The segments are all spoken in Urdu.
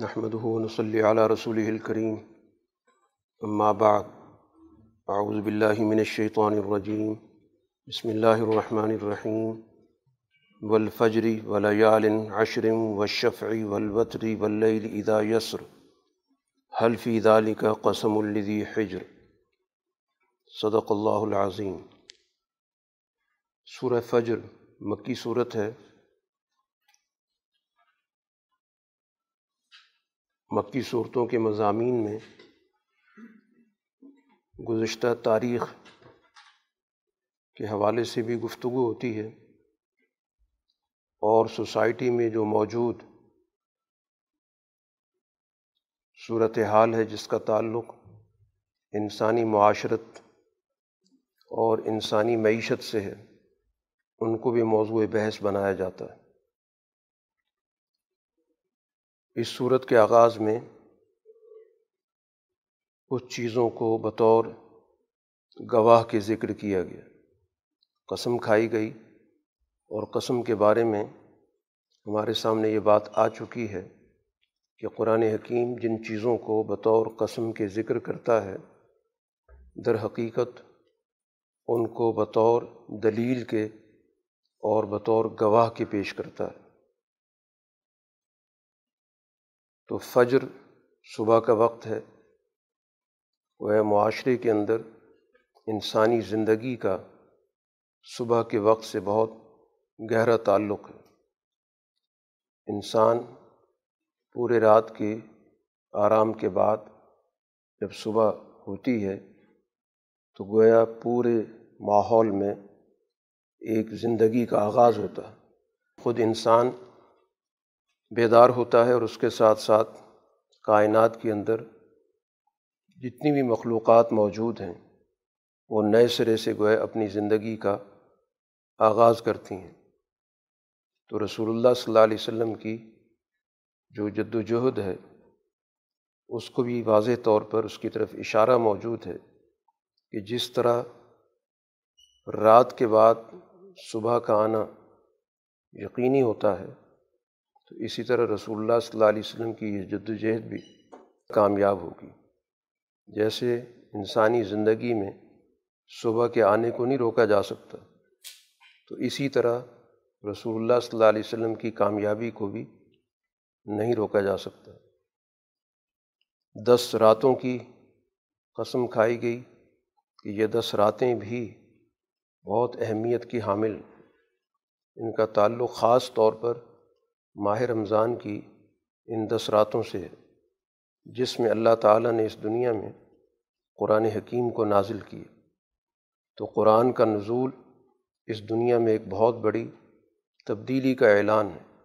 نحمد صلی علیہ رسول الکریم اما بعد اعوذ باللہ من الشیطان الرجیم بسم اللہ الرحمن الرحیم والفجر ولیال عشر والشفع والوتر واللیل اذا یسر حل فی ذلك قسم الذی حجر؟ صدق اللہ العظیم سورہ فجر مکی صورت ہے۔ مکی صورتوں کے مضامین میں گزشتہ تاریخ کے حوالے سے بھی گفتگو ہوتی ہے اور سوسائٹی میں جو موجود صورت حال ہے جس کا تعلق انسانی معاشرت اور انسانی معیشت سے ہے، ان کو بھی موضوع بحث بنایا جاتا ہے۔ اس صورت کے آغاز میں کچھ چیزوں کو بطور گواہ کے ذکر کیا گیا۔ قسم کھائی گئی اور قسم کے بارے میں ہمارے سامنے یہ بات آ چکی ہے کہ قرآن حکیم جن چیزوں کو بطور قسم کے ذکر کرتا ہے، در حقیقت ان کو بطور دلیل کے اور بطور گواہ کے پیش کرتا ہے۔ تو فجر صبح کا وقت ہے۔ وہ معاشرے کے اندر انسانی زندگی کا صبح کے وقت سے بہت گہرا تعلق ہے۔ انسان پورے رات کے آرام کے بعد جب صبح ہوتی ہے تو گویا پورے ماحول میں ایک زندگی کا آغاز ہوتا ہے۔ خود انسان بیدار ہوتا ہے اور اس کے ساتھ ساتھ کائنات کے اندر جتنی بھی مخلوقات موجود ہیں، وہ نئے سرے سے گوئے اپنی زندگی کا آغاز کرتی ہیں۔ تو رسول اللہ صلی اللہ علیہ وسلم کی جو جد و جہد ہے، اس کو بھی واضح طور پر اس کی طرف اشارہ موجود ہے کہ جس طرح رات کے بعد صبح کا آنا یقینی ہوتا ہے تو اسی طرح رسول اللہ صلی اللہ علیہ وسلم کی یہ جد وجہد بھی کامیاب ہوگی۔ جیسے انسانی زندگی میں صبح کے آنے کو نہیں روکا جا سکتا، تو اسی طرح رسول اللہ صلی اللہ علیہ وسلم کی کامیابی کو بھی نہیں روکا جا سکتا۔ دس راتوں کی قسم کھائی گئی کہ یہ دس راتیں بھی بہت اہمیت کی حامل۔ ان کا تعلق خاص طور پر ماہ رمضان کی ان دس راتوں سے جس میں اللہ تعالیٰ نے اس دنیا میں قرآن حکیم کو نازل کی تو قرآن کا نزول اس دنیا میں ایک بہت بڑی تبدیلی کا اعلان ہے۔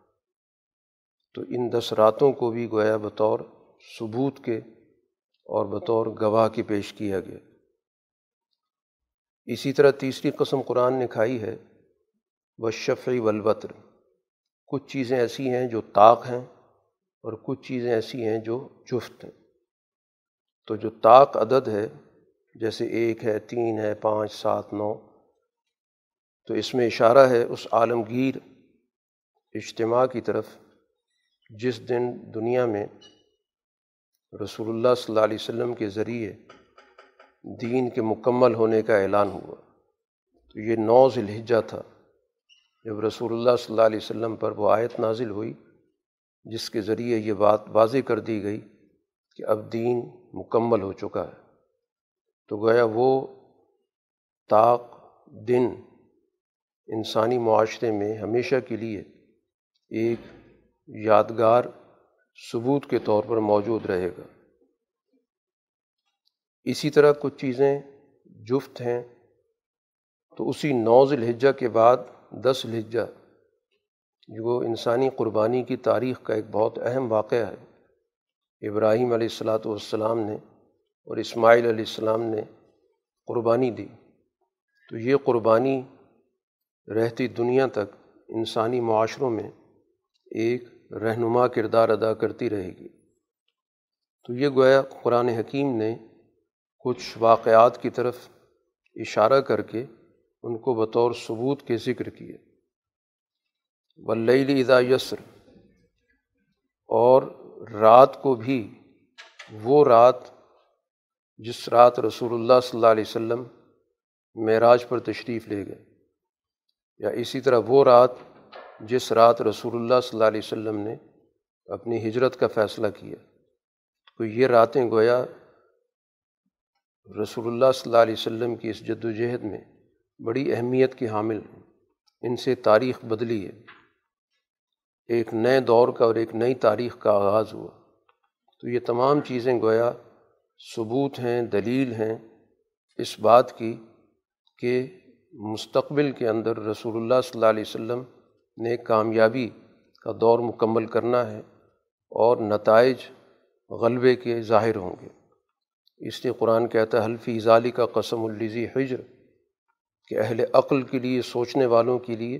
تو ان دس راتوں کو بھی گویا بطور ثبوت کے اور بطور گواہ کے پیش کیا گیا۔ اسی طرح تیسری قسم قرآن نے کھائی ہے وہ شفعی ولوطر کچھ چیزیں ایسی ہیں جو طاق ہیں اور کچھ چیزیں ایسی ہیں جو جفت ہیں۔ تو جو طاق عدد ہے، جیسے ایک ہے، تین ہے، پانچ، سات، نو، تو اس میں اشارہ ہے اس عالمگیر اجتماع کی طرف، جس دن دنیا میں رسول اللہ صلی اللہ علیہ وسلم کے ذریعے دین کے مکمل ہونے کا اعلان ہوا۔ تو یہ نو ذی تھا۔ جب رسول اللہ صلی اللہ علیہ وسلم پر وہ آیت نازل ہوئی، جس کے ذریعے یہ بات واضح کر دی گئی کہ اب دین مکمل ہو چکا ہے، تو گویا وہ طاق دن انسانی معاشرے میں ہمیشہ کے لیے ایک یادگار ثبوت کے طور پر موجود رہے گا۔ اسی طرح کچھ چیزیں جفت ہیں، تو اسی نوز الحجہ کے بعد دس لجہ جو انسانی قربانی کی تاریخ کا ایک بہت اہم واقعہ ہے۔ ابراہیم علیہ السلاۃ والسلام نے اور اسماعیل علیہ السلام نے قربانی دی۔ تو یہ قربانی رہتی دنیا تک انسانی معاشروں میں ایک رہنما کردار ادا کرتی رہے گی۔ تو یہ گویا قرآن حکیم نے کچھ واقعات کی طرف اشارہ کر کے ان کو بطور ثبوت کے ذکر کیے۔ ولیل اذا یسر اور رات کو بھی وہ رات جس رات رسول اللہ صلی اللہ علیہ وسلم معراج پر تشریف لے گئے، یا اسی طرح وہ رات جس رات رسول اللہ صلی اللہ علیہ وسلم نے اپنی ہجرت کا فیصلہ کیا۔ تو یہ راتیں گویا رسول اللہ صلی اللہ علیہ وسلم کی اس جد و جہد میں بڑی اہمیت کی حامل ہیں۔ ان سے تاریخ بدلی ہے۔ ایک نئے دور کا اور ایک نئی تاریخ کا آغاز ہوا۔ تو یہ تمام چیزیں گویا ثبوت ہیں، دلیل ہیں اس بات کی کہ مستقبل کے اندر رسول اللہ صلی اللہ علیہ وسلم نے کامیابی کا دور مکمل کرنا ہے اور نتائج غلبے کے ظاہر ہوں گے۔ اس لیے قرآن کہتا ہے، حلفی ظالی کا قسم الزی حجر کہ اہل عقل کے لیے، سوچنے والوں کے لیے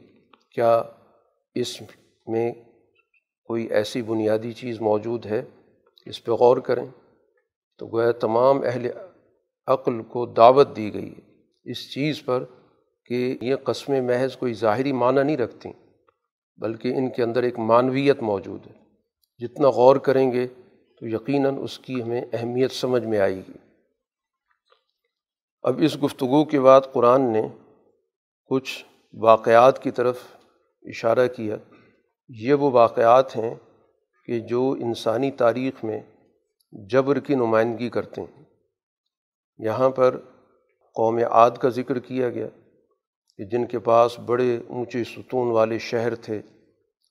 کیا اس میں کوئی ایسی بنیادی چیز موجود ہے؟ اس پہ غور کریں۔ تو گویا تمام اہل عقل کو دعوت دی گئی ہے اس چیز پر کہ یہ قسمیں محض کوئی ظاہری معنی نہیں رکھتیں بلکہ ان کے اندر ایک معنویت موجود ہے۔ جتنا غور کریں گے تو یقیناً اس کی ہمیں اہمیت سمجھ میں آئے گی۔ اب اس گفتگو کے بعد قرآن نے کچھ واقعات کی طرف اشارہ کیا۔ یہ وہ واقعات ہیں کہ جو انسانی تاریخ میں جبر کی نمائندگی کرتے ہیں۔ یہاں پر قوم عاد کا ذکر کیا گیا کہ جن کے پاس بڑے اونچے ستون والے شہر تھے،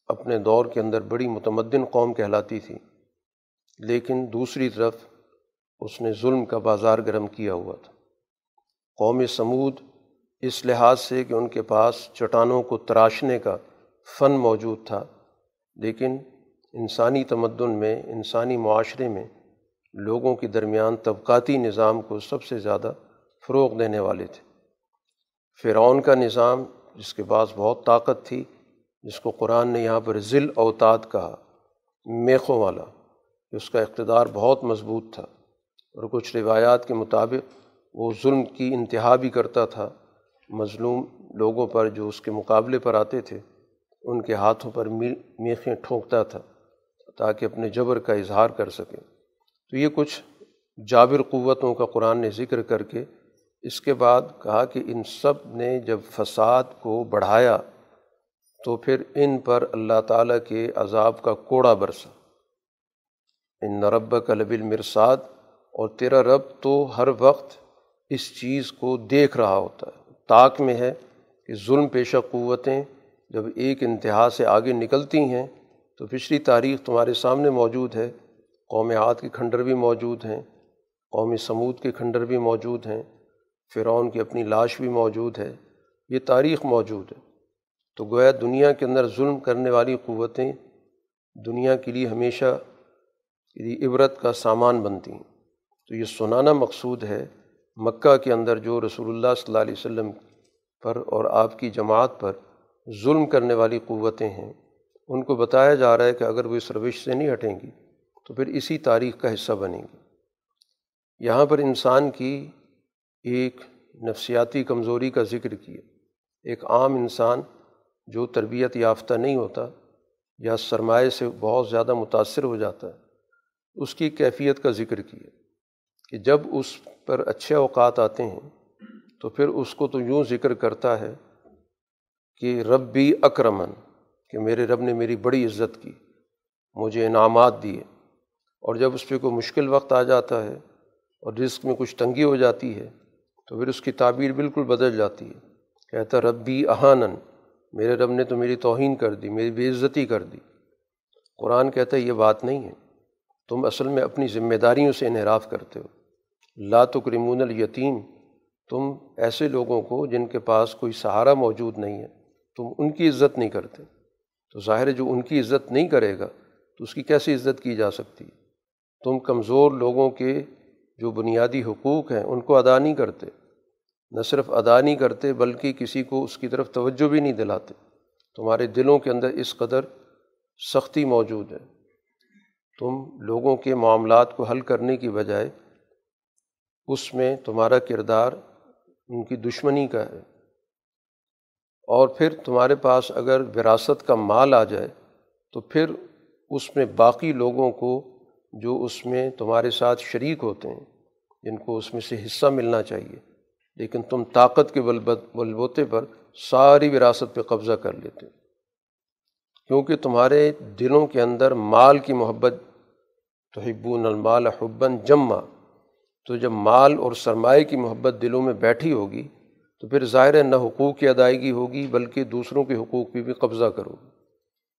اپنے دور کے اندر بڑی متمدن قوم کہلاتی تھی۔ لیکن دوسری طرف اس نے ظلم کا بازار گرم کیا ہوا تھا۔ قوم سمود اس لحاظ سے کہ ان کے پاس چٹانوں کو تراشنے کا فن موجود تھا، لیکن انسانی تمدن میں، انسانی معاشرے میں لوگوں کے درمیان طبقاتی نظام کو سب سے زیادہ فروغ دینے والے تھے۔ فرعون کا نظام، جس کے پاس بہت طاقت تھی، جس کو قرآن نے یہاں پر ذل اوتاد کہا، میخوں والا، اس کا اقتدار بہت مضبوط تھا۔ اور کچھ روایات کے مطابق وہ ظلم کی انتہا بھی کرتا تھا۔ مظلوم لوگوں پر جو اس کے مقابلے پر آتے تھے، ان کے ہاتھوں پر میخیں ٹھونکتا تھا تاکہ اپنے جبر کا اظہار کر سکے۔ تو یہ کچھ جابر قوتوں کا قرآن نے ذکر کر کے اس کے بعد کہا کہ ان سب نے جب فساد کو بڑھایا تو پھر ان پر اللہ تعالیٰ کے عذاب کا کوڑا برسا۔ ان نرب کا لب المرساد اور تیرا رب تو ہر وقت اس چیز کو دیکھ رہا ہوتا ہے۔ طاق میں ہے کہ ظلم پیشہ قوتیں جب ایک انتہا سے آگے نکلتی ہیں تو پچھلی تاریخ تمہارے سامنے موجود ہے۔ قوم عاد کے کھنڈر بھی موجود ہیں۔ قوم سمود کے کھنڈر بھی موجود ہیں۔ فرعون کی اپنی لاش بھی موجود ہے۔ یہ تاریخ موجود ہے۔ تو گویا دنیا کے اندر ظلم کرنے والی قوتیں دنیا کے لیے ہمیشہ عبرت کا سامان بنتی ہیں۔ تو یہ سنانا مقصود ہے مکہ کے اندر جو رسول اللہ صلی اللہ علیہ وسلم پر اور آپ کی جماعت پر ظلم کرنے والی قوتیں ہیں، ان کو بتایا جا رہا ہے کہ اگر وہ اس روش سے نہیں ہٹیں گی تو پھر اسی تاریخ کا حصہ بنیں گی۔ یہاں پر انسان کی ایک نفسیاتی کمزوری کا ذکر کیا ایک عام انسان جو تربیت یافتہ نہیں ہوتا یا سرمایہ سے بہت زیادہ متاثر ہو جاتا ہے، اس کی کیفیت کا ذکر کیا کہ جب اس پر اچھے اوقات آتے ہیں، تو پھر اس کو تو یوں ذکر کرتا ہے کہ رب بھی اکرمن، کہ میرے رب نے میری بڑی عزت کی، مجھے انعامات دیے۔ اور جب اس پہ کوئی مشکل وقت آ جاتا ہے اور رزق میں کچھ تنگی ہو جاتی ہے، تو پھر اس کی تعبیر بالکل بدل جاتی ہے۔ کہتا رب بھی میرے رب نے تو میری توہین کر دی، میری بے عزتی کر دی۔ قرآن کہتا ہے، یہ بات نہیں ہے۔ تم اصل میں اپنی ذمہ داریوں سے انحراف کرتے ہو۔ لاتکرمون الیتیم، تم ایسے لوگوں کو جن کے پاس کوئی سہارا موجود نہیں ہے، تم ان کی عزت نہیں کرتے۔ تو ظاہر ہے جو ان کی عزت نہیں کرے گا، تو اس کی کیسی عزت کی جا سکتی تم کمزور لوگوں کے جو بنیادی حقوق ہیں، ان کو ادا نہیں کرتے۔ نہ صرف ادا نہیں کرتے، بلکہ کسی کو اس کی طرف توجہ بھی نہیں دلاتے۔ تمہارے دلوں کے اندر اس قدر سختی موجود ہے۔ تم لوگوں کے معاملات کو حل کرنے کی بجائے اس میں تمہارا کردار ان کی دشمنی کا ہے۔ اور پھر تمہارے پاس اگر وراثت کا مال آ جائے تو پھر اس میں باقی لوگوں کو جو اس میں تمہارے ساتھ شریک ہوتے ہیں، جن کو اس میں سے حصہ ملنا چاہیے۔ لیکن تم طاقت کے بلبوتے پر ساری وراثت پہ قبضہ کر لیتے کیونکہ تمہارے دلوں کے اندر مال کی محبت تو حبون المال حباً جمع تو جب مال اور سرمایہ کی محبت دلوں میں بیٹھی ہوگی، تو پھر ظاہر نہ حقوق کی ادائیگی ہوگی، بلکہ دوسروں کے حقوق پہ بھی قبضہ کرو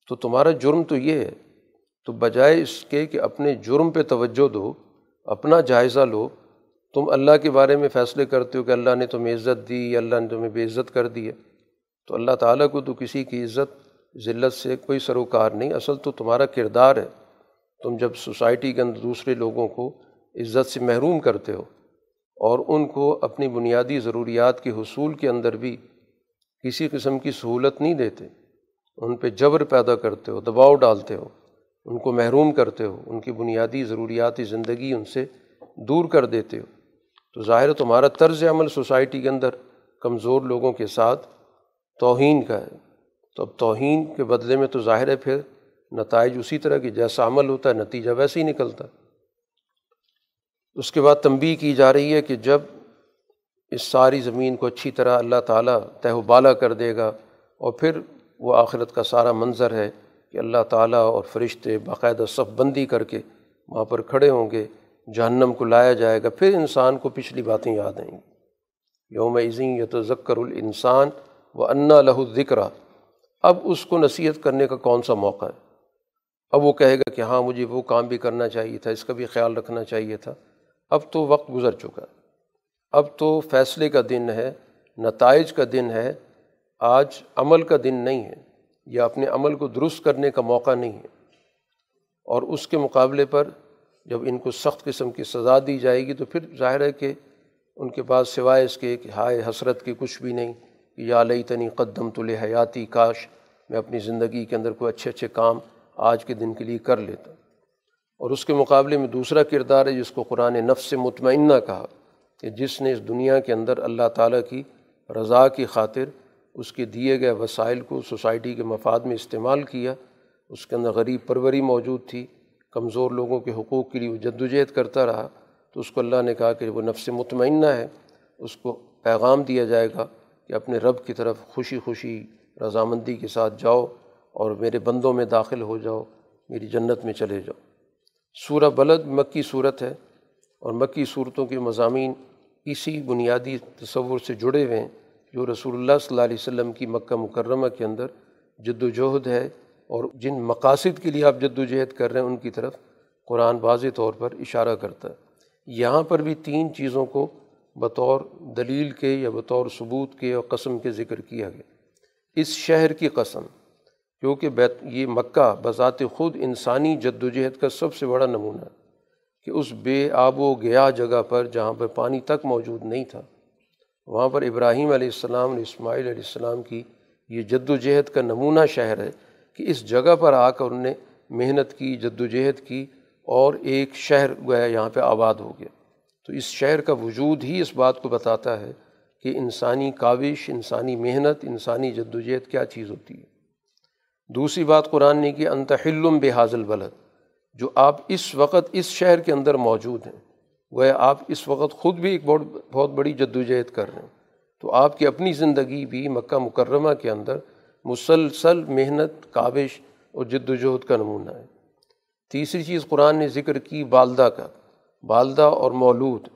تو تمہارا جرم تو یہ ہے، تو بجائے اس کے کہ اپنے جرم پہ توجہ دو، اپنا جائزہ لو۔ تم اللہ کے بارے میں فیصلے کرتے ہو کہ اللہ نے تمہیں عزت دی اللہ نے تمہیں بے عزت کر دی ہے۔ تو اللہ تعالیٰ کو تو کسی کی عزت، ذلت سے کوئی سروکار نہیں، اصل تو تمہارا کردار ہے۔ تم جب سوسائٹی کے اندر دوسرے لوگوں کو عزت سے محروم کرتے ہو اور ان کو اپنی بنیادی ضروریات کے حصول کے اندر بھی کسی قسم کی سہولت نہیں دیتے۔ ان پہ جبر پیدا کرتے ہو، دباؤ ڈالتے ہو، ان کو محروم کرتے ہو، ان کی بنیادی ضروریاتی زندگی ان سے دور کر دیتے ہو۔ تو ظاہر تمہارا طرز عمل سوسائٹی کے اندر کمزور لوگوں کے ساتھ توہین کا ہے۔ تو اب توہین کے بدلے میں تو ظاہر ہے پھر نتائج اسی طرح کی جیسا عمل ہوتا ہے، نتیجہ ویسے ہی نکلتا۔ ہے اس کے بعد تنبی کی جا رہی ہے کہ جب اس ساری زمین کو اچھی طرح اللہ تعالیٰ تہ و بالا کر دے گا اور پھر وہ آخرت کا سارا منظر ہے کہ اللہ تعالیٰ اور فرشتے باقاعدہ صف بندی کر کے وہاں پر کھڑے ہوں گے، جہنم کو لایا جائے گا، پھر انسان کو پچھلی باتیں یاد آئیں گی۔ یوم عظیم یا تو ذکر الانسان و انا لہو ذکر اب اس کو نصیحت کرنے کا کون سا موقع ہے؟ اب وہ کہے گا کہ ہاں مجھے وہ کام بھی کرنا چاہیے تھا، اس کا بھی خیال رکھنا چاہیے تھا۔ اب تو وقت گزر چکا ہے۔ اب تو فیصلے کا دن ہے، نتائج کا دن ہے۔ آج عمل کا دن نہیں ہے، یا اپنے عمل کو درست کرنے کا موقع نہیں ہے۔ اور اس کے مقابلے پر جب ان کو سخت قسم کی سزا دی جائے گی تو پھر ظاہر ہے کہ ان کے پاس سوائے اس کے کہ ہائے حسرت کی کچھ بھی نہیں کہ یا لئی تنی قدم تو حیاتی کاش میں اپنی زندگی کے اندر کوئی اچھے اچھے کام آج کے دن کے لیے کر لیتا۔ اور اس کے مقابلے میں دوسرا کردار ہے جس کو قرآن نفس مطمئنہ کہا کہ جس نے اس دنیا کے اندر اللہ تعالیٰ کی رضا کی خاطر اس کے دیے گئے وسائل کو سوسائٹی کے مفاد میں استعمال کیا، اس کے اندر غریب پروری موجود تھی، کمزور لوگوں کے حقوق کے لیے وہ جد وجہد کرتا رہا، تو اس کو اللہ نے کہا کہ وہ نفس مطمئنہ ہے، اس کو پیغام دیا جائے گا کہ اپنے رب کی طرف خوشی خوشی رضامندی کے ساتھ جاؤ اور میرے بندوں میں داخل ہو جاؤ، میری جنت میں چلے جاؤ۔ سورہ بلد مکی صورت ہے اور مکی صورتوں کے مضامین اسی بنیادی تصور سے جڑے ہوئے ہیں جو رسول اللہ صلی اللہ علیہ وسلم کی مکہ مکرمہ کے اندر جد وجہد ہے اور جن مقاصد کے لیے آپ جد وجہد کر رہے ہیں ان کی طرف قرآن واضح طور پر اشارہ کرتا ہے۔ یہاں پر بھی تین چیزوں کو بطور دلیل کے یا بطور ثبوت کے اور قسم کے ذکر کیا گیا۔ اس شہر کی قسم۔ کیونکہ بیت یہ مکہ بذات خود انسانی جد و جہد کا سب سے بڑا نمونہ ہے کہ اس بے آب و گیا جگہ پر جہاں پر پانی تک موجود نہیں تھا، وہاں پر ابراہیم علیہ السلام اور اسماعیل علیہ السلام کی یہ جد و جہد کا نمونہ شہر ہے کہ اس جگہ پر آ کر انہوں نے محنت کی جد و جہد کی اور ایک شہر گویا یہاں پہ آباد ہو گیا۔ تو اس شہر کا وجود ہی اس بات کو بتاتا ہے کہ انسانی کاوش، انسانی محنت، انسانی جد و جہد کیا چیز ہوتی ہے۔ دوسری بات قرآن نے کہ انتحلم بے بلد، جو آپ اس وقت اس شہر کے اندر موجود ہیں۔ وہ آپ اس وقت خود بھی ایک بہت بہت بڑی جد وجہد کر رہے ہیں۔ تو آپ کی اپنی زندگی بھی مکہ مکرمہ کے اندر مسلسل محنت، کاوش اور جد وجہد کا نمونہ ہے۔ تیسری چیز قرآن نے ذکر کی والدہ کا۔ والدہ اور مولود،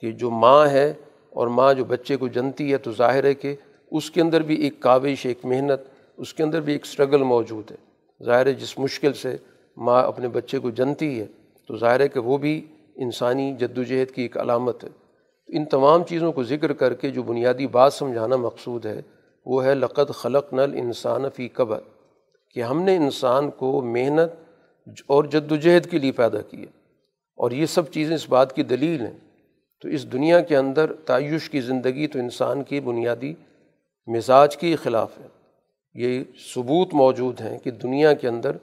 کہ جو ماں ہے اور ماں جو بچے کو جنتی ہے تو ظاہر ہے کہ اس کے اندر بھی ایک کاوش، ایک محنت اس کے اندر بھی ایک اسٹرگل موجود ہے۔ ظاہر ہے جس مشکل سے ماں اپنے بچے کو جنتی ہے، تو ظاہر ہے کہ وہ بھی انسانی جد و جہد کی ایک علامت ہے۔ ان تمام چیزوں کو ذکر کر کے جو بنیادی بات سمجھانا مقصود ہے، وہ ہے لقت خلق نل انسان فی قبر، کہ ہم نے انسان کو محنت اور جد و جہد کے لیے پیدا کیا اور یہ سب چیزیں اس بات کی دلیل ہیں۔ تو اس دنیا کے اندر تعیش کی زندگی تو انسان کی بنیادی مزاج کے خلاف ہے۔ یہ ثبوت موجود ہیں کہ دنیا کے اندر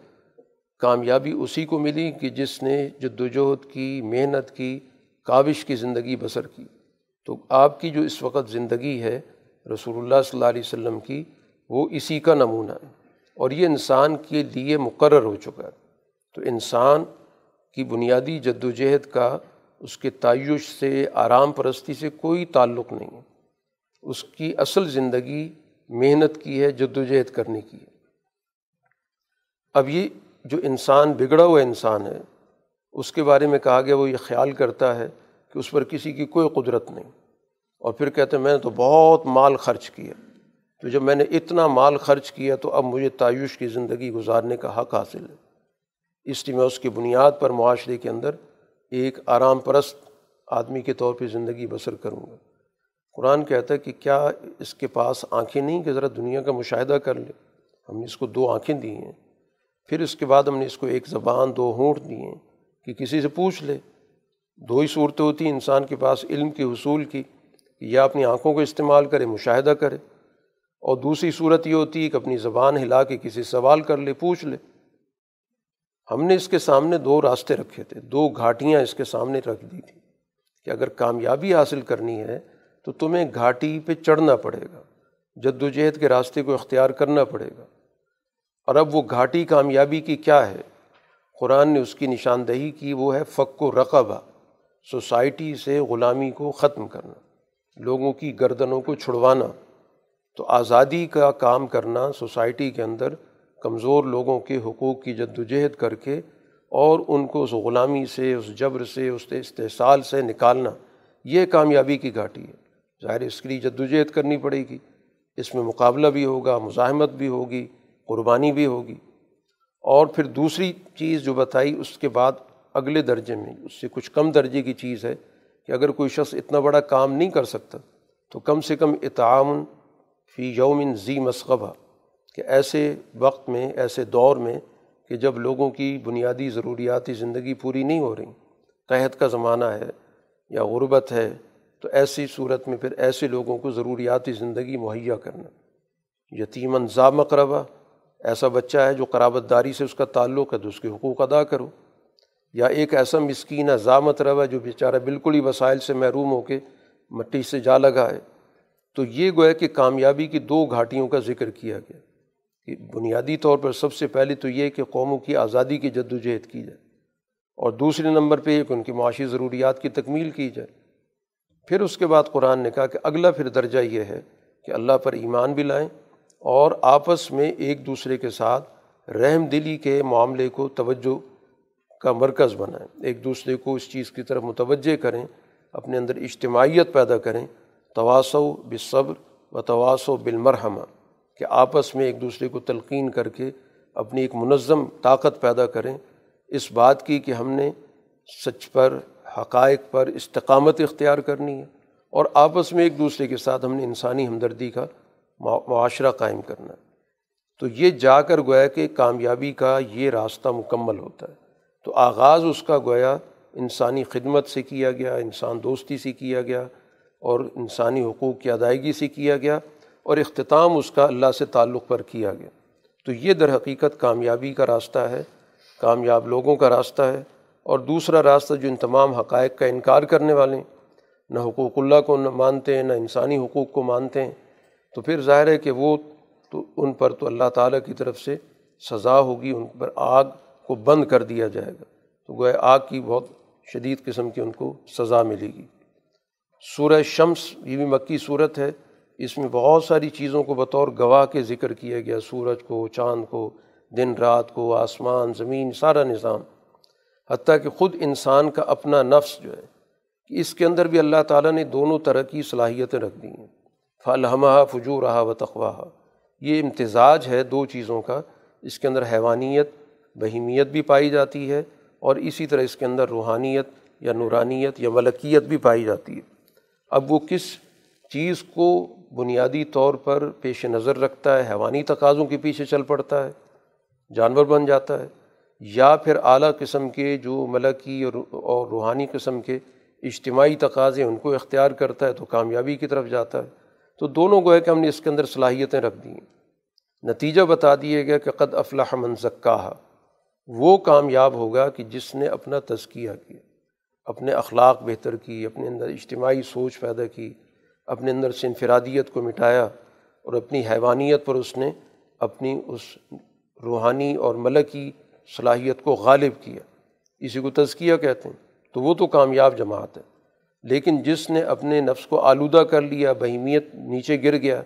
کامیابی اسی کو ملی کہ جس نے جد وجہد کی، محنت کی، کاوش کی زندگی بسر کی۔ تو آپ کی جو اس وقت زندگی ہے رسول اللہ صلی اللہ علیہ وسلم کی، وہ اسی کا نمونہ ہے۔ اور یہ انسان کے لیے مقرر ہو چکا ہے۔ تو انسان کی بنیادی جد و جہد کا، اس کے تعیش سے، آرام پرستی سے کوئی تعلق نہیں۔ ہے اس کی اصل زندگی محنت کی ہے جد و جہد کرنے کی ہے۔ اب یہ جو انسان، بگڑا ہوا انسان ہے، اس کے بارے میں کہا گیا، وہ یہ خیال کرتا ہے کہ اس پر کسی کی کوئی قدرت نہیں۔ اور پھر کہتے ہیں، میں نے تو بہت مال خرچ کیا۔ تو جب میں نے اتنا مال خرچ کیا، تو اب مجھے تعیش کی زندگی گزارنے کا حق حاصل ہے۔ اس لیے میں اس کی بنیاد پر معاشرے کے اندر ایک آرام پرست آدمی کے طور پہ زندگی بسر کروں گا۔ قرآن کہتا ہے کہ کیا اس کے پاس آنکھیں نہیں کہ ذرا دنیا کا مشاہدہ کر لے؟ ہم نے اس کو دو آنکھیں دی ہیں۔ پھر اس کے بعد ہم نے اس کو ایک زبان، دو ہونٹ دی ہیں کہ کسی سے پوچھ لے۔ دو ہی صورتیں ہوتی ہیں، انسان کے پاس علم کے حصول کی کہ یا اپنی آنکھوں کو استعمال کرے، مشاہدہ کرے۔ اور دوسری صورت یہ ہوتی ہے کہ اپنی زبان ہلا کے کسی سوال کر لے، پوچھ لے۔ ہم نے اس کے سامنے دو راستے رکھے تھے۔ دو گھاٹیاں اس کے سامنے رکھ دی تھیں کہ اگر کامیابی حاصل کرنی ہے تو تمہیں گھاٹی پہ چڑھنا پڑے گا۔ جد و جہد کے راستے کو اختیار کرنا پڑے گا۔ اور اب وہ گھاٹی کامیابی کی کیا ہے؟ قرآن نے اس کی نشاندہی کی، وہ ہے فق و رقبہ۔ سوسائٹی سے غلامی کو ختم کرنا، لوگوں کی گردنوں کو چھڑوانا۔ تو آزادی کا کام کرنا سوسائٹی کے اندر، کمزور لوگوں کے حقوق کی جد و جہد کر کے، اور ان کو اس غلامی سے، اس جبر سے، اس استحصال سے نکالنا۔ یہ کامیابی کی گھاٹی ہے۔ ظاہر اس کے لیے جد و جہد کرنی پڑے گی۔ اس میں مقابلہ بھی ہوگا، مزاحمت بھی ہوگی، قربانی بھی ہوگی۔ اور پھر دوسری چیز جو بتائی، اس کے بعد اگلے درجے میں، اس سے کچھ کم درجے کی چیز ہے کہ اگر کوئی شخص اتنا بڑا کام نہیں کر سکتا، تو کم سے کم اطعام فی یومن زی مسغبہ، کہ ایسے وقت میں، ایسے دور میں کہ جب لوگوں کی بنیادی ضروریاتی زندگی پوری نہیں ہو رہی۔ قحط کا زمانہ ہے یا غربت ہے تو ایسی صورت میں پھر ایسے لوگوں کو ضروریاتی زندگی مہیا کرنا۔ یتیمن ذا مقربہ، ایسا بچہ ہے جو قرابت داری سے اس کا تعلق ہے تو اس کے حقوق ادا کرو۔ یا ایک ایسا مسکین ہے روا جو بیچارہ بالکل ہی وسائل سے محروم ہو کے مٹی سے جا لگا ہے تو یہ گویا کہ کامیابی کی دو گھاٹیوں کا ذکر کیا گیا۔ کہ بنیادی طور پر سب سے پہلے تو یہ کہ قوموں کی آزادی کی جد و جہد کی جائے۔ اور دوسرے نمبر پہ یہ کہ ان کی معاشی ضروریات کی تکمیل کی جائے۔ پھر اس کے بعد قرآن نے کہا کہ اگلا پھر درجہ یہ ہے کہ اللہ پر ایمان بھی لائیں اور آپس میں ایک دوسرے کے ساتھ رحم دلی کے معاملے کو توجہ کا مرکز بنائیں، ایک دوسرے کو اس چیز کی طرف متوجہ کریں، اپنے اندر اجتماعیت پیدا کریں تواسو بصبر و تواسو بالمرحمہ، کہ آپس میں ایک دوسرے کو تلقین کر کے اپنی ایک منظم طاقت پیدا کریں۔ اس بات کی کہ ہم نے سچ پر حقائق پر استقامت اختیار کرنی ہے اور آپس میں ایک دوسرے کے ساتھ ہم نے انسانی ہمدردی کا معاشرہ قائم کرنا ہے۔ تو یہ جا کر گویا کہ کامیابی کا یہ راستہ مکمل ہوتا ہے۔ تو آغاز اس کا گویا انسانی خدمت سے کیا گیا، انسان دوستی سے کیا گیا اور انسانی حقوق کی ادائیگی سے کیا گیا اور اختتام اس کا اللہ سے تعلق پر کیا گیا۔ تو یہ در حقیقت کامیابی کا راستہ ہے، کامیاب لوگوں کا راستہ ہے۔ اور دوسرا راستہ جو ان تمام حقائق کا انکار کرنے والے ہیں، نہ حقوق اللہ کو نہ مانتے ہیں، نہ انسانی حقوق کو مانتے ہیں۔ تو پھر ظاہر ہے کہ وہ تو ان پر تو اللہ تعالیٰ کی طرف سے سزا ہوگی، ان پر آگ کو بند کر دیا جائے گا۔ تو گویا آگ کی بہت شدید قسم کی ان کو سزا ملے گی۔ سورہ شمس، یہ بھی مکی صورت ہے۔ اس میں بہت ساری چیزوں کو بطور گواہ کے ذکر کیا گیا، سورج کو، چاند کو، دن رات کو، آسمان، زمین، سارا نظام۔ حتیٰ کہ خود انسان کا اپنا نفس جو ہے، کہ اس کے اندر بھی اللہ تعالیٰ نے دونوں طرح کی صلاحیتیں رکھ دی ہیں۔ فلحمہ فجو رہا و تخواہ یہ امتزاج ہے دو چیزوں کا۔ اس کے اندر حیوانیت، بہیمیت بھی پائی جاتی ہے اور اسی طرح اس کے اندر روحانیت یا نورانیت یا ملکیت بھی پائی جاتی ہے۔ اب وہ کس چیز کو بنیادی طور پر پیش نظر رکھتا ہے؟ حیوانی تقاضوں کے پیچھے چل پڑتا ہے، جانور بن جاتا ہے۔ یا پھر اعلیٰ قسم کے جو ملکی اور روحانی قسم کے اجتماعی تقاضے ان کو اختیار کرتا ہے تو کامیابی کی طرف جاتا ہے۔ تو دونوں کو ہے کہ ہم نے اس کے اندر صلاحیتیں رکھ دی ہیں۔ نتیجہ بتا دیے گیا کہ قد افلاح من زکا وہ کامیاب ہوگا کہ جس نے اپنا تزکیہ کیا، اپنے اخلاق بہتر کی اپنے اندر اجتماعی سوچ پیدا کی، اپنے اندر سے انفرادیت کو مٹایا اور اپنی حیوانیت پر اس نے اپنی اس روحانی اور ملکی صلاحیت کو غالب کیا، اسی کو تزکیہ کہتے ہیں، تو وہ تو کامیاب جماعت ہے۔ لیکن جس نے اپنے نفس کو آلودہ کر لیا، بہیمیت نیچے گر گیا،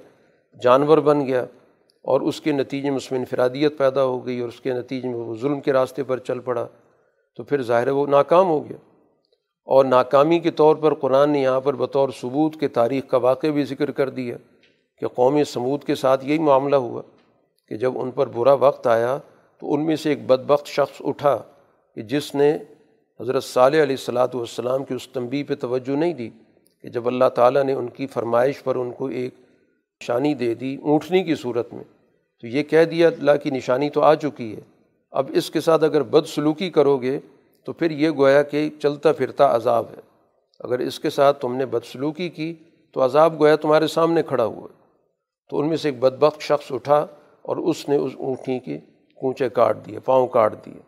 جانور بن گیا، اور اس کے نتیجے میں اس میں انفرادیت پیدا ہو گئی، اور اس کے نتیجے میں وہ ظلم کے راستے پر چل پڑا، تو پھر ظاہر ہے وہ ناکام ہو گیا۔ اور ناکامی کے طور پر قرآن نے یہاں پر بطور ثبوت کے تاریخ کا واقع بھی ذکر کر دیا کہ قومی سمود کے ساتھ یہی معاملہ ہوا کہ جب ان پر برا وقت آیا تو ان میں سے ایک بدبخت شخص اٹھا کہ جس نے حضرت صالح علیہ السلاۃ والسلام کی اس تنبی پہ توجہ نہیں دی کہ جب اللہ تعالیٰ نے ان کی فرمائش پر ان کو ایک نشانی دے دی اونٹنی کی صورت میں، تو یہ کہہ دیا، اللہ کی نشانی تو آ چکی ہے۔ اب اس کے ساتھ اگر بد سلوکی کرو گے تو پھر یہ گویا کہ چلتا پھرتا عذاب ہے۔ اگر اس کے ساتھ تم نے بد سلوکی کی تو عذاب گویا تمہارے سامنے کھڑا ہوا تو ان میں سے ایک بدبخت شخص اٹھا اور اس نے اس اونٹنی کی کونچے کاٹ دیے، پاؤں کاٹ دیے۔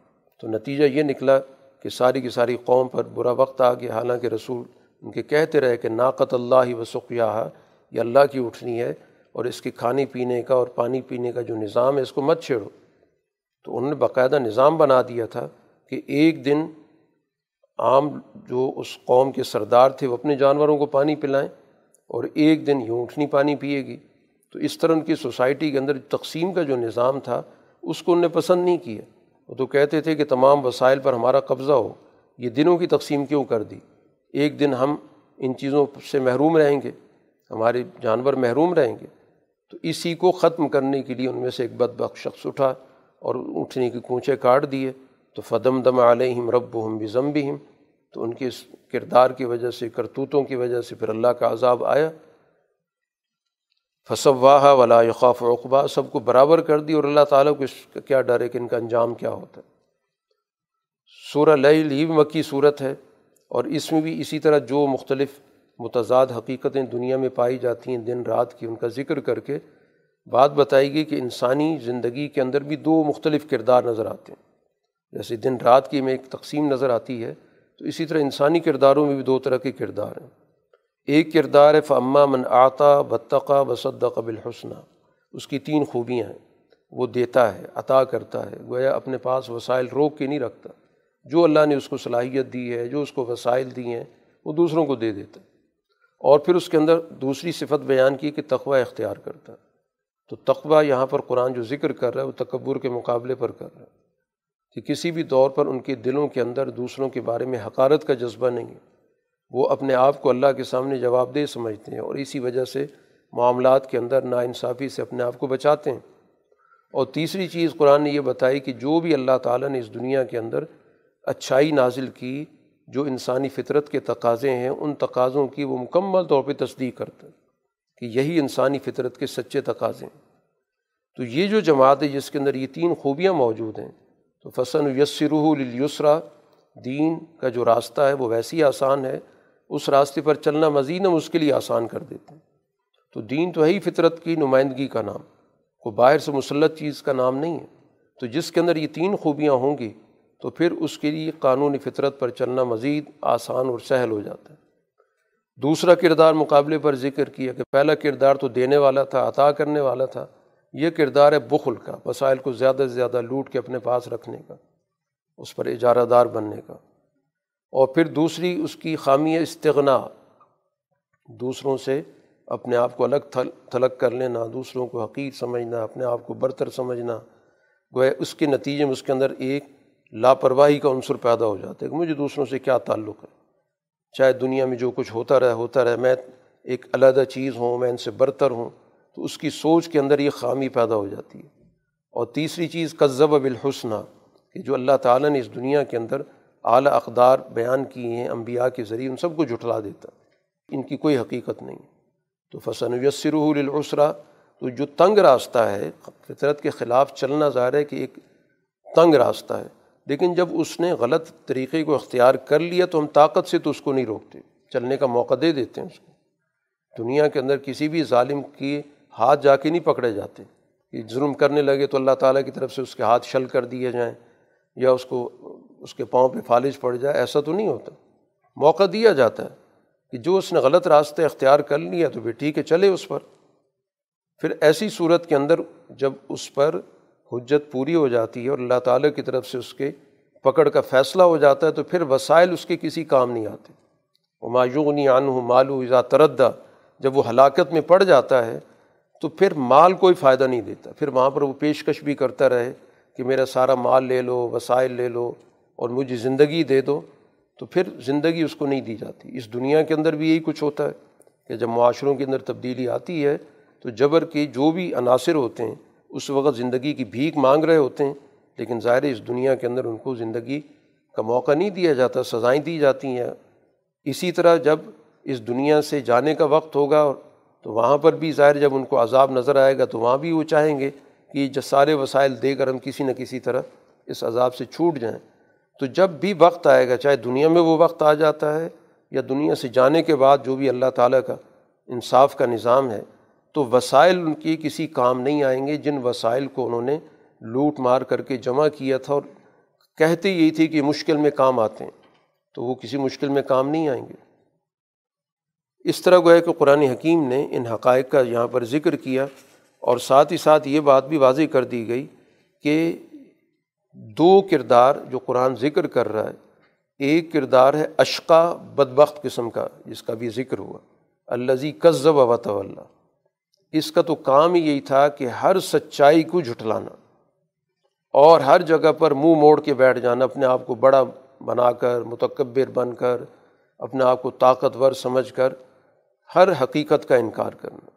تو نتیجہ یہ نکلا کہ ساری کی ساری قوم پر برا وقت آ گیا۔ حالانکہ رسول ان کے کہتے رہے کہ ناقت اللہ و سقیہ یہ اللہ کی اٹھنی ہے اور اس کے کھانے پینے کا اور پانی پینے کا جو نظام ہے، اس کو مت چھیڑو۔ تو انہوں نے باقاعدہ نظام بنا دیا تھا کہ ایک دن عام جو اس قوم کے سردار تھے، وہ اپنے جانوروں کو پانی پلائیں اور ایک دن یوں اٹھنی پانی پیے گی۔ تو اس طرح ان کی سوسائٹی کے اندر تقسیم کا جو نظام تھا اس کو ان نے پسند نہیں کیا۔ وہ تو کہتے تھے کہ تمام وسائل پر ہمارا قبضہ ہو۔ یہ دنوں کی تقسیم کیوں کر دی؟ ایک دن ہم ان چیزوں سے محروم رہیں گے، ہمارے جانور محروم رہیں گے۔ تو اسی کو ختم کرنے کے لیے ان میں سے ایک بد بخش شخص اٹھا اور اٹھنے کی کونچے کاٹ دیے۔ تو فدم دم علیہم رب ہم بزم بھی تو ان کے کردار کی وجہ سے، کرتوتوں کی وجہ سے پھر اللہ کا عذاب آیا۔ فصواہ ولا یقاف اقبا سب کو برابر کر دی اور اللہ تعالیٰ کو اس کا کیا ڈر ہے کہ ان کا انجام کیا ہوتا ہے۔ سورہ لئی مکی صورت ہے اور اس میں بھی اسی طرح جو مختلف متضاد حقیقتیں دنیا میں پائی جاتی ہیں دن رات کی، ان کا ذکر کر کے بات بتائی گئی کہ انسانی زندگی کے اندر بھی دو مختلف کردار نظر آتے ہیں۔ جیسے دن رات کی میں ایک تقسیم نظر آتی ہے تو اسی طرح انسانی کرداروں میں بھی دو طرح کے کردار ہیں۔ ایک کردار ہے فعما من آتا بطقہ بصدق بالحسنہ اس کی تین خوبیاں ہیں۔ وہ دیتا ہے، عطا کرتا ہے، گویا اپنے پاس وسائل روک کے نہیں رکھتا۔ جو اللہ نے اس کو صلاحیت دی ہے، جو اس کو وسائل دی ہیں، وہ دوسروں کو دے دیتا ہے۔ اور پھر اس کے اندر دوسری صفت بیان کی کہ تقوی اختیار کرتا ہے۔ تو تقوی یہاں پر قرآن جو ذکر کر رہا ہے، وہ تکبر کے مقابلے پر کر رہا ہے۔ کہ کسی بھی طور پر ان کے دلوں کے اندر دوسروں کے بارے میں حقارت کا جذبہ نہیں ہے۔ وہ اپنے آپ کو اللہ کے سامنے جواب دہ سمجھتے ہیں اور اسی وجہ سے معاملات کے اندر ناانصافی سے اپنے آپ کو بچاتے ہیں۔ اور تیسری چیز قرآن نے یہ بتائی کہ جو بھی اللہ تعالیٰ نے اس دنیا کے اندر اچھائی نازل کی، جو انسانی فطرت کے تقاضے ہیں، ان تقاضوں کی وہ مکمل طور پہ تصدیق کرتا ہے کہ یہی انسانی فطرت کے سچے تقاضے ہیں۔ تو یہ جو جماعت ہے، جس کے اندر یہ تین خوبیاں موجود ہیں، تو فصن یسرح الیسرا دین کا جو راستہ ہے وہ ویسی آسان ہے۔ اس راستے پر چلنا مزید ہم اس کے لیے آسان کر دیتے ہیں۔ تو دین تو ہے ہی فطرت کی، نمائندگی کا نام۔ کوئی باہر سے مسلط چیز کا نام نہیں ہے۔ تو جس کے اندر یہ تین خوبیاں ہوں گی، تو پھر اس کے لیے قانونی فطرت پر چلنا مزید آسان اور سہل ہو جاتا ہے۔ دوسرا کردار مقابلے پر ذکر کیا کہ پہلا کردار تو دینے والا تھا، عطا کرنے والا تھا۔ یہ کردار ہے بخل کا، وسائل کو زیادہ سے زیادہ لوٹ کے اپنے پاس رکھنے کا، اس پر اجارہ دار بننے کا۔ اور پھر دوسری اس کی خامی استغنا، دوسروں سے اپنے آپ کو الگ تھل، تھلگ کر لینا، دوسروں کو حقیق سمجھنا، اپنے آپ کو برتر سمجھنا۔ گویا اس کے نتیجے میں اس کے اندر ایک لاپرواہی کا عنصر پیدا ہو جاتا ہے کہ مجھے دوسروں سے کیا تعلق ہے؟ چاہے دنیا میں جو کچھ ہوتا رہے ہوتا رہے، میں ایک علیحدہ چیز ہوں، میں ان سے برتر ہوں، تو اس کی سوچ کے اندر یہ خامی پیدا ہو جاتی ہے۔ اور تیسری چیز قذب بالحسنہ، کہ جو اللہ تعالیٰ نے اس دنیا کے اندر اعلیٰ اقدار بیان کیے ہیں، انبیاء کے ذریعے ان سب کو جھٹلا دیتا۔ ان کی کوئی حقیقت نہیں۔ تو فصن یسر العسرا تو جو تنگ راستہ ہے، فطرت کے خلاف چلنا ظاہر ہے کہ ایک تنگ راستہ ہے۔ لیکن جب اس نے غلط طریقے کو اختیار کر لیا تو ہم طاقت سے تو اس کو نہیں روکتے۔ چلنے کا موقع دے دیتے ہیں اس کو۔ دنیا کے اندر کسی بھی ظالم کی ہاتھ جا کے نہیں پکڑے جاتے۔ کہ ظلم کرنے لگے تو اللہ تعالیٰ کی طرف سے اس کے ہاتھ شل کر دیے جائیں یا اس کو اس کے پاؤں پہ فالج پڑ جائے، ایسا تو نہیں ہوتا۔ موقع دیا جاتا ہے کہ جو اس نے غلط راستے اختیار کر لیا تو پھر ٹھیک ہے، چلے اس پر۔ پھر ایسی صورت کے اندر جب اس پر حجت پوری ہو جاتی ہے اور اللہ تعالیٰ کی طرف سے اس کے پکڑ کا فیصلہ ہو جاتا ہے، تو پھر وسائل اس کے کسی کام نہیں آتے۔ وہ مایوغنی عن مالو اذا تردہ جب وہ ہلاکت میں پڑ جاتا ہے، تو پھر مال کوئی فائدہ نہیں دیتا۔ پھر وہاں پر وہ پیشکش بھی کرتا رہے کہ میرا سارا مال لے لو، وسائل لے لو۔ اور مجھے زندگی دے دو، تو پھر زندگی اس کو نہیں دی جاتی۔ اس دنیا کے اندر بھی یہی کچھ ہوتا ہے کہ جب معاشروں کے اندر تبدیلی آتی ہے، تو جبر کے جو بھی عناصر ہوتے ہیں، اس وقت زندگی کی بھیک مانگ رہے ہوتے ہیں، لیکن ظاہر اس دنیا کے اندر ان کو زندگی کا موقع نہیں دیا جاتا، سزائیں دی جاتی ہیں۔ اسی طرح جب اس دنیا سے جانے کا وقت ہوگا، تو وہاں پر بھی ظاہر جب ان کو عذاب نظر آئے گا، تو وہاں بھی وہ چاہیں گے کہ جو سارے وسائل دے کر ہم کسی نہ کسی طرح اس عذاب سے چھوٹ جائیں۔ تو جب بھی وقت آئے گا، چاہے دنیا میں وہ وقت آ جاتا ہے یا دنیا سے جانے کے بعد جو بھی اللہ تعالیٰ کا انصاف کا نظام ہے، تو وسائل ان کی کسی کام نہیں آئیں گے جن وسائل کو انہوں نے لوٹ مار کر کے جمع کیا تھا اور کہتے یہی تھی کہ مشکل میں کام آتے ہیں، تو وہ کسی مشکل میں کام نہیں آئیں گے۔ اس طرح گویا کہ قرآن حکیم نے ان حقائق کا یہاں پر ذکر کیا اور ساتھ ہی ساتھ یہ بات بھی واضح کر دی گئی کہ دو کردار جو قرآن ذکر کر رہا ہے، ایک کردار ہے اشقا بدبخت قسم کا، جس کا بھی ذکر ہوا۔ الزی قذب و اللہ اس کا تو کام ہی یہی تھا کہ ہر سچائی کو جھٹلانا۔ اور ہر جگہ پر منہ موڑ کے بیٹھ جانا، اپنے آپ کو بڑا بنا کر، متکبر بن کر، اپنے آپ کو طاقتور سمجھ کر ہر حقیقت کا انکار کرنا۔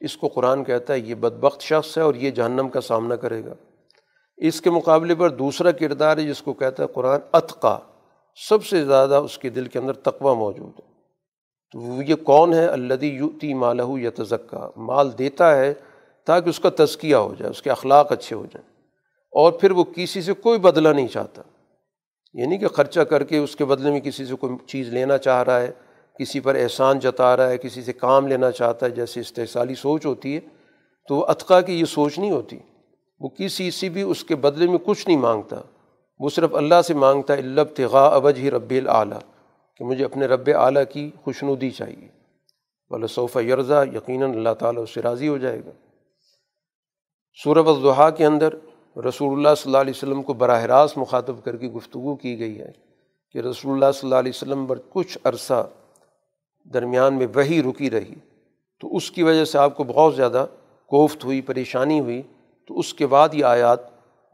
اس کو قرآن کہتا ہے، یہ بدبخت شخص ہے اور یہ جہنم کا سامنا کرے گا۔ اس کے مقابلے پر دوسرا کردار ہے جس کو کہتا ہے قرآن اتقا، سب سے زیادہ اس کے دل کے اندر تقوی موجود ہے۔ تو وہ یہ کون ہے؟ اللہ یوتی مالہ یا تزکا مال دیتا ہے تاکہ اس کا تزکیہ ہو جائے، اس کے اخلاق اچھے ہو جائیں۔ اور پھر وہ کسی سے کوئی بدلہ نہیں چاہتا۔ یعنی کہ خرچہ کر کے اس کے بدلے میں کسی سے کوئی چیز لینا چاہ رہا ہے، کسی پر احسان جتا رہا ہے، کسی سے کام لینا چاہتا ہے، جیسے استحصالی سوچ ہوتی ہے، تو وہ اطقا کی یہ سوچ نہیں ہوتی۔ وہ کسی سے بھی اس کے بدلے میں کچھ نہیں mانگتا وہ صرف اللہ سے مانگتا ہے الب تغا اوج ہی رب العلیٰ کہ مجھے اپنے رب اعلیٰ کی خوشنودی چاہیے۔ بلا صوفہ یرزا یقیناً اللہ تعالیٰ اس سے راضی ہو جائے گا۔ سورب الضحیٰ کے اندر رسول اللہ صلی اللہ علیہ وسلم کو براہ راست مخاطب کر کے گفتگو کی گئی ہے کہ رسول اللہ صلی اللہ علیہ وسلم پر کچھ عرصہ درمیان میں وہی رکی رہی۔ تو اس کی وجہ سے آپ کو بہت زیادہ کوفت ہوئی، پریشانی ہوئی تو اس کے بعد یہ آیات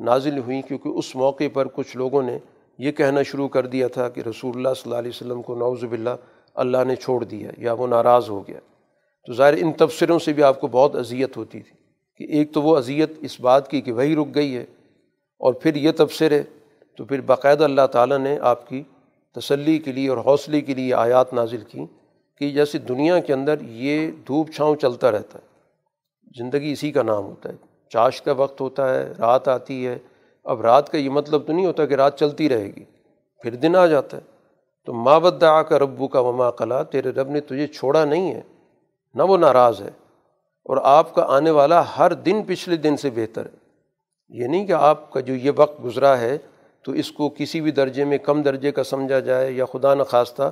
نازل ہوئیں کیونکہ اس موقع پر کچھ لوگوں نے یہ کہنا شروع کر دیا تھا کہ رسول اللہ صلی اللہ علیہ وسلم کو نعوذ باللہ اللہ نے چھوڑ دیا یا وہ ناراض ہو گیا۔ تو ظاہر ان تبصروں سے بھی آپ کو بہت اذیت ہوتی تھی کہ ایک تو وہ اذیت اس بات کی کہ وہی رک گئی ہے اور پھر یہ تبصرے تو پھر باقاعدہ اللہ تعالیٰ نے آپ کی تسلی کے لیے اور حوصلے کے لیے آیات نازل کیں کہ جیسے دنیا کے اندر یہ دھوپ چھاؤں چلتا رہتا ہے، زندگی اسی کا نام ہوتا ہے۔ چاش کا وقت ہوتا ہے، رات آتی ہے۔ اب رات کا یہ مطلب تو نہیں ہوتا کہ رات چلتی رہے گی، پھر دن آ جاتا ہے۔ تو ماں بدعا کا ربو کا وما قلا، تیرے رب نے تجھے چھوڑا نہیں ہے، نہ وہ ناراض ہے۔ اور آپ کا آنے والا ہر دن پچھلے دن سے بہتر ہے۔ یہ نہیں کہ آپ کا جو یہ وقت گزرا ہے، تو اس کو کسی بھی درجے میں کم درجے کا سمجھا جائے یا خدا نخواستہ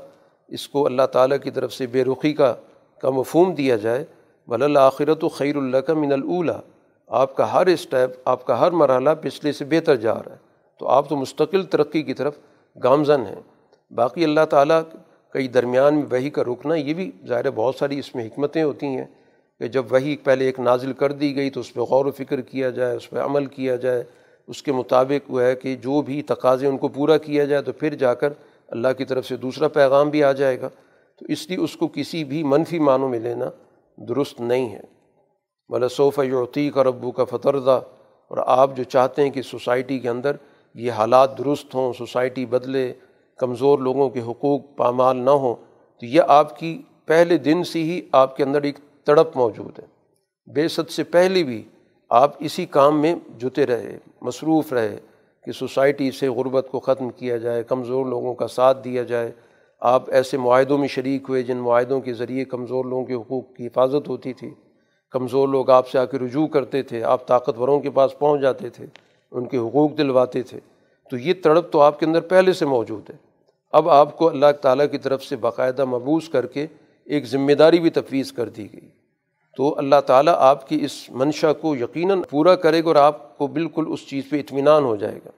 اس کو اللہ تعالیٰ کی طرف سے بے رخی کا کا مفہوم دیا جائے۔ بل آخرت و خیر اللہ کا من الا آپ کا ہر اسٹیپ، آپ کا ہر مرحلہ پچھلے سے بہتر جا رہا ہے۔ تو آپ تو مستقل ترقی کی طرف گامزن ہیں۔ باقی اللہ تعالیٰ کئی درمیان میں وہی کا رکنا یہ بھی ظاہر بہت ساری اس میں حکمتیں ہوتی ہیں کہ جب وہی پہلے ایک نازل کر دی گئی تو اس پہ غور و فکر کیا جائے، اس پہ عمل کیا جائے۔ اس کے مطابق وہ ہے کہ جو بھی تقاضے ان کو پورا کیا جائے تو پھر جا کر اللہ کی طرف سے دوسرا پیغام بھی آ جائے گا۔ تو اس لیے اس کو کسی بھی منفی معنوں میں لینا درست نہیں ہے۔ بلا یوتی کا ربو کا فتردہ اور آپ جو چاہتے ہیں کہ سوسائٹی کے اندر یہ حالات درست ہوں، سوسائٹی بدلے، کمزور لوگوں کے حقوق پامال نہ ہوں، تو یہ آپ کی پہلے دن سے ہی آپ کے اندر ایک تڑپ موجود ہے۔ بے ست سے پہلے بھی آپ اسی کام میں جتے رہے، مصروف رہے کہ سوسائٹی سے غربت کو ختم کیا جائے، کمزور لوگوں کا ساتھ دیا جائے۔ آپ ایسے معاہدوں میں شریک ہوئے جن معاہدوں کے ذریعے کمزور لوگوں کے حقوق کی حفاظت ہوتی تھی۔ کمزور لوگ آپ سے آ کے رجوع کرتے تھے، آپ طاقتوروں کے پاس پہنچ جاتے تھے، ان کے حقوق دلواتے تھے۔ تو یہ تڑپ تو آپ کے اندر پہلے سے موجود ہے۔ اب آپ کو اللہ تعالیٰ کی طرف سے باقاعدہ مبوس کر کے ایک ذمہ داری بھی تفویض کر دی گئی۔ تو اللہ تعالیٰ آپ کی اس منشا کو یقیناً پورا کرے گا اور آپ کو بالکل اس چیز پہ اطمینان ہو جائے گا۔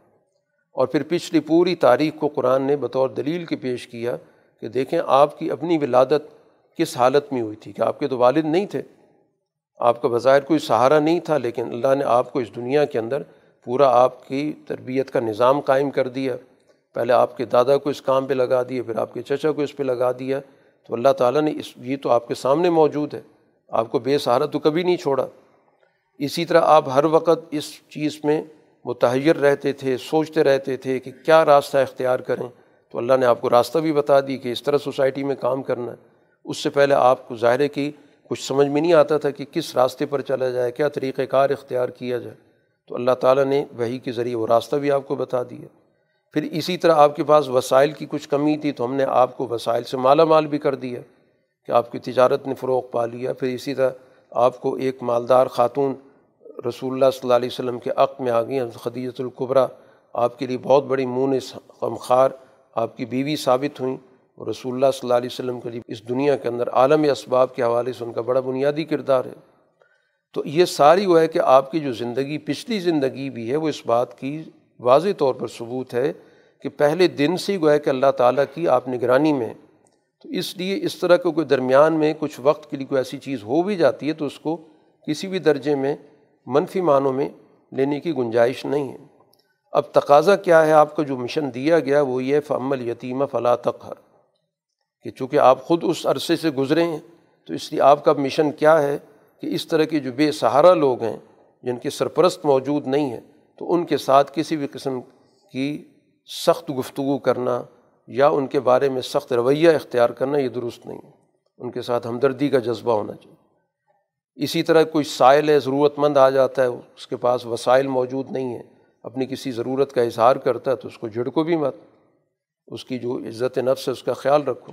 اور پھر پچھلی پوری تاریخ کو قرآن نے بطور دلیل کے پیش کیا کہ دیکھیں آپ کی اپنی ولادت کس حالت میں ہوئی تھی، کہ آپ کے تو والد نہیں تھے۔ آپ کا بظاہر کوئی سہارا نہیں تھا، لیکن اللہ نے آپ کو اس دنیا کے اندر پورا آپ کی تربیت کا نظام قائم کر دیا۔ پہلے آپ کے دادا کو اس کام پہ لگا دیا، پھر آپ کے چچا کو اس پہ لگا دیا۔ تو اللہ تعالیٰ نے اس، یہ تو آپ کے سامنے موجود ہے۔ آپ کو بے سہارا تو کبھی نہیں چھوڑا۔ اسی طرح آپ ہر وقت اس چیز میں متحیر رہتے تھے، سوچتے رہتے تھے کہ کیا راستہ اختیار کریں۔ تو اللہ نے آپ کو راستہ بھی بتا دی کہ اس طرح سوسائٹی میں کام کرنا۔ ہے اس سے پہلے آپ کو ظاہر کی کچھ سمجھ میں نہیں آتا تھا کہ کس راستے پر چلا جائے، کیا طریقۂ کار اختیار کیا جائے۔ تو اللہ تعالیٰ نے وہی کے ذریعے وہ راستہ بھی آپ کو بتا دیا۔ پھر اسی طرح آپ کے پاس وسائل کی کچھ کمی تھی تو ہم نے آپ کو وسائل سے مالا مال بھی کر دیا کہ آپ کی تجارت نے فروغ پا لیا۔ پھر اسی طرح آپ کو ایک مالدار خاتون رسول اللہ صلی اللہ علیہ وسلم کے عق میں آ گئی خدیجۃ القبرا آپ کے لیے بہت بڑی مون غمخوار آپ کی بیوی ثابت ہوئیں۔ اور رسول اللہ صلی اللہ علیہ وسلم کے لیے اس دنیا کے اندر عالم اسباب کے حوالے سے ان کا بڑا بنیادی کردار ہے۔ تو یہ ساری وہ ہے کہ آپ کی جو زندگی، پچھلی زندگی بھی ہے، وہ اس بات کی واضح طور پر ثبوت ہے کہ پہلے دن سے ہی گویا کہ اللہ تعالیٰ کی آپ نگرانی میں تو اس لیے اس طرح کے کوئی درمیان میں کچھ وقت کے لیے کوئی ایسی چیز ہو بھی جاتی ہے تو اس کو کسی بھی درجے میں منفی معنوں میں لینے کی گنجائش نہیں ہے۔ اب تقاضا کیا ہے؟ آپ کو جو مشن دیا گیا وہ یہ فعمل یتیمہ فلاں تقہر کہ چونکہ آپ خود اس عرصے سے گزرے ہیں، تو اس لیے آپ کا مشن کیا ہے کہ اس طرح کے جو بے سہارا لوگ ہیں، جن کے سرپرست موجود نہیں ہیں، تو ان کے ساتھ کسی بھی قسم کی سخت گفتگو کرنا یا ان کے بارے میں سخت رویہ اختیار کرنا یہ درست نہیں ہے۔ ان کے ساتھ ہمدردی کا جذبہ ہونا چاہیے۔ اسی طرح کوئی سائل ہے، ضرورت مند آ جاتا ہے، اس کے پاس وسائل موجود نہیں ہیں، اپنی کسی ضرورت کا اظہار کرتا ہے، تو اس کو جھڑکو بھی مت۔ اس کی جو عزت نفس ہے، اس کا خیال رکھو۔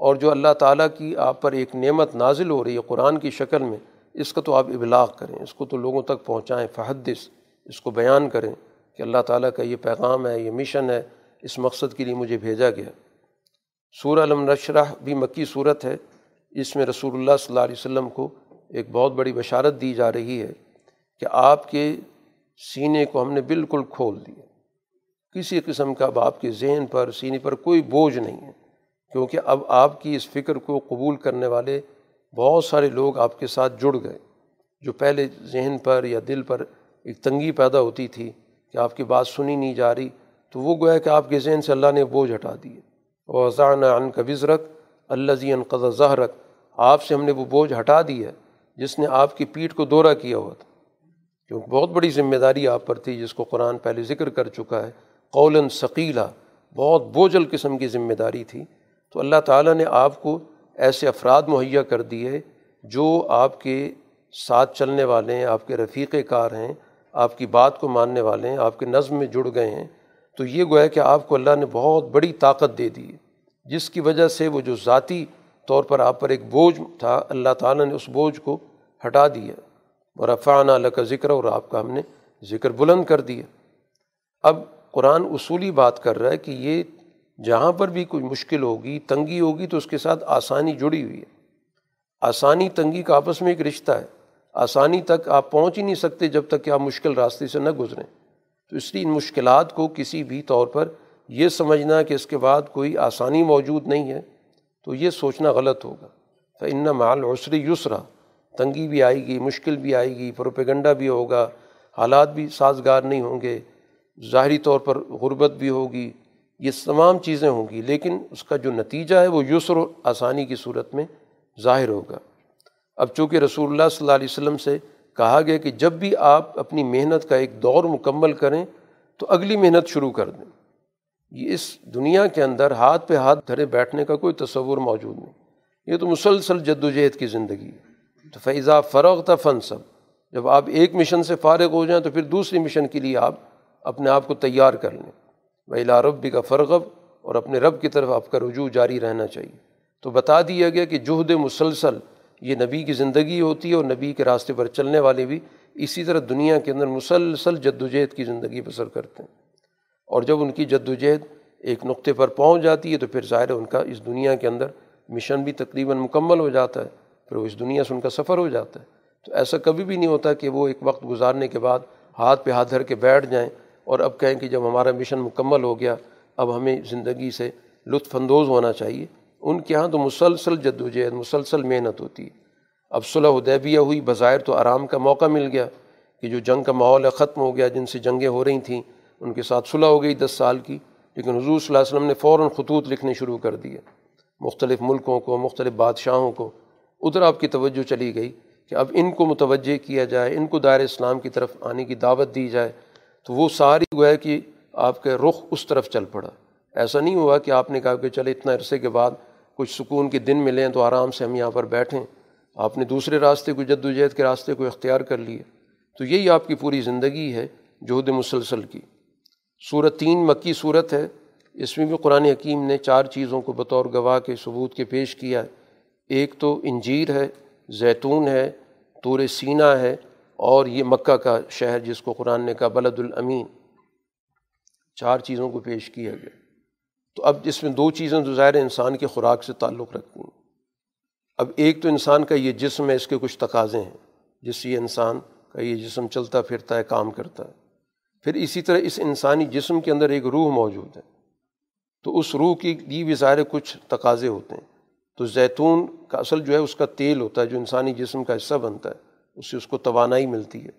اور جو اللہ تعالیٰ کی آپ پر ایک نعمت نازل ہو رہی ہے قرآن کی شکل میں، اس کا تو آپ ابلاغ کریں، اس کو تو لوگوں تک پہنچائیں، فحدث، اس کو بیان کریں کہ اللہ تعالیٰ کا یہ پیغام ہے، یہ مشن ہے، اس مقصد کے لیے مجھے بھیجا گیا۔ سورہ علم نشرح بھی مکی صورت ہے، اس میں رسول اللہ صلی اللہ علیہ وسلم کو ایک بہت بڑی بشارت دی جا رہی ہے کہ آپ کے سینے کو ہم نے بالکل کھول دیا۔ کسی قسم کا اب آپ کے ذہن پر، سینے پر کوئی بوجھ نہیں ہے۔ کیونکہ اب آپ کی اس فکر کو قبول کرنے والے بہت سارے لوگ آپ کے ساتھ جڑ گئے۔ جو پہلے ذہن پر یا دل پر ایک تنگی پیدا ہوتی تھی کہ آپ کی بات سنی نہیں جا رہی، تو وہ گویا کہ آپ کے ذہن سے اللہ نے بوجھ ہٹا دیے اور ذان ان کا وزرک اللہ زی قضا ظہرک آپ سے ہم نے وہ بوجھ ہٹا دیا جس نے آپ کی پیٹھ کو دورہ کیا ہوا تھا۔ کیونکہ بہت بڑی ذمہ داری آپ پر تھی، جس کو قرآن پہلے ذکر کر چکا ہے۔ قول ثقیلا بہت بوجھل قسم کی ذمہ داری تھی۔ تو اللہ تعالیٰ نے آپ کو ایسے افراد مہیا کر دیے جو آپ کے ساتھ چلنے والے ہیں، آپ کے رفیق کار ہیں، آپ کی بات کو ماننے والے ہیں، آپ کے نظم میں جڑ گئے ہیں۔ تو یہ گویا کہ آپ کو اللہ نے بہت بڑی طاقت دے دی، جس کی وجہ سے وہ جو ذاتی طور پر آپ پر ایک بوجھ تھا، اللہ تعالیٰ نے اس بوجھ کو ہٹا دیا۔ اور افعان اللہ کا ذکر اور آپ کا ہم نے ذکر بلند کر دیا۔ اب قرآن اصولی بات کر رہا ہے کہ یہ جہاں پر بھی کوئی مشکل ہوگی، تنگی ہوگی تو اس کے ساتھ آسانی جڑی ہوئی ہے۔ آسانی تنگی کا آپس میں ایک رشتہ ہے۔ آسانی تک آپ پہنچ ہی نہیں سکتے جب تک کہ آپ مشکل راستے سے نہ گزریں۔ تو اس لیے ان مشکلات کو کسی بھی طور پر یہ سمجھنا کہ اس کے بعد کوئی آسانی موجود نہیں ہے، تو یہ سوچنا غلط ہوگا۔ تو ان مال عسری یسرا تنگی بھی آئے گی، مشکل بھی آئے گی، پروپیگنڈا بھی ہوگا، حالات بھی سازگار نہیں ہوں گے۔ ظاہری طور پر غربت بھی ہوگی۔ یہ تمام چیزیں ہوں گی، لیکن اس کا جو نتیجہ ہے وہ یسر و آسانی کی صورت میں ظاہر ہوگا۔ اب چونکہ رسول اللہ صلی اللہ علیہ وسلم سے کہا گیا کہ جب بھی آپ اپنی محنت کا ایک دور مکمل کریں تو اگلی محنت شروع کر دیں۔ یہ اس دنیا کے اندر ہاتھ پہ ہاتھ دھرے بیٹھنے کا کوئی تصور موجود نہیں۔ یہ تو مسلسل جد و جہد کی زندگی ہے۔ تو فیضا فروغ تھا فن سب جب آپ ایک مشن سے فارغ ہو جائیں تو پھر دوسری مشن کے لیے آپ اپنے آپ کو تیار کر لیں۔ بھائی ربی کا فرغب اور اپنے رب کی طرف آپ کا رجوع جاری رہنا چاہیے۔ تو بتا دیا گیا کہ جہد مسلسل یہ نبی کی زندگی ہوتی ہے اور نبی کے راستے پر چلنے والے بھی اسی طرح دنیا کے اندر مسلسل جد وجہد کی زندگی بسر کرتے ہیں۔ اور جب ان کی جد وجہد ایک نقطے پر پہنچ جاتی ہے تو پھر ظاہر ان کا اس دنیا کے اندر مشن بھی تقریباً مکمل ہو جاتا ہے، پھر وہ اس دنیا سے ان کا سفر ہو جاتا ہے۔ تو ایسا کبھی بھی نہیں ہوتا کہ وہ ایک وقت گزارنے کے بعد ہاتھ پہ ہاتھ دھر کے بیٹھ جائیں اور اب کہیں کہ جب ہمارا مشن مکمل ہو گیا، اب ہمیں زندگی سے لطف اندوز ہونا چاہیے۔ ان کے یہاں تو مسلسل جد و جہد مسلسل محنت ہوتی ہے۔ اب صلح حدیبیہ ہوئی، بظاہر تو آرام کا موقع مل گیا کہ جو جنگ کا ماحول ہے ختم ہو گیا، جن سے جنگیں ہو رہی تھیں، ان کے ساتھ صلح ہو گئی دس سال کی۔ لیکن حضور صلی اللہ علیہ وسلم نے فوراً خطوط لکھنے شروع کر دیے۔ مختلف ملکوں کو، مختلف بادشاہوں کو۔ ادھر آپ کی توجہ چلی گئی کہ اب ان کو متوجہ کیا جائے، ان کو دائر اسلام کی طرف آنے کی دعوت دی جائے۔ تو وہ ساری گویا کہ آپ کے رخ اس طرف چل پڑا۔ ایسا نہیں ہوا کہ آپ نے کہا کہ چلے اتنا عرصے کے بعد کچھ سکون کے دن ملیں تو آرام سے ہم یہاں پر بیٹھیں۔ آپ نے دوسرے راستے کو جد و جہد کے راستے کو اختیار کر لیے۔ تو یہی آپ کی پوری زندگی ہے جہد مسلسل کی۔ صورت تین مکی صورت ہے۔ اس میں بھی قرآن حکیم نے چار چیزوں کو بطور گواہ کے ثبوت کے پیش کیا ہے۔ ایک تو انجیر ہے، زیتون ہے، طور سینہ ہے اور یہ مکہ کا شہر جس کو قرآن نے کہا بلد الامین، چار چیزوں کو پیش کیا گیا۔ تو اب اس میں دو چیزیں تو ظاہر انسان کے خوراک سے تعلق رکھتی ہیں۔ اب ایک تو انسان کا یہ جسم ہے، اس کے کچھ تقاضے ہیں۔ جس سے یہ انسان کا یہ جسم چلتا، پھرتا ہے، کام کرتا ہے۔ پھر اسی طرح اس انسانی جسم کے اندر ایک روح موجود ہے۔ تو اس روح کی بھی ظاہر کچھ تقاضے ہوتے ہیں۔ تو زیتون کا اصل جو ہے، اس کا تیل ہوتا ہے، جو انسانی جسم کا حصہ بنتا ہے۔ اس سے اس کو توانائی ملتی ہے۔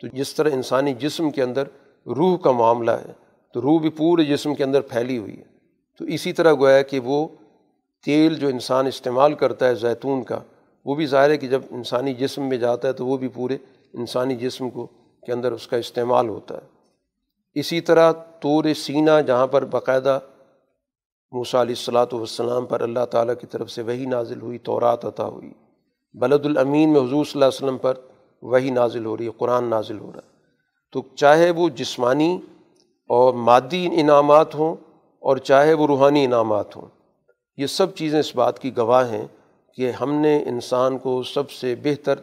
تو جس طرح انسانی جسم کے اندر روح کا معاملہ ہے، تو روح بھی پورے جسم کے اندر پھیلی ہوئی ہے۔ تو اسی طرح گویا کہ وہ تیل جو انسان استعمال کرتا ہے زیتون کا، وہ بھی ظاہر ہے کہ جب انسانی جسم میں جاتا ہے تو وہ بھی پورے انسانی جسم کو کے اندر اس کا استعمال ہوتا ہے۔ اسی طرح طور سینہ جہاں پر باقاعدہ موسیٰ علیہ الصلاۃ والسلام پر اللہ تعالیٰ کی طرف سے وہی نازل ہوئی، تورات عطا ہوئی۔ بلد الامین میں حضور صلی اللہ علیہ وسلم پر وہی نازل ہو رہی ہے، قرآن نازل ہو رہا ہے۔ تو چاہے وہ جسمانی اور مادی انعامات ہوں اور چاہے وہ روحانی انعامات ہوں، یہ سب چیزیں اس بات کی گواہ ہیں کہ ہم نے انسان کو سب سے بہتر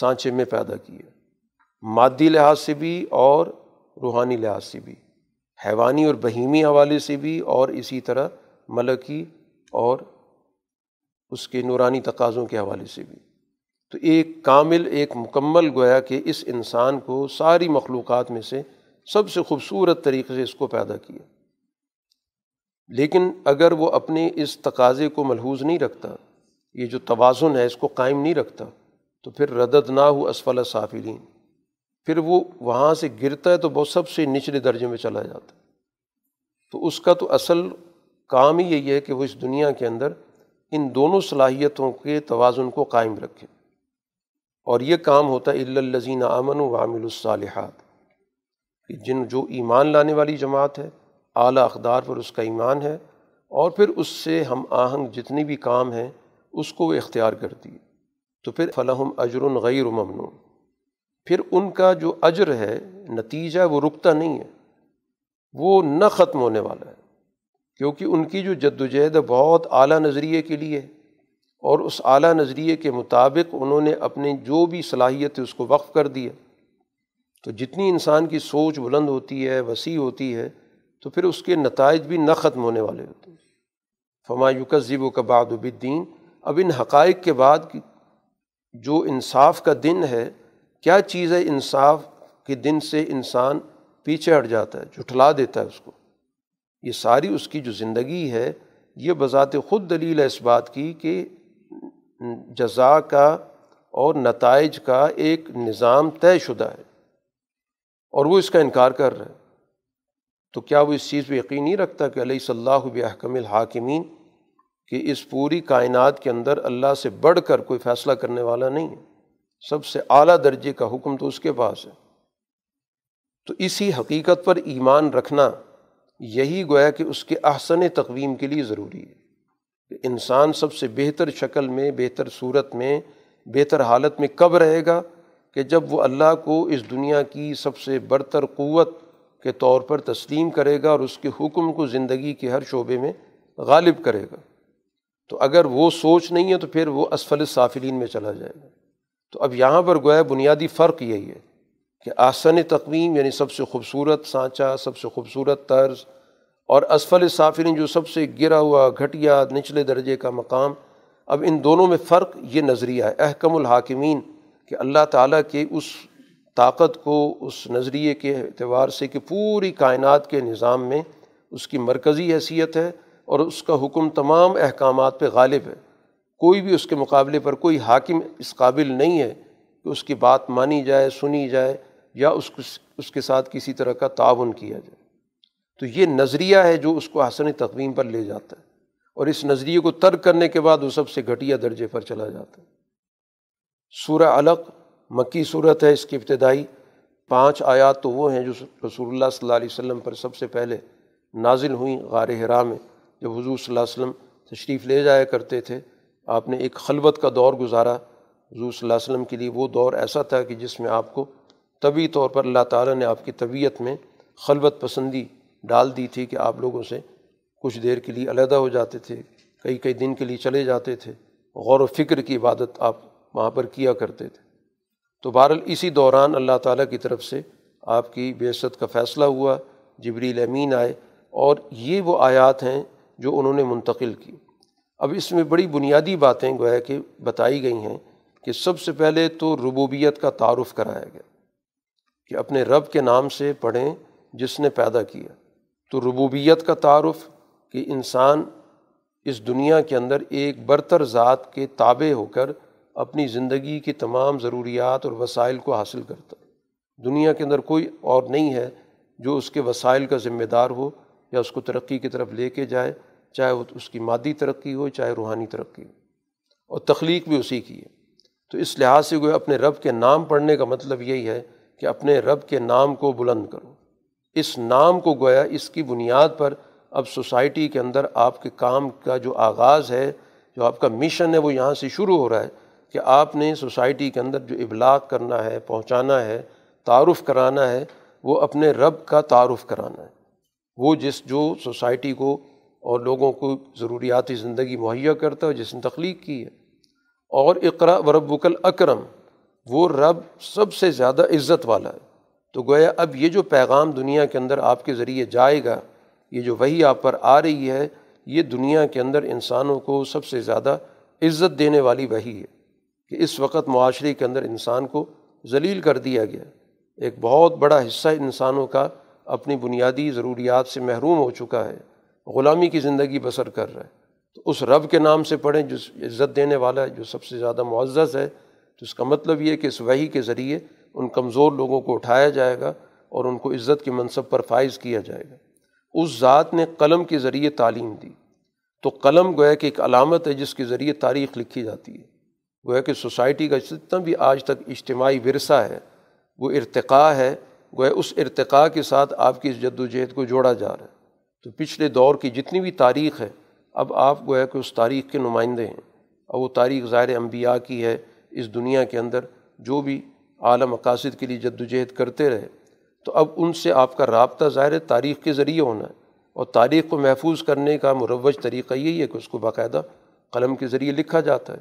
سانچے میں پیدا کیا مادی لحاظ سے بھی اور روحانی لحاظ سے بھی، حیوانی اور بہیمی حوالے سے بھی اور اسی طرح ملکی اور اس کے نورانی تقاضوں کے حوالے سے بھی۔ تو ایک کامل، ایک مکمل گویا کہ اس انسان کو ساری مخلوقات میں سے سب سے خوبصورت طریقے سے اس کو پیدا کیا۔ لیکن اگر وہ اپنے اس تقاضے کو ملحوظ نہیں رکھتا، یہ جو توازن ہے اس کو قائم نہیں رکھتا، تو پھر ردد نہ ہو اسفل صافرین پھر وہ وہاں سے گرتا ہے تو بہت سب سے نچلے درجے میں چلا جاتا ہے۔ تو اس کا تو اصل کام ہی یہی ہے کہ وہ اس دنیا کے اندر ان دونوں صلاحیتوں کے توازن کو قائم رکھے۔ اور یہ کام ہوتا ہے الزین امن و عامل الصالحات، کہ جن جو ایمان لانے والی جماعت ہے، اعلیٰ اقدار پر اس کا ایمان ہے، اور پھر اس سے ہم آہنگ جتنی بھی کام ہیں، اس کو وہ اختیار کرتی ہے۔ تو پھر فلاحم اجر غیر ممنون۔ پھر ان کا جو اجر ہے، نتیجہ وہ رکتا نہیں ہے۔ وہ نہ ختم ہونے والا ہے، کیونکہ ان کی جو جد و جہد ہے، بہت اعلیٰ نظریے کے لیے اور اس اعلیٰ نظریے کے مطابق انہوں نے اپنے جو بھی صلاحیت ہے اس کو وقف کر دیا۔ تو جتنی انسان کی سوچ بلند ہوتی ہے، وسیع ہوتی ہے، تو پھر اس کے نتائج بھی نہ ختم ہونے والے ہوتے ہیں۔ فما یوکذیب و کباد الدین اب ان حقائق کے بعد جو انصاف کا دن ہے، کیا چیز ہے انصاف کے دن سے انسان پیچھے ہٹ جاتا ہے، جھٹلا دیتا ہے اس کو؟ یہ ساری اس کی جو زندگی ہے، یہ بذات خود دلیل ہے اس بات کی کہ جزا کا اور نتائج کا ایک نظام طے شدہ ہے اور وہ اس کا انکار کر رہا ہے تو کیا وہ اس چیز پہ یقین نہیں رکھتا کہ علیہ صلی اللہ بحکم الحاکمین کہ اس پوری کائنات کے اندر اللہ سے بڑھ کر کوئی فیصلہ کرنے والا نہیں ہے؟ سب سے اعلیٰ درجے کا حکم تو اس کے پاس ہے۔ تو اسی حقیقت پر ایمان رکھنا یہی گویا کہ اس کے احسن تقویم کے لیے ضروری ہے۔ انسان سب سے بہتر شکل میں، بہتر صورت میں، بہتر حالت میں کب رہے گا کہ جب وہ اللہ کو اس دنیا کی سب سے برتر قوت کے طور پر تسلیم کرے گا اور اس کے حکم کو زندگی کے ہر شعبے میں غالب کرے گا۔ تو اگر وہ سوچ نہیں ہے تو پھر وہ اسفل صافرین میں چلا جائے گا۔ تو اب یہاں پر گویا بنیادی فرق یہی ہے کہ آسن تقویم یعنی سب سے خوبصورت سانچہ سب سے خوبصورت طرز اور اسفل صافرین جو سب سے گرا ہوا، گھٹیا، نچلے درجے کا مقام۔ اب ان دونوں میں فرق یہ نظریہ ہے۔ احکم الحاکمین کہ اللہ تعالیٰ کے اس طاقت کو، اس نظریے کے اعتبار سے کہ پوری کائنات کے نظام میں اس کی مرکزی حیثیت ہے اور اس کا حکم تمام احکامات پہ غالب ہے۔ کوئی بھی اس کے مقابلے پر کوئی حاکم اس قابل نہیں ہے کہ اس کی بات مانی جائے، سنی جائے یا اس اس کے ساتھ کسی طرح کا تعاون کیا جائے۔ تو یہ نظریہ ہے جو اس کو حسن تقویم پر لے جاتا ہے اور اس نظریے کو ترک کرنے کے بعد وہ سب سے گھٹیا درجے پر چلا جاتا ہے۔ سورہ علق، مکی صورت ہے اس کی ابتدائی۔ پانچ آیات تو وہ ہیں جو رسول اللہ صلی اللہ علیہ وسلم پر سب سے پہلے نازل ہوئیں غار حرا میں۔ جب حضور صلی اللہ علیہ وسلم تشریف لے جایا کرتے تھے، آپ نے ایک خلوت کا دور گزارا۔ حضور صلی اللہ علیہ وسلم کے لیے وہ دور ایسا تھا کہ جس میں آپ کو طبی طور پر اللہ تعالیٰ نے آپ کی طبیعت میں خلوت پسندی ڈال دی تھی کہ آپ لوگوں سے کچھ دیر کے لیے علیحدہ ہو جاتے تھے، کئی کئی دن کے لیے چلے جاتے تھے۔ غور و فکر کی عبادت آپ وہاں پر کیا کرتے تھے۔ تو بہرحال اسی دوران اللہ تعالیٰ کی طرف سے آپ کی بیست کا فیصلہ ہوا، جبریل امین آئے اور یہ وہ آیات ہیں جو انہوں نے منتقل کی۔ اب اس میں بڑی بنیادی باتیں گویا کہ بتائی گئی ہیں کہ سب سے پہلے تو ربوبیت کا تعارف کرایا گیا کہ اپنے رب کے نام سے پڑھیں جس نے پیدا کیا۔ تو ربوبیت کا تعارف کہ انسان اس دنیا کے اندر ایک برتر ذات کے تابع ہو کر اپنی زندگی کی تمام ضروریات اور وسائل کو حاصل کرتا ہے۔ دنیا کے اندر کوئی اور نہیں ہے جو اس کے وسائل کا ذمہ دار ہو یا اس کو ترقی کی طرف لے کے جائے، چاہے وہ اس کی مادی ترقی ہو، چاہے روحانی ترقی ہو۔ اور تخلیق بھی اسی کی ہے۔ تو اس لحاظ سے وہ اپنے رب کے نام پڑھنے کا مطلب یہی ہے کہ اپنے رب کے نام کو بلند کرو۔ اس نام کو گویا اس کی بنیاد پر اب سوسائٹی کے اندر آپ کے کام کا جو آغاز ہے، جو آپ کا مشن ہے، وہ یہاں سے شروع ہو رہا ہے کہ آپ نے سوسائٹی کے اندر جو ابلاغ کرنا ہے، پہنچانا ہے، تعارف کرانا ہے، وہ اپنے رب کا تعارف کرانا ہے۔ وہ جس جو سوسائٹی کو اور لوگوں کو ضروریاتی زندگی مہیا کرتا ہے، جس نے تخلیق کی ہے۔ اور اقرا و رب اکرم وہ رب سب سے زیادہ عزت والا ہے۔ تو گویا اب یہ جو پیغام دنیا کے اندر آپ کے ذریعے جائے گا، یہ جو وہی آپ پر آ رہی ہے، یہ دنیا کے اندر انسانوں کو سب سے زیادہ عزت دینے والی وہی ہے کہ اس وقت معاشرے کے اندر انسان کو ذلیل کر دیا گیا۔ ایک بہت بڑا حصہ انسانوں کا اپنی بنیادی ضروریات سے محروم ہو چکا ہے، غلامی کی زندگی بسر کر رہا ہے۔ تو اس رب کے نام سے پڑھیں جو عزت دینے والا ہے، جو سب سے زیادہ معزز ہے، تو اس کا مطلب یہ کہ اس وحی کے ذریعے ان کمزور لوگوں کو اٹھایا جائے گا اور ان کو عزت کے منصب پر فائز کیا جائے گا۔ اس ذات نے قلم کے ذریعے تعلیم دی۔ تو قلم گویا کہ ایک علامت ہے جس کے ذریعے تاریخ لکھی جاتی ہے۔ گویا کہ سوسائٹی کا جتنا بھی آج تک اجتماعی ورثہ ہے، وہ ارتقاء ہے۔ گویا اس ارتقاء کے ساتھ آپ کی اس جد و جہد کو جوڑا جا رہا ہے۔ تو پچھلے دور کی جتنی بھی تاریخ ہے، اب آپ گویا کہ اس تاریخ کے نمائندے ہیں۔ اور وہ تاریخ ظاہر انبیاء کی ہے اس دنیا کے اندر۔ جو بھی اعلیٰ مقاصد کے لیے جد و جہد کرتے رہے۔ تو اب ان سے آپ کا رابطہ ظاہر تاریخ کے ذریعے ہونا ہے۔ اور تاریخ کو محفوظ کرنے کا مروج طریقہ یہی ہے کہ اس کو باقاعدہ قلم کے ذریعے لکھا جاتا ہے۔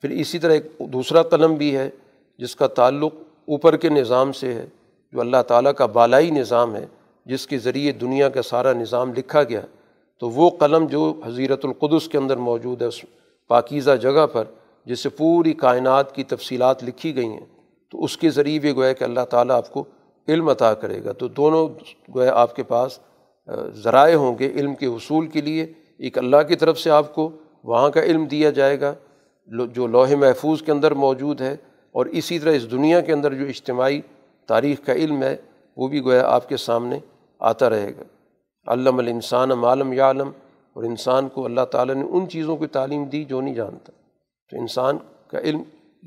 پھر اسی طرح ایک دوسرا قلم بھی ہے، جس کا تعلق اوپر کے نظام سے ہے، جو اللہ تعالیٰ کا بالائی نظام ہے، جس کے ذریعے دنیا کا سارا نظام لکھا گیا۔ تو وہ قلم جو حضیرت القدس کے اندر موجود ہے، اس پاکیزہ جگہ پر جس سے پوری کائنات کی تفصیلات لکھی گئی ہیں۔ تو اس کے ذریعے بھی گویا کہ اللہ تعالیٰ آپ کو علم عطا کرے گا۔ تو دونوں گویا آپ کے پاس ذرائع ہوں گے علم کے حصول کے لیے۔ ایک اللہ کی طرف سے آپ کو وہاں کا علم دیا جائے گا جو لوح محفوظ کے اندر موجود ہے، اور اسی طرح اس دنیا کے اندر جو اجتماعی تاریخ کا علم ہے، وہ بھی گویا آپ کے سامنے آتا رہے گا۔ علم الانسان عالم یا عالم اور انسان کو اللہ تعالیٰ نے ان چیزوں کی تعلیم دی جو نہیں جانتا۔ تو انسان کا علم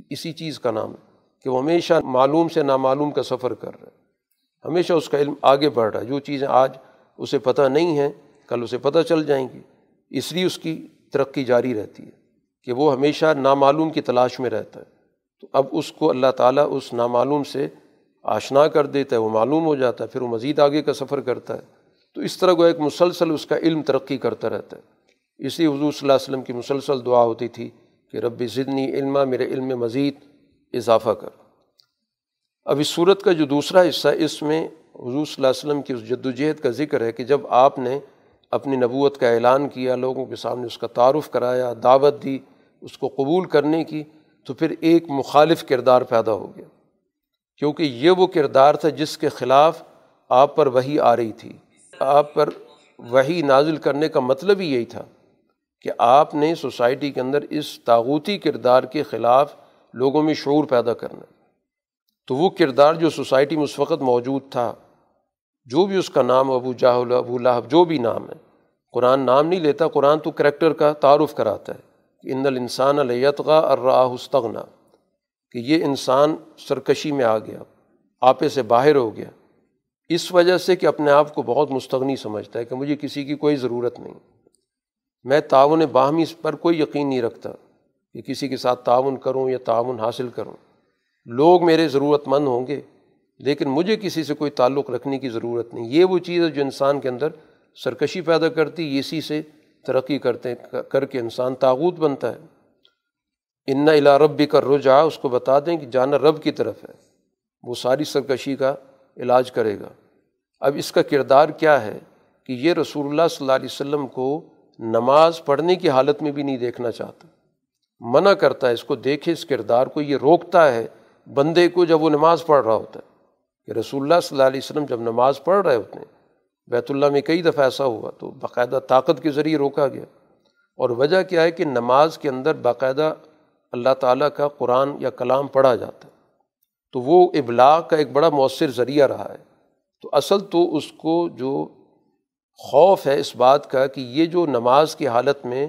اسی چیز کا نام ہے۔ کہ وہ ہمیشہ معلوم سے نامعلوم کا سفر کر رہا ہے ہمیشہ اس کا علم آگے بڑھ رہا ہے۔ جو چیزیں آج اسے پتہ نہیں ہیں، کل اسے پتہ چل جائیں گی۔ اس لیے اس کی ترقی جاری رہتی ہے کہ وہ ہمیشہ نامعلوم کی تلاش میں رہتا ہے۔ تو اب اس کو اللہ تعالیٰ اس نامعلوم سے آشنا کر دیتا ہے، وہ معلوم ہو جاتا ہے، پھر وہ مزید آگے کا سفر کرتا ہے۔ تو اس طرح کو ایک مسلسل اس کا علم ترقی کرتا رہتا ہے۔ اسی حضور صلی اللہ علیہ وسلم کی مسلسل دعا ہوتی تھی کہ رب ضدنی علما، میرے علم میں مزید اضافہ کر۔ اب اس صورت کا جو دوسرا حصہ، اس میں حضور صلی اللہ علیہ وسلم کی اس جد و جہد کا ذکر ہے کہ جب آپ نے اپنی نبوت کا اعلان کیا، لوگوں کے سامنے اس کا تعارف کرایا، دعوت دی، اس کو قبول کرنے کی، تو پھر ایک مخالف کردار پیدا ہو گیا۔ کیونکہ یہ وہ کردار تھا جس کے خلاف آپ پر وہی آ رہی تھی۔ آپ پر وہی نازل کرنے کا مطلب ہی یہی تھا کہ آپ نے سوسائٹی کے اندر اس تاغوتی کردار کے خلاف لوگوں میں شعور پیدا کرنا۔ تو وہ کردار جو سوسائٹی میں اس وقت موجود تھا، جو بھی اس کا نام ابو جاہل ابو لاہب جو بھی نام ہے، قرآن نام نہیں لیتا، قرآن تو کریکٹر کا تعارف کراتا ہے کہ ان الانسان الیتغا الراہ استغنا کہ یہ انسان سرکشی میں آ گیا، آپے سے باہر ہو گیا۔ اس وجہ سے کہ اپنے آپ کو بہت مستغنی سمجھتا ہے کہ مجھے کسی کی کوئی ضرورت نہیں۔ میں تعاون باہمی پر کوئی یقین نہیں رکھتا۔ کہ کسی کے ساتھ تعاون کروں یا تعاون حاصل کروں۔ لوگ میرے ضرورت مند ہوں گے، لیکن مجھے کسی سے کوئی تعلق رکھنے کی ضرورت نہیں۔ یہ وہ چیز ہے جو انسان کے اندر سرکشی پیدا کرتی اسی سے ترقی کرتے کر کے انسان تاغوت بنتا ہے۔ ان الا ربی کا رجا اس کو بتا دیں کہ جانا رب کی طرف ہے، وہ ساری سرکشی کا علاج کرے گا۔ اب اس کا کردار کیا ہے کہ یہ رسول اللہ صلی اللہ علیہ وسلم کو نماز پڑھنے کی حالت میں بھی نہیں دیکھنا چاہتا۔ منع کرتا ہے، اس کو دیکھے، اس کردار کو یہ روکتا ہے بندے کو جب وہ نماز پڑھ رہا ہوتا ہے۔ کہ رسول اللہ صلی اللہ علیہ وسلم جب نماز پڑھ رہے ہوتے ہیں، بیت اللہ میں کئی دفعہ ایسا ہوا تو باقاعدہ طاقت کے ذریعے روکا گیا۔ اور وجہ کیا ہے کہ نماز کے اندر باقاعدہ اللہ تعالیٰ کا قرآن یا کلام پڑھا جاتا ہے۔ تو وہ ابلاغ کا ایک بڑا مؤثر ذریعہ رہا ہے۔ تو اصل تو اس کو جو خوف ہے اس بات کا کہ یہ جو نماز کی حالت میں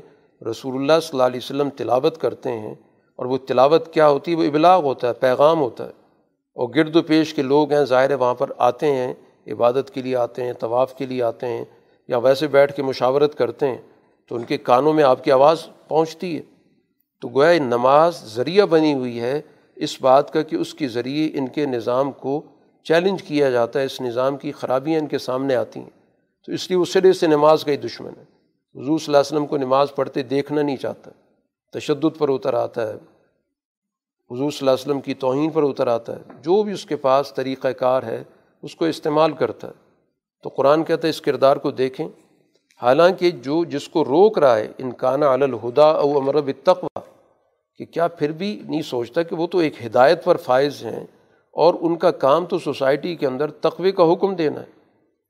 رسول اللہ صلی اللہ علیہ وسلم تلاوت کرتے ہیں اور وہ تلاوت کیا ہوتی ہے؟ وہ ابلاغ ہوتا ہے، پیغام ہوتا ہے۔ اور گرد و پیش کے لوگ ہیں، ظاہر وہاں پر آتے ہیں، عبادت کے لیے آتے ہیں، طواف کے لیے آتے ہیں یا ویسے بیٹھ کے مشاورت کرتے ہیں تو ان کے کانوں میں آپ کی آواز پہنچتی ہے۔ تو گویا نماز ذریعہ بنی ہوئی ہے اس بات کا کہ اس کے ذریعے ان کے نظام کو چیلنج کیا جاتا ہے، اس نظام کی خرابیاں ان کے سامنے آتی ہیں۔ تو اس لیے اس سرے سے نماز کا ہی دشمن ہے۔ حضور صلی اللہ علیہ وسلم کو نماز پڑھتے دیکھنا نہیں چاہتا، تشدد پر اتر آتا ہے، حضور صلی اللہ علیہ وسلم کی توہین پر اتر آتا ہے، جو بھی اس کے پاس طریقہ کار ہے، اس کو استعمال کرتا ہے۔ تو قرآن کہتا ہے اس کردار کو دیکھیں۔ حالانکہ جو جس کو روک رہا ہے انکانہ الہدا او امرب اتقوا کہ کیا پھر بھی نہیں سوچتا کہ وہ تو ایک ہدایت پر فائز ہیں، اور ان کا کام تو سوسائٹی کے اندر تقوی کا حکم دینا ہے۔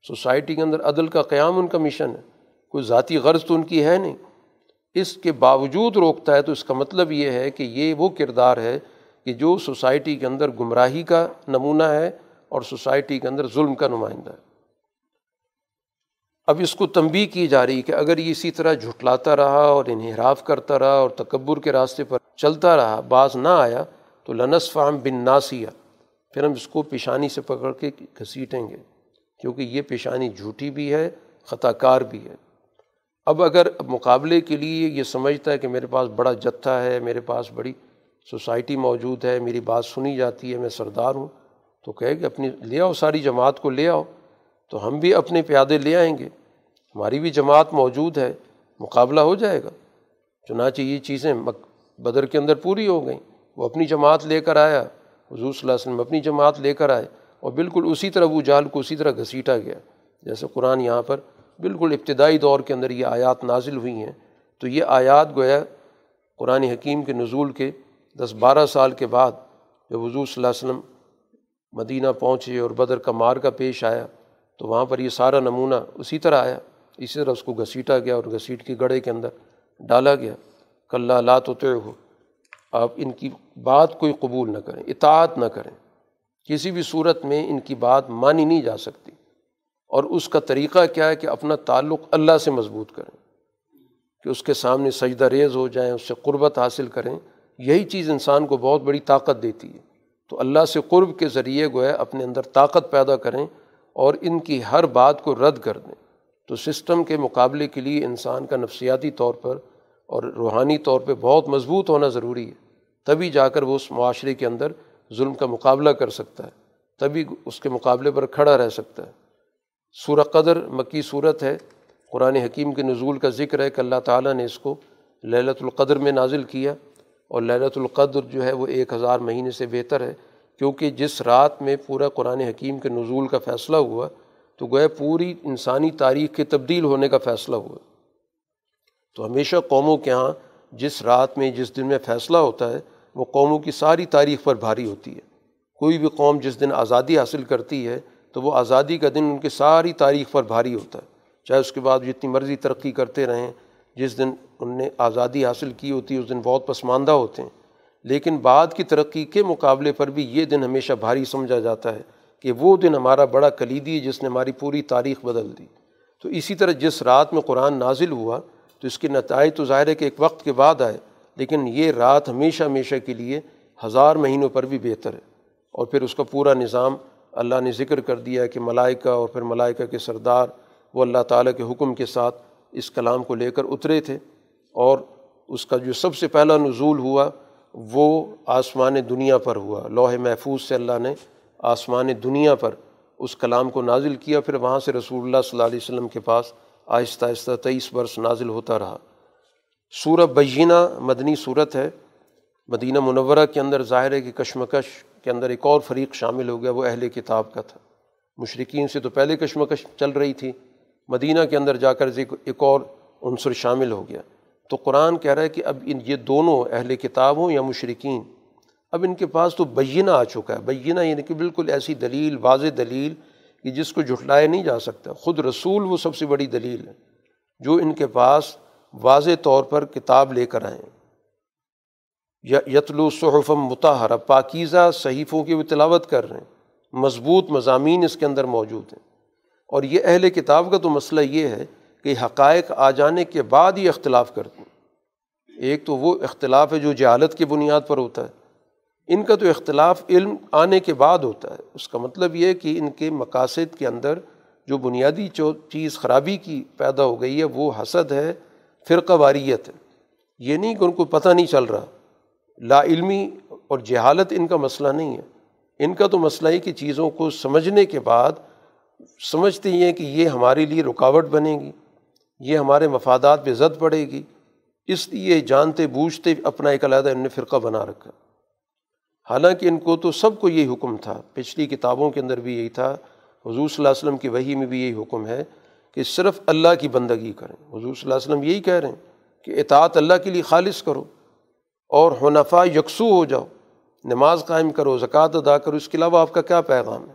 سوسائٹی کے اندر عدل کا قیام، ان کا مشن ہے۔ کوئی ذاتی غرض تو ان کی ہے نہیں۔ اس کے باوجود روکتا ہے تو اس کا مطلب یہ ہے کہ یہ وہ کردار ہے کہ جو سوسائٹی کے اندر گمراہی کا نمونہ ہے اور سوسائٹی کے اندر ظلم کا نمائندہ ہے۔ اب اس کو تنبی کی جا رہی کہ اگر یہ اسی طرح جھٹلاتا رہا اور انحراف کرتا رہا اور تکبر کے راستے پر چلتا رہا بعض نہ آیا تو لنس فام بن ناسیہ پھر ہم اس کو پیشانی سے پکڑ کے گھسیٹیں گے کیونکہ یہ پیشانی جھوٹی بھی ہے خطا کار بھی ہے۔ اب اگر مقابلے کے لیے یہ سمجھتا ہے کہ میرے پاس بڑا جتھا ہے، میرے پاس بڑی سوسائٹی موجود ہے، میری بات سنی جاتی ہے، میں سردار ہوں، تو کہے کہ اپنی لے آؤ ساری جماعت کو لے آؤ، تو ہم بھی اپنے پیادے لے آئیں گے۔ ہماری بھی جماعت موجود ہے، مقابلہ ہو جائے گا۔ چنانچہ یہ چیزیں بدر کے اندر پوری ہو گئیں۔ وہ اپنی جماعت لے کر آیا، حضور صلی اللہ علیہ وسلم اپنی جماعت لے کر آئے اور بالکل اسی طرح وہ جال کو اسی طرح گھسیٹا گیا۔ جیسے قرآن یہاں پر بالکل ابتدائی دور کے اندر یہ آیات نازل ہوئی ہیں۔ تو یہ آیات گویا قرآن حکیم کے نزول کے دس بارہ سال کے بعد جب حضور صلی اللہ علیہ وسلم مدینہ پہنچے اور بدر کا مار کا پیش آیا، تو وہاں پر یہ سارا نمونہ اسی طرح آیا۔ اسی طرح اس کو گھسیٹا گیا اور گھسیٹ کی گڑھے کے اندر ڈالا گیا۔ کل لات ہوتے ہو آپ ان کی بات کوئی قبول نہ کریں، اطاعت نہ کریں۔ کسی بھی صورت میں ان کی بات مانی نہیں جا سکتی۔ اور اس کا طریقہ کیا ہے کہ اپنا تعلق اللہ سے مضبوط کریں، کہ اس کے سامنے سجدہ ریز ہو جائیں، اس سے قربت حاصل کریں۔ یہی چیز انسان کو بہت بڑی طاقت دیتی ہے۔ تو اللہ سے قرب کے ذریعے گویا اپنے اندر طاقت پیدا کریں اور ان کی ہر بات کو رد کر دیں۔ تو سسٹم کے مقابلے کے لیے انسان کا نفسیاتی طور پر اور روحانی طور پہ بہت مضبوط ہونا ضروری ہے۔ تبھی جا کر وہ اس معاشرے کے اندر ظلم کا مقابلہ کر سکتا ہے۔ تبھی اس کے مقابلے پر کھڑا رہ سکتا ہے۔ سورہ قدر مکی صورت ہے۔ قرآن حکیم کے نزول کا ذکر ہے کہ اللہ تعالیٰ نے اس کو للت القدر میں نازل کیا اور للت القدر جو ہے وہ ایک ہزار مہینے سے بہتر ہے، کیونکہ جس رات میں پورا قرآن حکیم کے نزول کا فیصلہ ہوا، تو گویا پوری انسانی تاریخ کے تبدیل ہونے کا فیصلہ ہوا۔ تو ہمیشہ قوموں کے یہاں جس رات میں، جس دن میں فیصلہ ہوتا ہے، وہ قوموں کی ساری تاریخ پر بھاری ہوتی ہے۔ کوئی بھی قوم جس دن آزادی حاصل کرتی ہے تو وہ آزادی کا دن ان کے ساری تاریخ پر بھاری ہوتا ہے۔ چاہے اس کے بعد جتنی مرضی ترقی کرتے رہیں، جس دن ان نے آزادی حاصل کی ہوتی ہے اس دن بہت پسماندہ ہوتے ہیں۔ لیکن بعد کی ترقی کے مقابلے پر بھی یہ دن ہمیشہ بھاری سمجھا جاتا ہے کہ وہ دن ہمارا بڑا کلیدی ہے، جس نے ہماری پوری تاریخ بدل دی۔ تو اسی طرح جس رات میں قرآن نازل ہوا، تو اس کے نتائج تو ظاہر ہے کہ ایک وقت کے بعد آئے، لیکن یہ رات ہمیشہ ہمیشہ کے لیے ہزار مہینوں پر بھی بہتر ہے۔ اور پھر اس کا پورا نظام اللہ نے ذکر کر دیا کہ ملائکہ اور پھر ملائکہ کے سردار وہ اللہ تعالیٰ کے حکم کے ساتھ اس کلام کو لے کر اترے تھے اور اس کا جو سب سے پہلا نزول ہوا وہ آسمان دنیا پر ہوا۔ لوح محفوظ سے اللہ نے آسمان دنیا پر اس کلام کو نازل کیا۔ پھر وہاں سے رسول اللہ صلی اللہ علیہ وسلم کے پاس آہستہ آہستہ تیئیس برس نازل ہوتا رہا۔ سورہ بینہ مدنی صورت ہے۔ مدینہ منورہ کے اندر ظاہر ہے کہ کشمکش کے اندر ایک اور فریق شامل ہو گیا، وہ اہل کتاب کا تھا۔ مشرقین سے تو پہلے کشمکش چل رہی تھی، مدینہ کے اندر جا کر ایک اور عنصر شامل ہو گیا۔ تو قرآن کہہ رہا ہے کہ اب ان یہ دونوں اہل کتاب ہوں یا مشرقین اب ان کے پاس تو بینہ آ چکا ہے۔ بینہ یعنی کہ بالکل ایسی دلیل، واضح دلیل کہ جس کو جھٹلایا نہیں جا سکتا۔ خود رسول وہ سب سے بڑی دلیل ہے، جو ان کے پاس واضح طور پر کتاب لے کر آئیں یتلو صحفم متحرہ پاکیزہ صحیفوں کی وہ تلاوت کر رہے ہیں۔ مضبوط مضامین اس کے اندر موجود ہیں۔ اور یہ اہل کتاب کا تو مسئلہ یہ ہے کہ حقائق آ جانے کے بعد ہی اختلاف کرتے ہیں۔ ایک تو وہ اختلاف ہے جو جہالت کی بنیاد پر ہوتا ہے۔ ان کا تو اختلاف علم آنے کے بعد ہوتا ہے۔ اس کا مطلب یہ کہ ان کے مقاصد کے اندر جو بنیادی چیز خرابی کی پیدا ہو گئی ہے، وہ حسد ہے، فرقہ واریت ہے۔ یہ نہیں کہ ان کو پتہ نہیں چل رہا۔ لا علمی اور جہالت ان کا مسئلہ نہیں ہے۔ ان کا تو مسئلہ ہے کہ چیزوں کو سمجھنے کے بعد سمجھتے ہیں کہ یہ ہمارے لیے رکاوٹ بنے گی، یہ ہمارے مفادات پہ زد پڑے گی۔ اس لیے جانتے بوجھتے اپنا ایک علیحدہ ان نے فرقہ بنا رکھا۔ حالانکہ ان کو تو سب کو یہی حکم تھا۔ پچھلی کتابوں کے اندر بھی یہی تھا۔ حضور صلی اللہ علیہ وسلم کی وہی میں بھی یہی حکم ہے کہ صرف اللہ کی بندگی کریں۔ حضور صلی اللہ علیہ وسلم یہی کہہ رہے ہیں کہ اطاعت اللہ کے لیے خالص کرو۔ اور حنفا یکسو ہو جاؤ، نماز قائم کرو زکوٰۃ ادا کرو، اس کے علاوہ آپ کا کیا پیغام ہے؟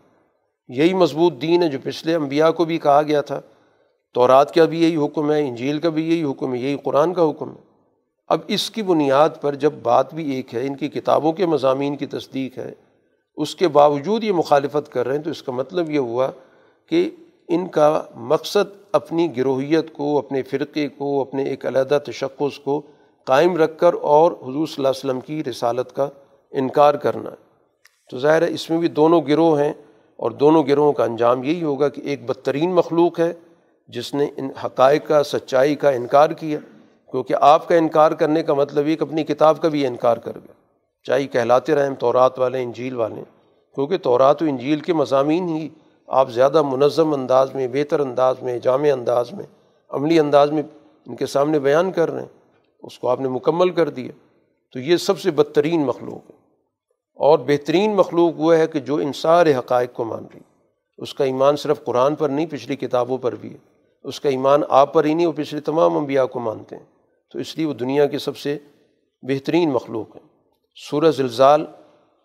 یہی مضبوط دین ہے جو پچھلے انبیاء کو بھی کہا گیا تھا۔ تورات کا بھی یہی حکم ہے، انجیل کا بھی یہی حکم ہے، یہی قرآن کا حکم ہے۔ اب اس کی بنیاد پر جب بات بھی ایک ہے، ان کی کتابوں کے مضامین کی تصدیق ہے، اس کے باوجود یہ مخالفت کر رہے ہیں، تو اس کا مطلب یہ ہوا کہ ان کا مقصد اپنی گروہیت کو، اپنے فرقے کو، اپنے ایک علیحدہ تشخص کو قائم رکھ کر اور حضور صلی اللہ علیہ وسلم کی رسالت کا انکار کرنا ہے۔ تو ظاہر ہے، اس میں بھی دونوں گروہ ہیں اور دونوں گروہوں کا انجام یہی ہوگا کہ ایک بدترین مخلوق ہے جس نے ان حقائق کا، سچائی کا انکار کیا۔ کیونکہ آپ کا انکار کرنے کا مطلب یہ کہ اپنی کتاب کا بھی انکار کر گیا چاہے کہلاتے رہیں تورات والے، انجیل والے۔ کیونکہ تورات و انجیل کے مضامین ہی آپ زیادہ منظم انداز میں، بہتر انداز میں، جامع انداز میں، عملی انداز میں ان کے سامنے بیان کر رہے ہیں۔ اس کو آپ نے مکمل کر دیا، تو یہ سب سے بدترین مخلوق ہے۔ اور بہترین مخلوق وہ ہے کہ جو ان سارے حقائق کو مان رہی اس کا ایمان صرف قرآن پر نہیں، پچھلی کتابوں پر بھی ہے۔ اس کا ایمان آپ پر ہی نہیں، وہ پچھلے تمام انبیاء کو مانتے ہیں۔ تو اس لیے وہ دنیا کی سب سے بہترین مخلوق ہے سورہ زلزال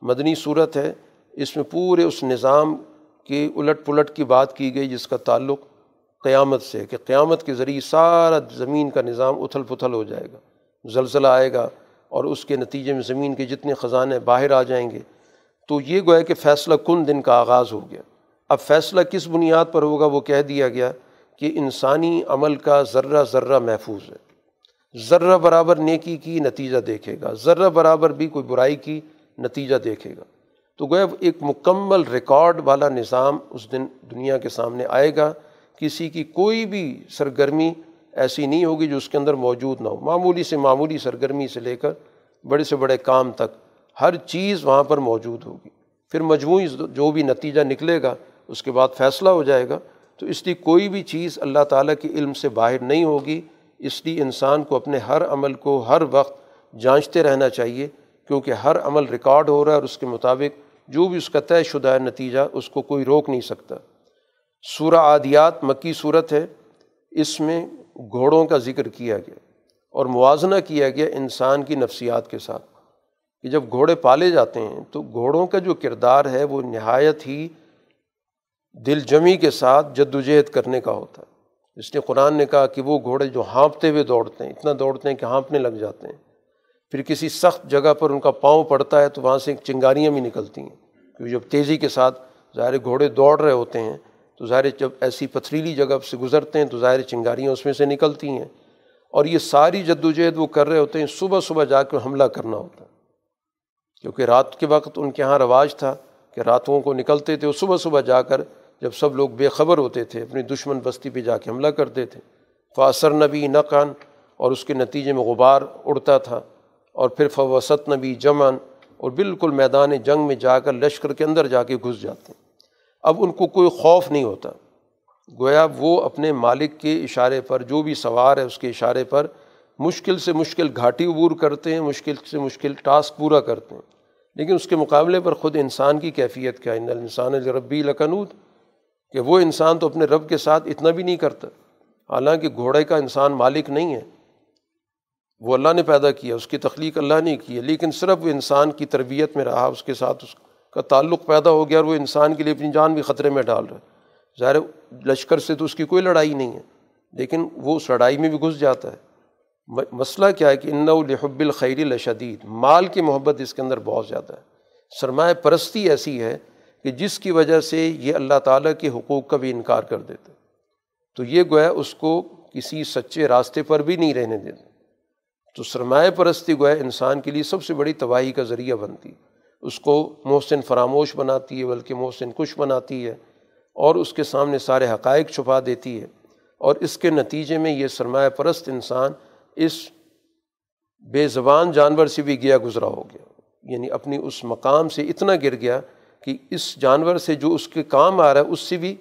مدنی صورت ہے۔ اس میں پورے اس نظام کے الٹ پلٹ کی بات کی گئی، جس کا تعلق قیامت سے کہ قیامت کے ذریعے سارا زمین کا نظام اتھل پتھل ہو جائے گا۔ زلزلہ آئے گا اور اس کے نتیجے میں زمین کے جتنے خزانے باہر آ جائیں گے، تو یہ گویا کہ فیصلہ کن دن کا آغاز ہو گیا۔ اب فیصلہ کس بنیاد پر ہوگا وہ کہہ دیا گیا کہ انسانی عمل کا ذرہ ذرہ محفوظ ہے۔ ذرہ برابر نیکی کی نتیجہ دیکھے گا، ذرہ برابر بھی کوئی برائی کی نتیجہ دیکھے گا۔ تو گویا ایک مکمل ریکارڈ والا نظام اس دن دنیا کے سامنے آئے گا، کسی کی کوئی بھی سرگرمی ایسی نہیں ہوگی جو اس کے اندر موجود نہ ہو۔ معمولی سے معمولی سرگرمی سے لے کر بڑے سے بڑے کام تک ہر چیز وہاں پر موجود ہوگی۔ پھر مجموعی جو بھی نتیجہ نکلے گا، اس کے بعد فیصلہ ہو جائے گا۔ تو اس لیے کوئی بھی چیز اللہ تعالیٰ کے علم سے باہر نہیں ہوگی۔ اس لیے انسان کو اپنے ہر عمل کو ہر وقت جانچتے رہنا چاہیے، کیونکہ ہر عمل ریکارڈ ہو رہا ہے اور اس کے مطابق جو بھی اس کا طے شدہ نتیجہ، اس کو کوئی روک نہیں سکتا۔ سورہ عادیات مکی صورت ہے۔ اس میں گھوڑوں کا ذکر کیا گیا اور موازنہ کیا گیا انسان کی نفسیات کے ساتھ کہ جب گھوڑے پالے جاتے ہیں تو گھوڑوں کا جو کردار ہے وہ نہایت ہی دل جمی کے ساتھ جد وجہد کرنے کا ہوتا ہے۔ اس نے قرآن نے کہا کہ وہ گھوڑے جو ہانپتے ہوئے دوڑتے ہیں، اتنا دوڑتے ہیں کہ ہانپنے لگ جاتے ہیں۔ پھر کسی سخت جگہ پر ان کا پاؤں پڑتا ہے تو وہاں سے چنگاریاں بھی نکلتی ہیں۔ کیونکہ جب تیزی کے ساتھ ظاہر گھوڑے دوڑ رہے ہوتے ہیں تو ظاہر جب ایسی پتھریلی جگہ سے گزرتے ہیں تو ظاہر چنگاریاں اس میں سے نکلتی ہیں۔ اور یہ ساری جد وجہد وہ کر رہے ہوتے ہیں، صبح صبح جا کے حملہ کرنا ہوتا ہے۔ کیونکہ رات کے وقت ان کے یہاں رواج تھا کہ راتوں کو نکلتے تھے وہ صبح صبح جا کر جب سب لوگ بے خبر ہوتے تھے، اپنی دشمن بستی پہ جا کے حملہ کرتے تھے۔ فاثر نبی نقان اور اس کے نتیجے میں غبار اڑتا تھا۔ اور پھر فوسط نبی جمن اور بالکل میدان جنگ میں جا کر لشکر کے اندر جا کے گھس جاتے ہیں۔ اب ان کو کوئی خوف نہیں ہوتا۔ گویا وہ اپنے مالک کے اشارے پر جو بھی سوار ہے اس کے اشارے پر مشکل سے مشکل گھاٹی عبور کرتے ہیں، مشکل سے مشکل ٹاسک پورا کرتے ہیں۔ لیکن اس کے مقابلے پر خود انسان کی کیفیت کیا ان انسان ربی لکنود۔ کہ وہ انسان تو اپنے رب کے ساتھ اتنا بھی نہیں کرتا۔ حالانکہ گھوڑے کا انسان مالک نہیں ہے۔ وہ اللہ نے پیدا کیا، اس کی تخلیق اللہ نے کی ہے۔ لیکن صرف وہ انسان کی تربیت میں رہا، اس کے ساتھ اس کا تعلق پیدا ہو گیا اور وہ انسان کے لیے اپنی جان بھی خطرے میں ڈال رہا ہے۔ ظاہر لشکر سے تو اس کی کوئی لڑائی نہیں ہے، لیکن وہ اس لڑائی میں بھی گھس جاتا ہے۔ مسئلہ کیا ہے کہ ان الحب الخیر الشدید مال کی محبت اس کے اندر بہت زیادہ ہے۔ سرمایہ پرستی ایسی ہے کہ جس کی وجہ سے یہ اللہ تعالیٰ کے حقوق کا بھی انکار کر دیتے تو یہ گویا اس کو کسی سچے راستے پر بھی نہیں رہنے دیتے تو سرمایہ پرستی گویا انسان کے لیے سب سے بڑی تباہی کا ذریعہ بنتی اس کو محسن فراموش بناتی ہے، بلکہ محسن کش بناتی ہے اور اس کے سامنے سارے حقائق چھپا دیتی ہے۔ اور اس کے نتیجے میں یہ سرمایہ پرست انسان اس بے زبان جانور سے بھی گیا گزرا ہو گیا۔ یعنی اپنی اس مقام سے اتنا گر گیا کہ اس جانور سے جو اس کے کام آ رہا ہے، اس سے بھی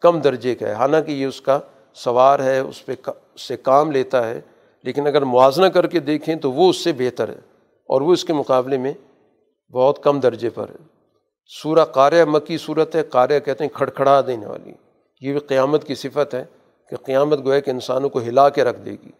کم درجے کا ہے۔ حالانکہ یہ اس کا سوار ہے، اس پہ سے کام لیتا ہے، لیکن اگر موازنہ کر کے دیکھیں تو وہ اس سے بہتر ہے اور وہ اس کے مقابلے میں بہت کم درجے پر ہے۔ سورہ قاریہ مکی صورت ہے قاریہ کہتے ہیں کھڑکھڑا دینے والی۔ یہ بھی قیامت کی صفت ہے کہ قیامت گویا کہ انسانوں کو ہلا کے رکھ دے گی۔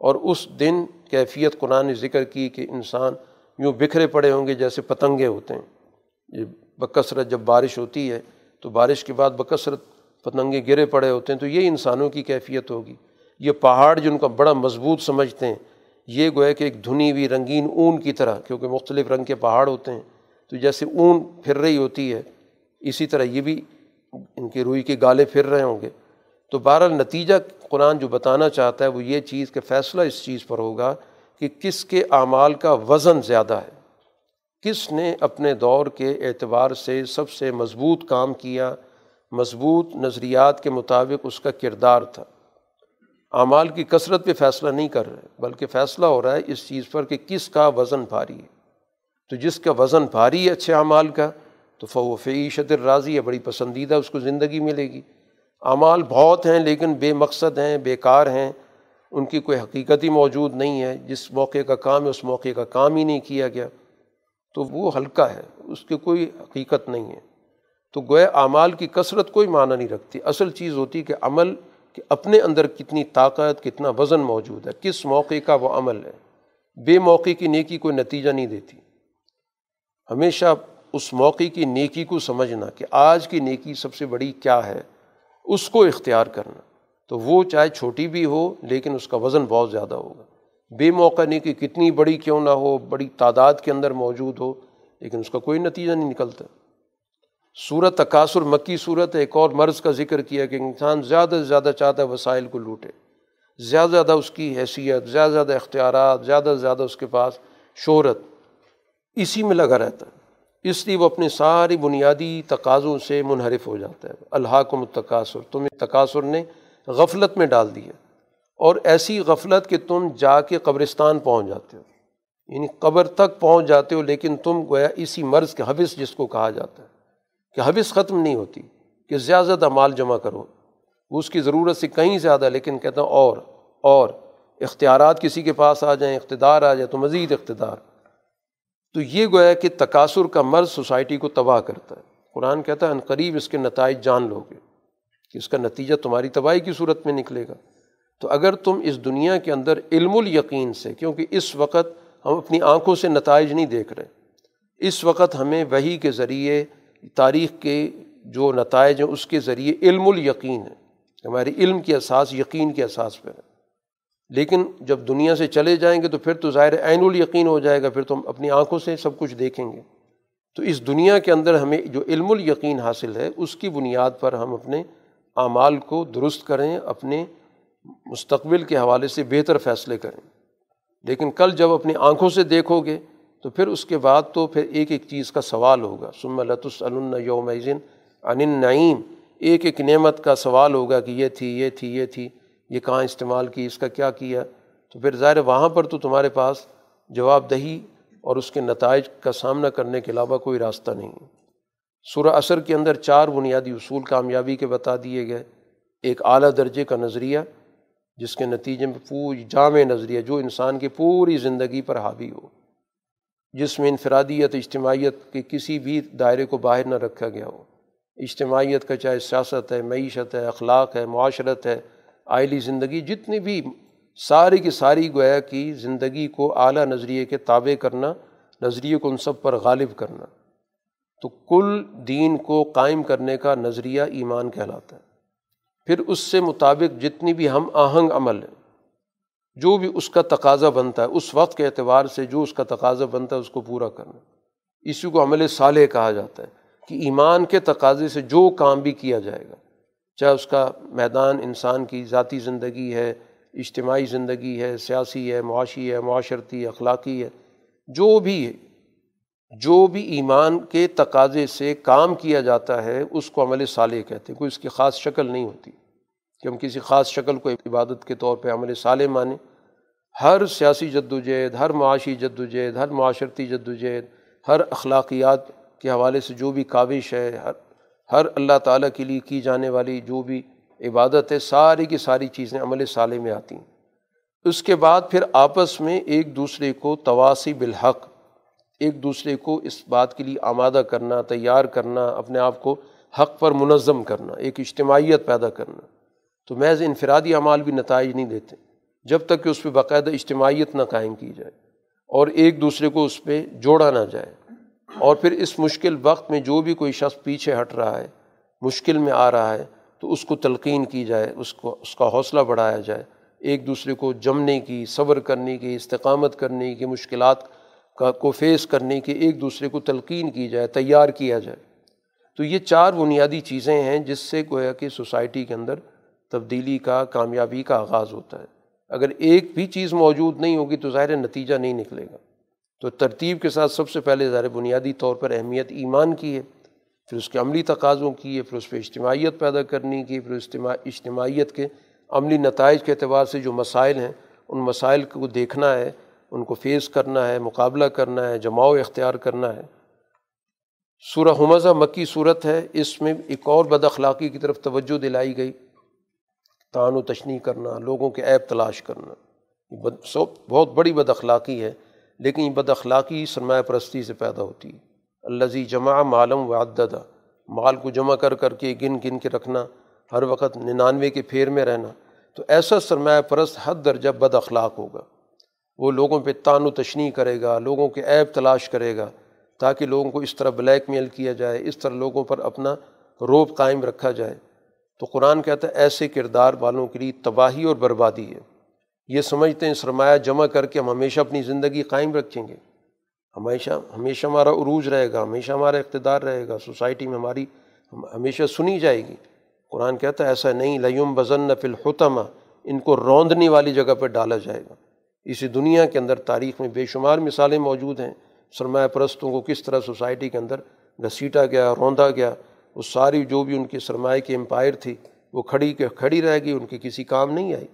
اور اس دن کیفیت قرآن نے ذکر کی کہ انسان یوں بکھرے پڑے ہوں گے جیسے پتنگے ہوتے ہیں۔ یہ بکثرت جب بارش ہوتی ہے تو بارش کے بعد بکثرت پتنگے گرے پڑے ہوتے ہیں تو یہ انسانوں کی کیفیت ہوگی۔ یہ پہاڑ جن کا بڑا مضبوط سمجھتے ہیں یہ گویا کہ ایک دھنی ہوئی رنگین اون کی طرح، کیونکہ مختلف رنگ کے پہاڑ ہوتے ہیں، تو جیسے اون پھر رہی ہوتی ہے، اسی طرح یہ بھی ان کی روئی کے گالے پھر رہے ہوں گے۔ تو بہرحال نتیجہ قرآن جو بتانا چاہتا ہے، وہ یہ چیز کہ فیصلہ اس چیز پر ہوگا کہ کس کے اعمال کا وزن زیادہ ہے۔ کس نے اپنے دور کے اعتبار سے سب سے مضبوط کام کیا؟ مضبوط نظریات کے مطابق اس کا کردار تھا۔ اعمال کی کثرت پہ فیصلہ نہیں کر رہے، بلکہ فیصلہ ہو رہا ہے اس چیز پر کہ کس کا وزن بھاری ہے۔ تو جس کا وزن بھاری ہے اچھے اعمال کا، تو فو فعیشت الراضی ہے بڑی پسندیدہ اس کو زندگی ملے گی۔ اعمال بہت ہیں لیکن بے مقصد ہیں، بے کار ہیں، ان کی کوئی حقیقت ہی موجود نہیں ہے۔ جس موقع کا کام ہے، اس موقع کا کام ہی نہیں کیا گیا۔ تو وہ ہلکا ہے، اس کی کوئی حقیقت نہیں ہے۔ تو گویا اعمال کی کثرت کوئی معنی نہیں رکھتی۔ اصل چیز ہوتی کہ عمل کہ اپنے اندر کتنی طاقت، کتنا وزن موجود ہے، کس موقع کا وہ عمل ہے۔ بے موقع کی نیکی کوئی نتیجہ نہیں دیتی۔ ہمیشہ اس موقع کی نیکی کو سمجھنا کہ آج کی نیکی سب سے بڑی کیا ہے، اس کو اختیار کرنا۔ تو وہ چاہے چھوٹی بھی ہو، لیکن اس کا وزن بہت زیادہ ہوگا۔ بے موقع نیکی کتنی بڑی کیوں نہ ہو، بڑی تعداد کے اندر موجود ہو، لیکن اس کا کوئی نتیجہ نہیں نکلتا۔ صورت تقاصر مکی صورت ایک اور مرض کا ذکر کیا کہ انسان زیادہ سے زیادہ چاہتا ہے وسائل کو لوٹے۔ زیادہ زیادہ اس کی حیثیت، زیادہ زیادہ اختیارات، زیادہ سے زیادہ اس کے پاس شہرت۔ اسی میں لگا رہتا ہے۔ اس لیے وہ اپنے ساری بنیادی تقاضوں سے منحرف ہو جاتا ہے۔ اللہ کو متقاصر تمہیں تقاصر نے غفلت میں ڈال دیا۔ اور ایسی غفلت کہ تم جا کے قبرستان پہنچ جاتے ہو۔ یعنی قبر تک پہنچ جاتے ہو، لیکن تم گویا اسی مرض کے حوث جس کو کہا جاتا ہے۔ کہ حوث ختم نہیں ہوتی، کہ زیادہ زیادہ مال جمع کرو۔ وہ اس کی ضرورت سے کہیں زیادہ، لیکن کہتا ہوں اور اور اختیارات کسی کے پاس آ جائیں، اقتدار آ جائے تو مزید اقتدار۔ تو یہ گویا کہ تقاصر کا مرض سوسائٹی کو تباہ کرتا ہے۔ قرآن کہتا ہے قریب اس کے نتائج جان لو گے، کہ اس کا نتیجہ تمہاری تباہی کی صورت میں نکلے گا۔ تو اگر تم اس دنیا کے اندر علم الیقین سے، کیونکہ اس وقت ہم اپنی آنکھوں سے نتائج نہیں دیکھ رہے، اس وقت ہمیں وہی کے ذریعے تاریخ کے جو نتائج ہیں، اس کے ذریعے علم الیقین ہے۔ ہمارے علم کی اساس، یقین کے اساس پہ ہے۔ لیکن جب دنیا سے چلے جائیں گے تو پھر تو ظاہر عین الیقین ہو جائے گا، پھر تو ہم اپنی آنکھوں سے سب کچھ دیکھیں گے۔ تو اس دنیا کے اندر ہمیں جو علم الیقین حاصل ہے، اس کی بنیاد پر ہم اپنے اعمال کو درست کریں، اپنے مستقبل کے حوالے سے بہتر فیصلے کریں۔ لیکن کل جب اپنی آنکھوں سے دیکھو گے تو پھر اس کے بعد تو پھر ایک ایک چیز کا سوال ہوگا۔ سم لطس یوم ان نعیم ایک ایک نعمت کا سوال ہوگا کہ یہ تھی یہ تھی یہ تھی۔ یہ کہاں استعمال کی، اس کا کیا کیا؟ تو پھر ظاہر وہاں پر تو تمہارے پاس جواب دہی اور اس کے نتائج کا سامنا کرنے کے علاوہ کوئی راستہ نہیں۔ سورہ اثر کے اندر چار بنیادی اصول کامیابی کے بتا دیے گئے۔ ایک اعلیٰ درجے کا نظریہ، جس کے نتیجے میں پوری جامع نظریہ، جو انسان کی پوری زندگی پر حاوی ہو۔ جس میں انفرادیت، اجتماعیت کے کسی بھی دائرے کو باہر نہ رکھا گیا ہو۔ اجتماعیت کا چاہے سیاست ہے، معیشت ہے، اخلاق ہے، معاشرت ہے، آئلی زندگی، جتنی بھی ساری کی ساری گویا کی زندگی کو اعلیٰ نظریے کے تابع کرنا، نظریے کو ان سب پر غالب کرنا۔ تو کل دین کو قائم کرنے کا نظریہ ایمان کہلاتا ہے۔ پھر اس سے مطابق جتنی بھی ہم آہنگ عمل ہیں جو بھی اس کا تقاضا بنتا ہے، اس وقت کے اعتبار سے جو اس کا تقاضا بنتا ہے، اس کو پورا کرنا۔ اسی کو عمل صالح کہا جاتا ہے کہ ایمان کے تقاضے سے جو کام بھی کیا جائے گا، چاہے اس کا میدان انسان کی ذاتی زندگی ہے، اجتماعی زندگی ہے، سیاسی ہے، معاشی ہے، معاشرتی، اخلاقی ہے، جو بھی ہے، جو بھی ایمان کے تقاضے سے کام کیا جاتا ہے، اس کو عمل صالح کہتے ہیں، کوئی اس کی خاص شکل نہیں ہوتی۔ کہ ہم کسی خاص شکل کو عبادت کے طور پہ عمل صالح مانیں۔ ہر سیاسی جد و جہد ہر معاشی جد و جہد ہر معاشرتی جد و جہد ہر اخلاقیات کے حوالے سے جو بھی کاوش ہے، ہر ہر اللہ تعالیٰ کے لیے کی جانے والی جو بھی عبادت ہے، ساری کی ساری چیزیں عمل صالح میں آتی ہیں۔ اس کے بعد پھر آپس میں ایک دوسرے کو تواسی بالحق، ایک دوسرے کو اس بات کے لیے آمادہ کرنا، تیار کرنا، اپنے آپ کو حق پر منظم کرنا، ایک اجتماعیت پیدا کرنا۔ تو محض انفرادی اعمال بھی نتائج نہیں دیتے۔ جب تک کہ اس پہ باقاعدہ اجتماعیت نہ قائم کی جائے اور ایک دوسرے کو اس پہ جوڑا نہ جائے۔ اور پھر اس مشکل وقت میں جو بھی کوئی شخص پیچھے ہٹ رہا ہے، مشکل میں آ رہا ہے، تو اس کو تلقین کی جائے، اس کو، اس کا حوصلہ بڑھایا جائے۔ ایک دوسرے کو جمنے کی، صبر کرنے کی، استقامت کرنے کی، مشکلات کا، کو فیس کرنے کی، ایک دوسرے کو تلقین کی جائے، تیار کیا جائے۔ تو یہ چار بنیادی چیزیں ہیں جس سے گویا کہ سوسائٹی کے اندر تبدیلی کا، کامیابی کا آغاز ہوتا ہے۔ اگر ایک بھی چیز موجود نہیں ہوگی تو ظاہر نتیجہ نہیں نکلے گا۔ تو ترتیب کے ساتھ سب سے پہلے ظاہر بنیادی طور پر اہمیت ایمان کی ہے، پھر اس کے عملی تقاضوں کی ہے، پھر اس پہ اجتماعیت پیدا کرنے کی، پھر اجتماع، اجتماعیت کے عملی نتائج کے اعتبار سے جو مسائل ہیں، ان مسائل کو دیکھنا ہے، ان کو فیس کرنا ہے، مقابلہ کرنا ہے، جماؤ اختیار کرنا ہے۔ سورہ حمزہ مکی صورت ہے، اس میں ایک اور بد اخلاقی کی طرف توجہ دلائی گئی۔ تعان و تشنی کرنا، لوگوں کے عیب تلاش کرنا۔ بہت بڑی بد اخلاقی ہے، لیکن یہ بد اخلاقی سرمایہ پرستی سے پیدا ہوتی ہے۔ الزی جمع معلوم و عددہ مال کو جمع کر کر کے گن گن کے رکھنا، ہر وقت ننانوے کے پھیر میں رہنا۔ تو ایسا سرمایہ پرست حد درجہ بد اخلاق ہوگا۔ وہ لوگوں پہ تان و تشنی کرے گا، لوگوں کے عیب تلاش کرے گا، تاکہ لوگوں کو اس طرح بلیک میل کیا جائے، اس طرح لوگوں پر اپنا روب قائم رکھا جائے۔ تو قرآن کہتا ہے ایسے کردار والوں کے لیے تباہی اور بربادی ہے۔ یہ سمجھتے ہیں، سرمایہ جمع کر کے ہم ہمیشہ اپنی زندگی قائم رکھیں گے۔ ہمیشہ ہمیشہ ہمارا عروج رہے گا، ہمیشہ ہمارا اقتدار رہے گا، سوسائٹی میں ہماری ہمیشہ سنی جائے گی۔ قرآن کہتا ہے ایسا نہیں، لیم بزن نفل حتمہ ان کو روندنی والی جگہ پہ ڈالا جائے گا۔ اسی دنیا کے اندر تاریخ میں بے شمار مثالیں موجود ہیں۔ سرمایہ پرستوں کو کس طرح سوسائٹی کے اندر گھسیٹا گیا، روندا گیا وہ ساری جو بھی ان کی سرمایہ کی امپائر تھی، وہ کھڑی کے کھڑی رہ گئی، ان کی کسی کام نہیں آئی۔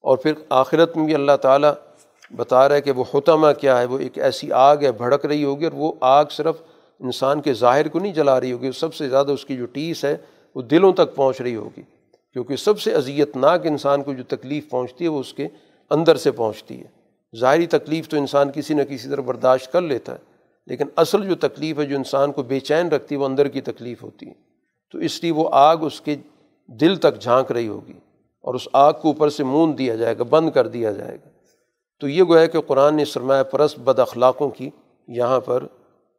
اور پھر آخرت میں بھی اللہ تعالیٰ بتا رہا ہے کہ وہ حتمہ کیا ہے، وہ ایک ایسی آگ ہے، بھڑک رہی ہوگی اور وہ آگ صرف انسان کے ظاہر کو نہیں جلا رہی ہوگی سب سے زیادہ اس کی جو ٹیس ہے، وہ دلوں تک پہنچ رہی ہوگی۔ کیونکہ سب سے اذیت ناک انسان کو جو تکلیف پہنچتی ہے، وہ اس کے اندر سے پہنچتی ہے۔ ظاہری تکلیف تو انسان کسی نہ کسی طرح برداشت کر لیتا ہے۔ لیکن اصل جو تکلیف ہے جو انسان کو بے چین رکھتی ہے، وہ اندر کی تکلیف ہوتی ہے۔ تو اس لیے وہ آگ اس کے دل تک جھانک رہی ہوگی اور اس آگ کو اوپر سے مون دیا جائے گا، بند کر دیا جائے گا۔ تو یہ گویا کہ قرآن نے سرمایہ پرست بد اخلاقوں کی یہاں پر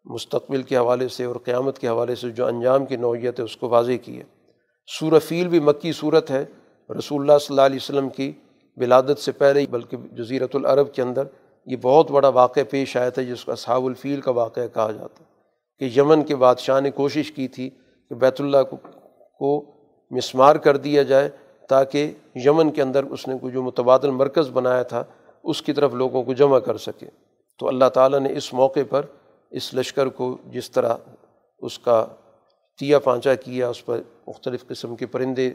مستقبل کے حوالے سے اور قیامت کے حوالے سے جو انجام کی نوعیت ہے، اس کو واضح کی ہے۔ سورہ فیل بھی مکی صورت ہے۔ رسول اللہ صلی اللہ علیہ وسلم کی ولادت سے پہلے بلکہ جزیرت العرب کے اندر یہ بہت بڑا واقعہ پیش آیا تھا، جس کو اصحاب الفیل کا واقعہ کہا جاتا کہ یمن کے بادشاہ نے کوشش کی تھی کہ بیت اللہ کو کو مسمار کر دیا جائے تاکہ یمن کے اندر اس نے کوئی جو متبادل مرکز بنایا تھا، اس کی طرف لوگوں کو جمع کر سکے۔ تو اللہ تعالیٰ نے اس موقع پر اس لشکر کو جس طرح اس کا تیا پانچا کیا، اس پر مختلف قسم کے پرندے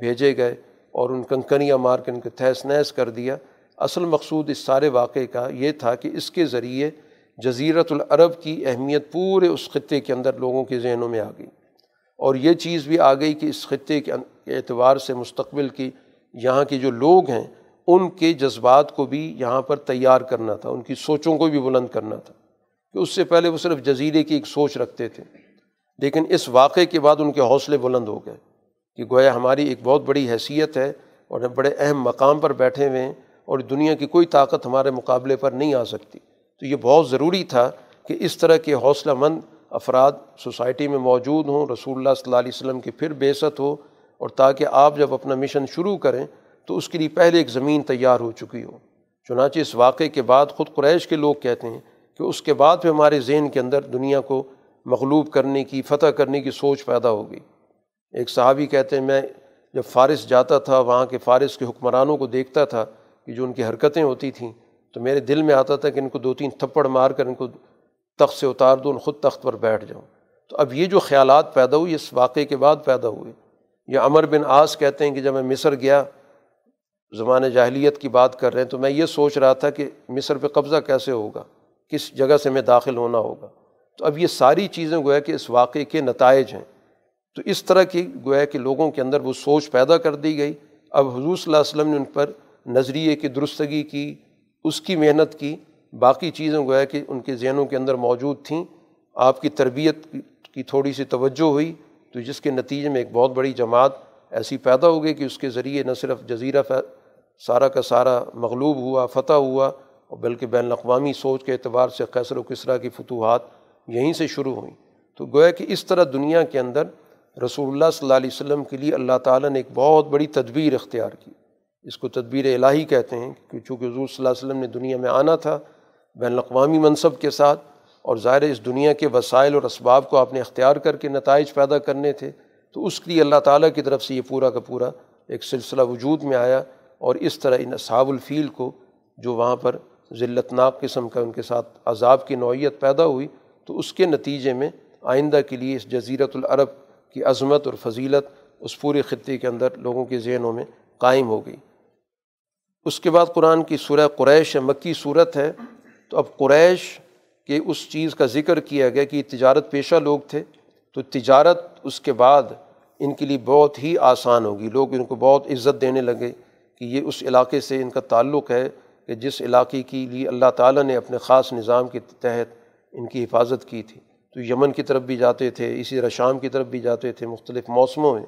بھیجے گئے اور ان کنکنیاں مار کے ان کے تہس نہس کر دیا۔ اصل مقصود اس سارے واقعے کا یہ تھا کہ اس کے ذریعے جزیرت العرب کی اہمیت پورے اس خطے کے اندر لوگوں کے ذہنوں میں آ گئی۔ اور یہ چیز بھی آ گئی کہ اس خطے کے اعتبار سے مستقبل کی یہاں کے جو لوگ ہیں، ان کے جذبات کو بھی یہاں پر تیار کرنا تھا، ان کی سوچوں کو بھی بلند کرنا تھا۔ کہ اس سے پہلے وہ صرف جزیرے کی ایک سوچ رکھتے تھے۔ لیکن اس واقعے کے بعد ان کے حوصلے بلند ہو گئے کہ گویا ہماری ایک بہت بڑی حیثیت ہے اور ہم بڑے اہم مقام پر بیٹھے ہوئے ہیں۔ اور دنیا کی کوئی طاقت ہمارے مقابلے پر نہیں آ سکتی۔ تو یہ بہت ضروری تھا کہ اس طرح کے حوصلہ مند افراد سوسائٹی میں موجود ہوں، رسول اللہ صلی اللہ علیہ وسلم کی پھر بیست ہو اور تاکہ آپ جب اپنا مشن شروع کریں تو اس کے لیے پہلے ایک زمین تیار ہو چکی ہو۔ چنانچہ اس واقعے کے بعد خود قریش کے لوگ کہتے ہیں کہ اس کے بعد پھر ہمارے ذہن کے اندر دنیا کو مغلوب کرنے کی، فتح کرنے کی سوچ پیدا ہو گئی۔ ایک صحابی کہتے ہیں، میں جب فارس جاتا تھا، وہاں کے فارس کے حکمرانوں کو دیکھتا تھا کہ جو ان کی حرکتیں ہوتی تھیں، تو میرے دل میں آتا تھا کہ ان کو دو تین تھپڑ مار کر ان کو تخت سے اتار دوں خود تخت پر بیٹھ جاؤں۔ تو اب یہ جو خیالات پیدا ہوئی اس واقعے کے بعد پیدا ہوئے۔ یہ امر بن آس کہتے ہیں کہ جب میں مصر گیا زمانۂ جاہلیت کی بات کر رہے ہیں، تو میں یہ سوچ رہا تھا کہ مصر پہ قبضہ کیسے ہوگا؟ کس جگہ سے میں داخل ہونا ہوگا؟ تو اب یہ ساری چیزیں گویا کہ اس واقعے کے نتائج ہیں۔ تو اس طرح کی گویا کہ لوگوں کے اندر وہ سوچ پیدا کر دی گئی۔ اب حضور صلی اللہ علیہ وسلم نے ان پر نظریے کی درستگی کی، اس کی محنت کی، باقی چیزیں گویا کہ ان کے ذہنوں کے اندر موجود تھیں۔ آپ کی تربیت کی تھوڑی سی توجہ ہوئی تو جس کے نتیجے میں ایک بہت بڑی جماعت ایسی پیدا ہو گئی کہ اس کے ذریعے نہ صرف جزیرہ سارا کا سارا مغلوب ہوا، فتح ہوا اور بلکہ بین الاقوامی سوچ کے اعتبار سے قیصر و کسرا کی فتوحات یہیں سے شروع ہوئیں۔ تو گویا کہ اس طرح دنیا کے اندر رسول اللہ صلی اللہ علیہ وسلم کے لیے اللہ تعالیٰ نے ایک بہت بڑی تدبیر اختیار کی۔ اس کو تدبیر الہی کہتے ہیں کہ چونکہ حضور صلی اللہ علیہ وسلم نے دنیا میں آنا تھا، بین الاقوامی منصب کے ساتھ، اور ظاہر اس دنیا کے وسائل اور اسباب کو آپ نے اختیار کر کے نتائج پیدا کرنے تھے، تو اس کے لیے اللہ تعالیٰ کی طرف سے یہ پورا کا پورا ایک سلسلہ وجود میں آیا، اور اس طرح ان اصحاب الفیل کو جو وہاں پر ذلت ناک قسم کا ان کے ساتھ عذاب کی نوعیت پیدا ہوئی، تو اس کے نتیجے میں آئندہ کے لیے اس جزیرت العرب کی عظمت اور فضیلت اس پورے خطے کے اندر لوگوں کے ذہنوں میں قائم ہو گئی۔ اس کے بعد قرآن کی سورہ قریش مکی صورت ہے۔ تو اب قریش کے اس چیز کا ذکر کیا گیا کہ تجارت پیشہ لوگ تھے۔ تو تجارت اس کے بعد ان کے لیے بہت ہی آسان ہوگی۔ لوگ ان کو بہت عزت دینے لگے کہ یہ اس علاقے سے ان کا تعلق ہے کہ جس علاقے کے لیے اللہ تعالیٰ نے اپنے خاص نظام کے تحت ان کی حفاظت کی تھی۔ تو یمن کی طرف بھی جاتے تھے، اسی طرح شام کی طرف بھی جاتے تھے، مختلف موسموں میں۔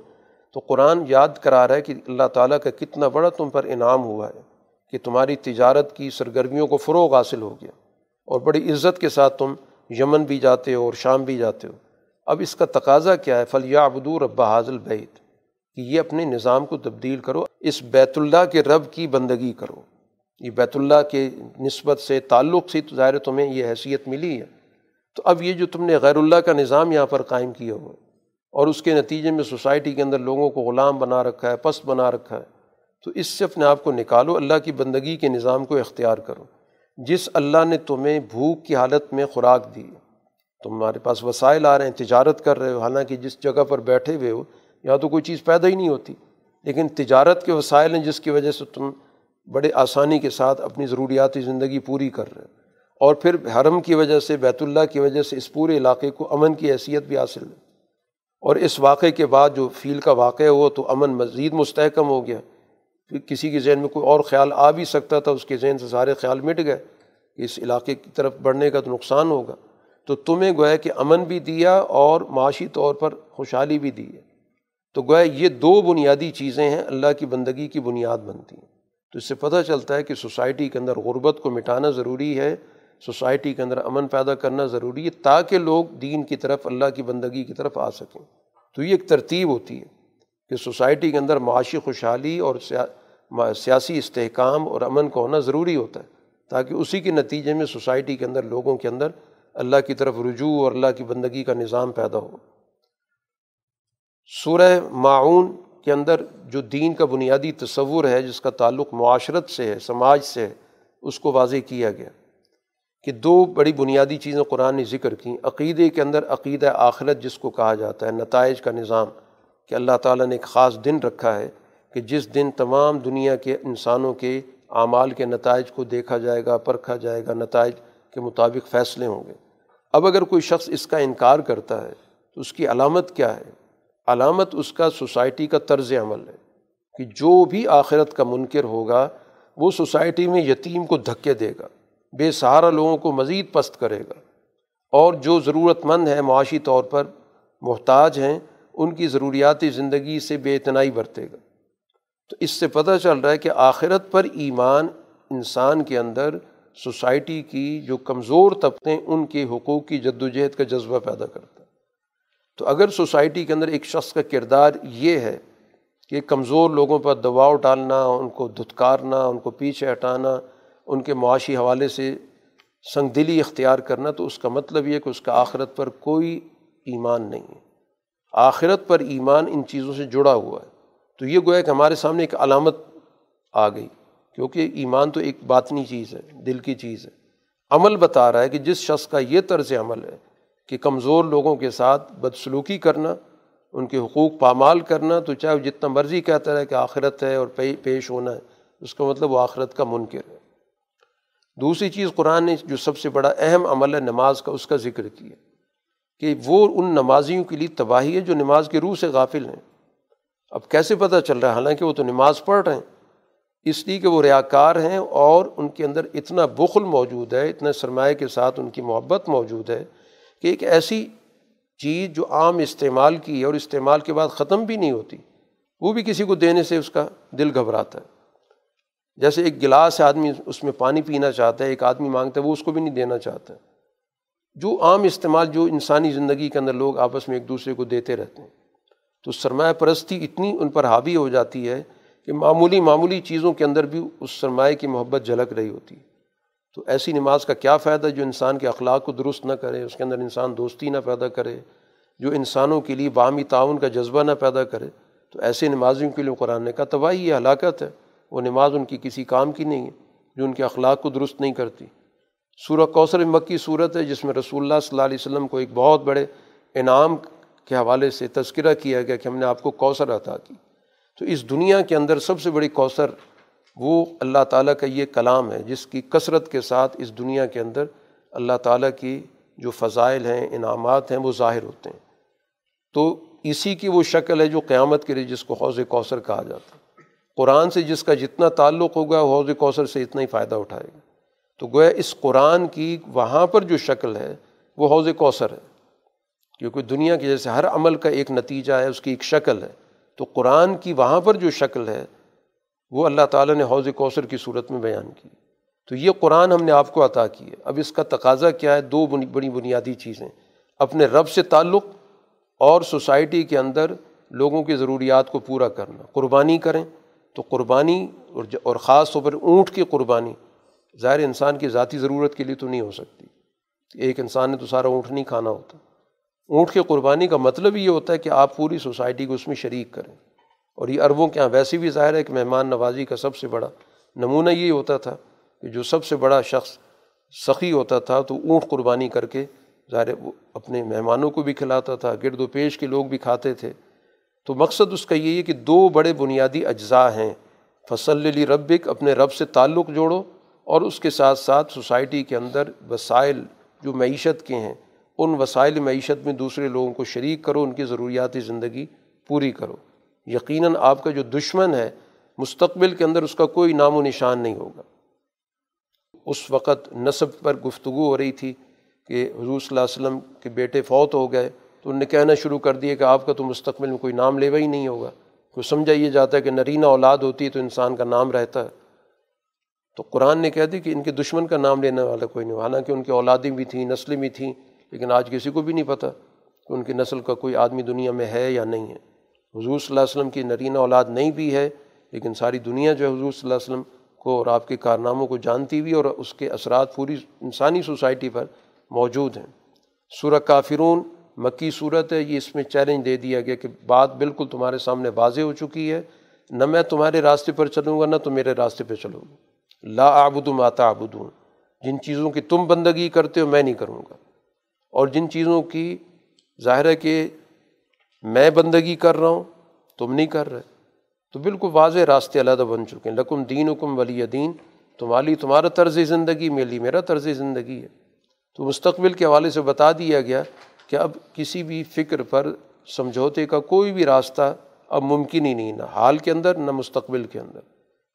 تو قرآن یاد کرا رہا ہے کہ اللہ تعالیٰ کا کتنا بڑا تم پر انعام ہوا ہے۔ کہ تمہاری تجارت کی سرگرمیوں کو فروغ حاصل ہو گیا اور بڑی عزت کے ساتھ تم یمن بھی جاتے ہو اور شام بھی جاتے ہو۔ اب اس کا تقاضا کیا ہے؟ فلیہ ابدو رب حاضل بیت کہ یہ اپنے نظام کو تبدیل کرو، اس بیت اللہ کے رب کی بندگی کرو۔ یہ بیت اللہ کے نسبت سے تعلق سے ظاہر تمہیں یہ حیثیت ملی ہے۔ تو اب یہ جو تم نے غیر اللہ کا نظام یہاں پر قائم کیا ہوا اور اس کے نتیجے میں سوسائٹی کے اندر لوگوں کو غلام بنا رکھا ہے، پست بنا رکھا ہے تو اس سے اپنے آپ کو نکالو، اللہ کی بندگی کے نظام کو اختیار کرو۔ جس اللہ نے تمہیں بھوک کی حالت میں خوراک دی تمہارے پاس وسائل آ رہے ہیں، تجارت کر رہے ہو۔ حالانکہ جس جگہ پر بیٹھے ہوئے ہو، یہاں تو کوئی چیز پیدا ہی نہیں ہوتی۔ لیکن تجارت کے وسائل ہیں جس کی وجہ سے تم بڑے آسانی کے ساتھ اپنی ضروریاتی زندگی پوری کر رہے ہو۔ اور پھر حرم کی وجہ سے، بیت اللہ کی وجہ سے اس پورے علاقے کو امن کی حیثیت بھی حاصل ہے۔ اور اس واقعے کے بعد جو فیل کا واقعہ ہوا، تو امن مزید مستحکم ہو گیا۔ پھر کسی کے ذہن میں کوئی اور خیال آ بھی سکتا تھا، اس کے ذہن سے سارے خیال مٹ گئے کہ اس علاقے کی طرف بڑھنے کا تو نقصان ہوگا۔ تو تمہیں گویا کہ امن بھی دیا اور معاشی طور پر خوشحالی بھی دی ہے۔ تو گویا یہ دو بنیادی چیزیں ہیں، اللہ کی بندگی کی بنیاد بنتی ہیں۔ تو اس سے پتہ چلتا ہے کہ سوسائٹی کے اندر غربت کو مٹانا ضروری ہے، سوسائٹی کے اندر امن پیدا کرنا ضروری ہے، تاکہ لوگ دین کی طرف، اللہ کی بندگی کی طرف آ سکیں۔ تو یہ ایک ترتیب ہوتی ہے کہ سوسائٹی کے اندر معاشی خوشحالی اور سیاسی استحکام اور امن کا ہونا ضروری ہوتا ہے، تاکہ اسی کے نتیجے میں سوسائٹی کے اندر، لوگوں کے اندر اللہ کی طرف رجوع اور اللہ کی بندگی کا نظام پیدا ہو۔ سورہ معاون کے اندر جو دین کا بنیادی تصور ہے، جس کا تعلق معاشرت سے ہے، سماج سے ہے، اس کو واضح کیا گیا کہ دو بڑی بنیادی چیزیں قرآن نے ذکر کیں۔ عقیدے کے اندر عقیدہ آخرت، جس کو کہا جاتا ہے، نتائج کا نظام کہ اللہ تعالیٰ نے ایک خاص دن رکھا ہے۔ کہ جس دن تمام دنیا کے انسانوں کے اعمال کے نتائج کو دیکھا جائے گا، پرکھا جائے گا، نتائج کے مطابق فیصلے ہوں گے۔ اب اگر کوئی شخص اس کا انکار کرتا ہے تو اس کی علامت کیا ہے؟ علامت اس کا سوسائٹی کا طرز عمل ہے کہ جو بھی آخرت کا منکر ہوگا، وہ سوسائٹی میں یتیم کو دھکے دے گا، بے سہارا لوگوں کو مزید پست کرے گا۔ اور جو ضرورت مند ہیں معاشی طور پر، محتاج ہیں، ان کی ضروریاتی زندگی سے بے اتنائی برتے گا۔ تو اس سے پتہ چل رہا ہے کہ آخرت پر ایمان انسان کے اندر، سوسائٹی کی جو کمزور طبقے ان کے حقوق کی جد و جہد کا جذبہ پیدا کرتا ہے۔ تو اگر سوسائٹی کے اندر ایک شخص کا کردار یہ ہے کہ کمزور لوگوں پر دباؤ ڈالنا ان کو دھتکارنا، ان کو پیچھے ہٹانا، ان کے معاشی حوالے سے سنگ دلی اختیار کرنا، تو اس کا مطلب یہ کہ اس کا آخرت پر کوئی ایمان نہیں ہے۔ آخرت پر ایمان ان چیزوں سے جڑا ہوا ہے۔ تو یہ گویا کہ ہمارے سامنے ایک علامت آ گئی، کیونکہ ایمان تو ایک باطنی چیز ہے، دل کی چیز ہے۔ عمل بتا رہا ہے کہ جس شخص کا یہ طرز عمل ہے کہ کمزور لوگوں کے ساتھ بدسلوکی کرنا، ان کے حقوق پامال کرنا، تو چاہے وہ جتنا مرضی کہتا رہے کہ آخرت ہے اور پیش ہونا ہے، اس کا مطلب وہ آخرت کا منکر ہے۔ دوسری چیز قرآن نے جو سب سے بڑا اہم عمل ہے نماز کا، اس کا ذکر کیا کہ وہ ان نمازیوں کے لیے تباہی ہے جو نماز کے روح سے غافل ہیں۔ اب کیسے پتہ چل رہا ہے؟ حالانکہ وہ تو نماز پڑھ رہے ہیں۔ اس لیے کہ وہ ریا کار ہیں اور ان کے اندر اتنا بخل موجود ہے، اتنے سرمایہ کے ساتھ ان کی محبت موجود ہے کہ ایک ایسی چیز جو عام استعمال کی ہے اور استعمال کے بعد ختم بھی نہیں ہوتی، وہ بھی کسی کو دینے سے اس کا دل گھبراتا ہے۔ جیسے ایک گلاس آدمی اس میں پانی پینا چاہتا ہے، ایک آدمی مانگتا ہے، وہ اس کو بھی نہیں دینا چاہتا۔ جو عام استعمال جو انسانی زندگی کے اندر لوگ آپس میں ایک دوسرے کو دیتے رہتے ہیں۔ تو سرمایہ پرستی اتنی ان پر حاوی ہو جاتی ہے کہ معمولی معمولی چیزوں کے اندر بھی اس سرمایہ کی محبت جھلک رہی ہوتی ہے۔ تو ایسی نماز کا کیا فائدہ جو انسان کے اخلاق کو درست نہ کرے، اس کے اندر انسان دوستی نہ پیدا کرے، جو انسانوں کے لیے بامی تعاون کا جذبہ نہ پیدا کرے، تو ایسے نمازیوں کے لیے قرآن نے کہا تباہی یہ ہلاکت ہے۔ وہ نماز ان کی کسی کام کی نہیں ہے، جو ان کے اخلاق کو درست نہیں کرتی۔ سورہ کوثر مکی صورت ہے، جس میں رسول اللہ صلی اللہ علیہ وسلم کو ایک بہت بڑے انعام کے حوالے سے تذکرہ کیا گیا کہ ہم نے آپ کو کوثر عطا کی۔ تو اس دنیا کے اندر سب سے بڑی کوثر وہ اللہ تعالیٰ کا یہ کلام ہے جس کی کثرت کے ساتھ اس دنیا کے اندر اللہ تعالیٰ کی جو فضائل ہیں، انعامات ہیں، وہ ظاہر ہوتے ہیں۔ تو اسی کی وہ شکل ہے جو قیامت کے لیے جس کو حوض کوثر کہا جاتا ہے۔ قرآن سے جس کا جتنا تعلق ہوگا حوض کوثر سے اتنا ہی فائدہ اٹھائے گا۔ تو گویا اس قرآن کی وہاں پر جو شکل ہے، وہ حوض کوثر ہے۔ کیونکہ دنیا کے جیسے ہر عمل کا ایک نتیجہ ہے، اس کی ایک شکل ہے۔ تو قرآن کی وہاں پر جو شکل ہے، وہ اللہ تعالیٰ نے حوض کوثر کی صورت میں بیان کی۔ تو یہ قرآن ہم نے آپ کو عطا کی ہے۔ اب اس کا تقاضا کیا ہے؟ دو بڑی بنیادی چیزیں۔ اپنے رب سے تعلق اور سوسائٹی کے اندر لوگوں کی ضروریات کو پورا کرنا۔ قربانی کریں تو قربانی اور خاص طور پر اونٹ کی قربانی۔ ظاہر انسان کی ذاتی ضرورت کے لیے تو نہیں ہو سکتی۔ ایک انسان نے تو سارا اونٹ نہیں کھانا ہوتا۔ اونٹ کی قربانی کا مطلب یہ ہوتا ہے کہ آپ پوری سوسائٹی کو اس میں شریک کریں۔ اور یہ عربوں کے یہاں ویسے بھی ظاہر ہے کہ مہمان نوازی کا سب سے بڑا نمونہ یہ ہوتا تھا کہ جو سب سے بڑا شخص سخی ہوتا تھا تو اونٹ قربانی کر کے ظاہر وہ اپنے مہمانوں کو بھی کھلاتا تھا، گرد و پیش کے لوگ بھی کھاتے تھے۔ تو مقصد اس کا یہ ہے کہ دو بڑے بنیادی اجزاء ہیں۔ فصل علی ربک اپنے رب سے تعلق جوڑو اور اس کے ساتھ ساتھ سوسائٹی کے اندر وسائل جو معیشت کے ہیں ان وسائل معیشت میں دوسرے لوگوں کو شریک کرو، ان کی ضروریاتی زندگی پوری کرو۔ یقیناً آپ کا جو دشمن ہے، مستقبل کے اندر اس کا کوئی نام و نشان نہیں ہوگا۔ اس وقت نصب پر گفتگو ہو رہی تھی کہ حضور صلی اللہ علیہ وسلم کے بیٹے فوت ہو گئے، تو انہوں نے کہنا شروع کر دیا کہ آپ کا تو مستقبل میں کوئی نام لیوا ہی نہیں ہوگا۔ کوئی سمجھا یہ جاتا ہے کہ نرینہ اولاد ہوتی ہے تو انسان کا نام رہتا ہے۔ تو قرآن نے کہہ دی کہ ان کے دشمن کا نام لینے والا کوئی نہیں، حالانکہ ان کی اولادیں بھی تھیں، نسلیں بھی تھیں۔ لیکن آج کسی کو بھی نہیں پتہ کہ ان کی نسل کا کوئی آدمی دنیا میں ہے یا نہیں ہے۔ حضور صلی اللہ علیہ وسلم کی نرینہ اولاد نہیں بھی ہے، لیکن ساری دنیا جو ہے حضور صلی اللہ علیہ وسلم کو اور آپ کے کارناموں کو جانتی ہوئی اور اس کے اثرات پوری انسانی سوسائٹی پر موجود ہیں۔ سورہ کافرون، مکی صورت ہے، یہ اس میں چیلنج دے دیا گیا کہ بات بالکل تمہارے سامنے واضح ہو چکی ہے۔ نہ میں تمہارے راستے پر چلوں گا، نہ تم میرے راستے پہ چلو گے۔ لا آبد ماتا آبدوں جن چیزوں کی تم بندگی کرتے ہو، میں نہیں کروں گا۔ اور جن چیزوں کی ظاہر ہے کہ میں بندگی کر رہا ہوں، تم نہیں کر رہے۔ تو بالکل واضح راستے علیحدہ بن چکے ہیں۔ لکم دین حکم ولی دین، تمہاری، تمہارا طرز زندگی میری میرا طرز زندگی ہے۔ تو مستقبل کے حوالے سے بتا دیا گیا کہ اب کسی بھی فکر پر سمجھوتے کا کوئی بھی راستہ اب ممکن ہی نہیں، نہ حال کے اندر، نہ مستقبل کے اندر۔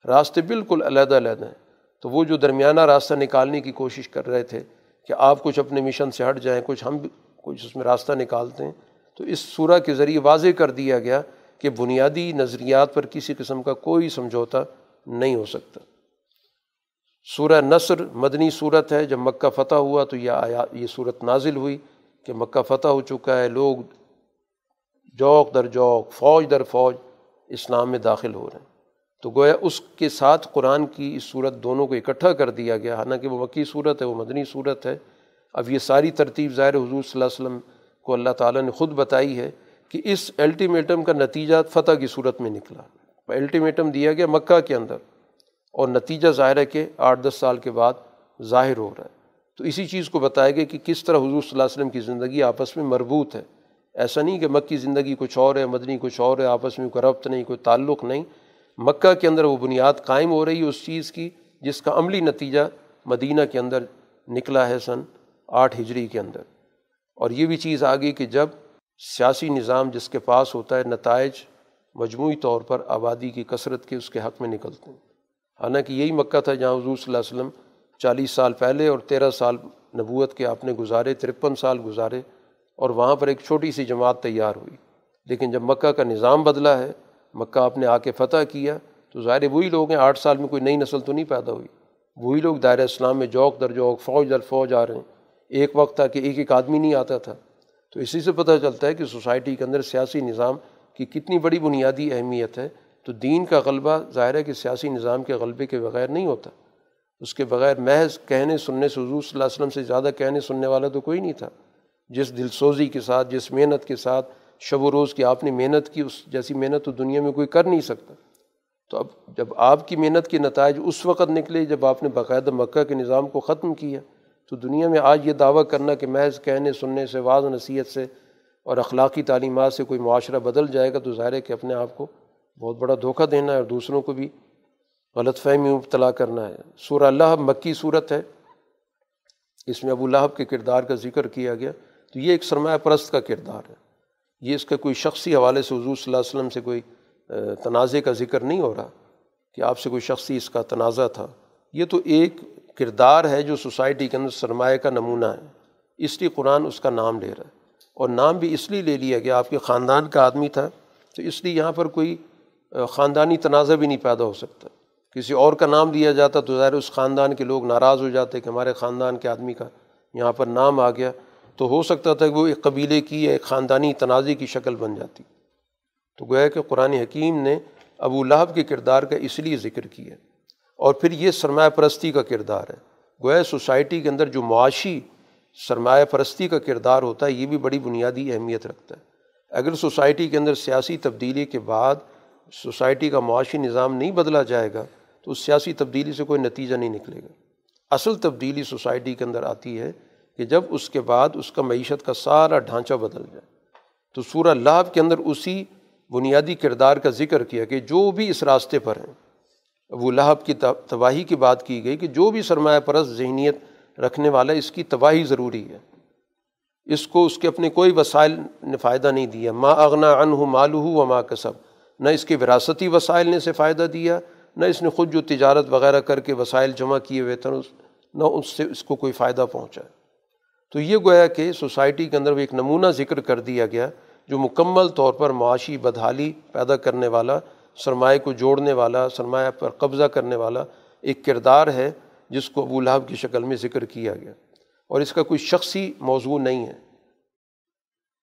راستے بالکل علیحدہ علیحدہ ہیں۔ تو وہ جو درمیانہ راستہ نکالنے کی کوشش کر رہے تھے کہ آپ کچھ اپنے مشن سے ہٹ جائیں، کچھ ہم کچھ اس میں راستہ نکالتے ہیں۔ تو اس صورح کے ذریعے واضح کر دیا گیا کہ بنیادی نظریات پر کسی قسم کا کوئی سمجھوتا نہیں ہو سکتا۔ سورہ نثر مدنی صورت ہے، جب مکہ فتح ہوا تو یہ آیا، یہ صورت نازل ہوئی کہ مکہ فتح ہو چکا ہے، لوگ جوک در جوک فوج در فوج اسلام میں داخل ہو رہے ہیں۔ تو گویا اس کے ساتھ قرآن کی اس صورت دونوں کو اکٹھا کر دیا گیا، حالانکہ وہ مکی صورت ہے، وہ مدنی صورت ہے۔ اب یہ ساری ترتیب ظاہر حضور صلی اللہ علیہ وسلم کو اللہ تعالیٰ نے خود بتائی ہے کہ اس الٹیمیٹم کا نتیجہ فتح کی صورت میں نکلا۔ الٹیمیٹم دیا گیا مکہ کے اندر اور نتیجہ ظاہر ہے کہ آٹھ دس سال کے بعد ظاہر ہو رہا ہے۔ تو اسی چیز کو بتایا گیا کہ کس طرح حضور صلی اللہ علیہ وسلم کی زندگی آپس میں مربوط ہے۔ ایسا نہیں کہ مکی زندگی کچھ اور ہے، مدنی کچھ اور ہے، آپس میں کوئی ربط نہیں، کوئی تعلق نہیں۔ مکہ کے اندر وہ بنیاد قائم ہو رہی ہے اس چیز کی جس کا عملی نتیجہ مدینہ کے اندر نکلا ہے سن آٹھ ہجری کے اندر۔ اور یہ بھی چیز آ گئی کہ جب سیاسی نظام جس کے پاس ہوتا ہے نتائج مجموعی طور پر آبادی کی کثرت کے اس کے حق میں نکلتے ہیں۔ حالانکہ یہی مکہ تھا جہاں حضور صلی اللہ علیہ وسلم چالیس سال پہلے اور تیرہ سال نبوت کے آپ نے گزارے، ترپن سال گزارے اور وہاں پر ایک چھوٹی سی جماعت تیار ہوئی۔ لیکن جب مکہ کا نظام بدلا ہے مکہ آپ نے آ کے فتح کیا تو ظاہر وہی لوگ ہیں، آٹھ سال میں کوئی نئی نسل تو نہیں پیدا ہوئی۔ وہی لوگ دائرہ اسلام میں جوک در جوک، فوج در فوج آ رہے ہیں۔ ایک وقت تھا کہ ایک ایک آدمی نہیں آتا تھا۔ تو اسی سے پتہ چلتا ہے کہ سوسائٹی کے اندر سیاسی نظام کی کتنی بڑی بنیادی اہمیت ہے۔ تو دین کا غلبہ ظاہر ہے کہ سیاسی نظام کے غلبے کے بغیر نہیں ہوتا۔ اس کے بغیر محض کہنے سننے سے، حضور صلی اللہ علیہ وسلم سے زیادہ کہنے سننے والا تو کوئی نہیں تھا۔ جس دل سوزی کے ساتھ، جس محنت کے ساتھ شب و روز کی آپ نے محنت کی، اس جیسی محنت تو دنیا میں کوئی کر نہیں سکتا۔ تو اب جب آپ کی محنت کے نتائج اس وقت نکلے جب آپ نے باقاعدہ مکہ کے نظام کو ختم کیا، تو دنیا میں آج یہ دعویٰ کرنا کہ محض کہنے، سننے سے واض و نصیحت سے اور اخلاقی تعلیمات سے کوئی معاشرہ بدل جائے گا تو ظاہر ہے کہ اپنے آپ کو بہت بڑا دھوکہ دینا ہے اور دوسروں کو بھی غلط فہمی مبتلا کرنا ہے۔ سورہ اللہ مکی صورت ہے۔ اس میں ابو لہب کے کردار کا ذکر کیا گیا۔ تو یہ ایک سرمایہ پرست کا کردار ہے۔ یہ اس کا کوئی شخصی حوالے سے حضور صلی اللہ علیہ وسلم سے کوئی تنازع کا ذکر نہیں ہو رہا کہ آپ سے کوئی شخصی اس کا تنازع تھا۔ یہ تو ایک کردار ہے جو سوسائٹی کے اندر سرمایہ کا نمونہ ہے۔ اس لیے قرآن اس کا نام لے رہا ہے۔ اور نام بھی اس لیے لے لیا کہ آپ کے خاندان کا آدمی تھا، تو اس لیے یہاں پر کوئی خاندانی تنازع بھی نہیں پیدا ہو سکتا۔ کسی اور کا نام لیا جاتا تو ظاہر اس خاندان کے لوگ ناراض ہو جاتے کہ ہمارے خاندان کے آدمی کا یہاں پر نام آ گیا۔ تو ہو سکتا تھا کہ وہ ایک قبیلے کی یا ایک خاندانی تنازع کی شکل بن جاتی۔ تو گویا کہ قرآن حکیم نے ابو لہب کے کردار کا اس لیے ذکر کیا۔ اور پھر یہ سرمایہ پرستی کا کردار ہے۔ گویا سوسائٹی کے اندر جو معاشی سرمایہ پرستی کا کردار ہوتا ہے، یہ بھی بڑی بنیادی اہمیت رکھتا ہے۔ اگر سوسائٹی کے اندر سیاسی تبدیلی کے بعد سوسائٹی کا معاشی نظام نہیں بدلا جائے گا، تو اس سیاسی تبدیلی سے کوئی نتیجہ نہیں نکلے گا۔ اصل تبدیلی سوسائٹی کے اندر آتی ہے کہ جب اس کے بعد اس کا معیشت کا سارا ڈھانچہ بدل جائے۔ تو سورہ لابھ کے اندر اسی بنیادی کردار کا ذکر کیا کہ جو بھی اس راستے پر ہیں ابو لہب کی تباہی کی بات کی گئی کہ جو بھی سرمایہ پرست ذہنیت رکھنے والا اس کی تباہی ضروری ہے۔ اس کو اس کے اپنے کوئی وسائل نے فائدہ نہیں دیا۔ ماں اغنا ان ہو مالو ہو و ماں کسب نہ اس کے وراثتی وسائل نے اسے فائدہ دیا، نہ اس نے خود جو تجارت وغیرہ کر کے وسائل جمع کیے ہوئے تھے، نہ اس سے اس کو کوئی فائدہ پہنچا۔ تو یہ گویا کہ سوسائٹی کے اندر وہ ایک نمونہ ذکر کر دیا گیا جو مکمل طور پر معاشی بدحالی پیدا کرنے والا، سرمایہ کو جوڑنے والا، سرمایہ پر قبضہ کرنے والا ایک کردار ہے جس کو ابو لہب کی شکل میں ذکر کیا گیا۔ اور اس کا کوئی شخصی موضوع نہیں ہے۔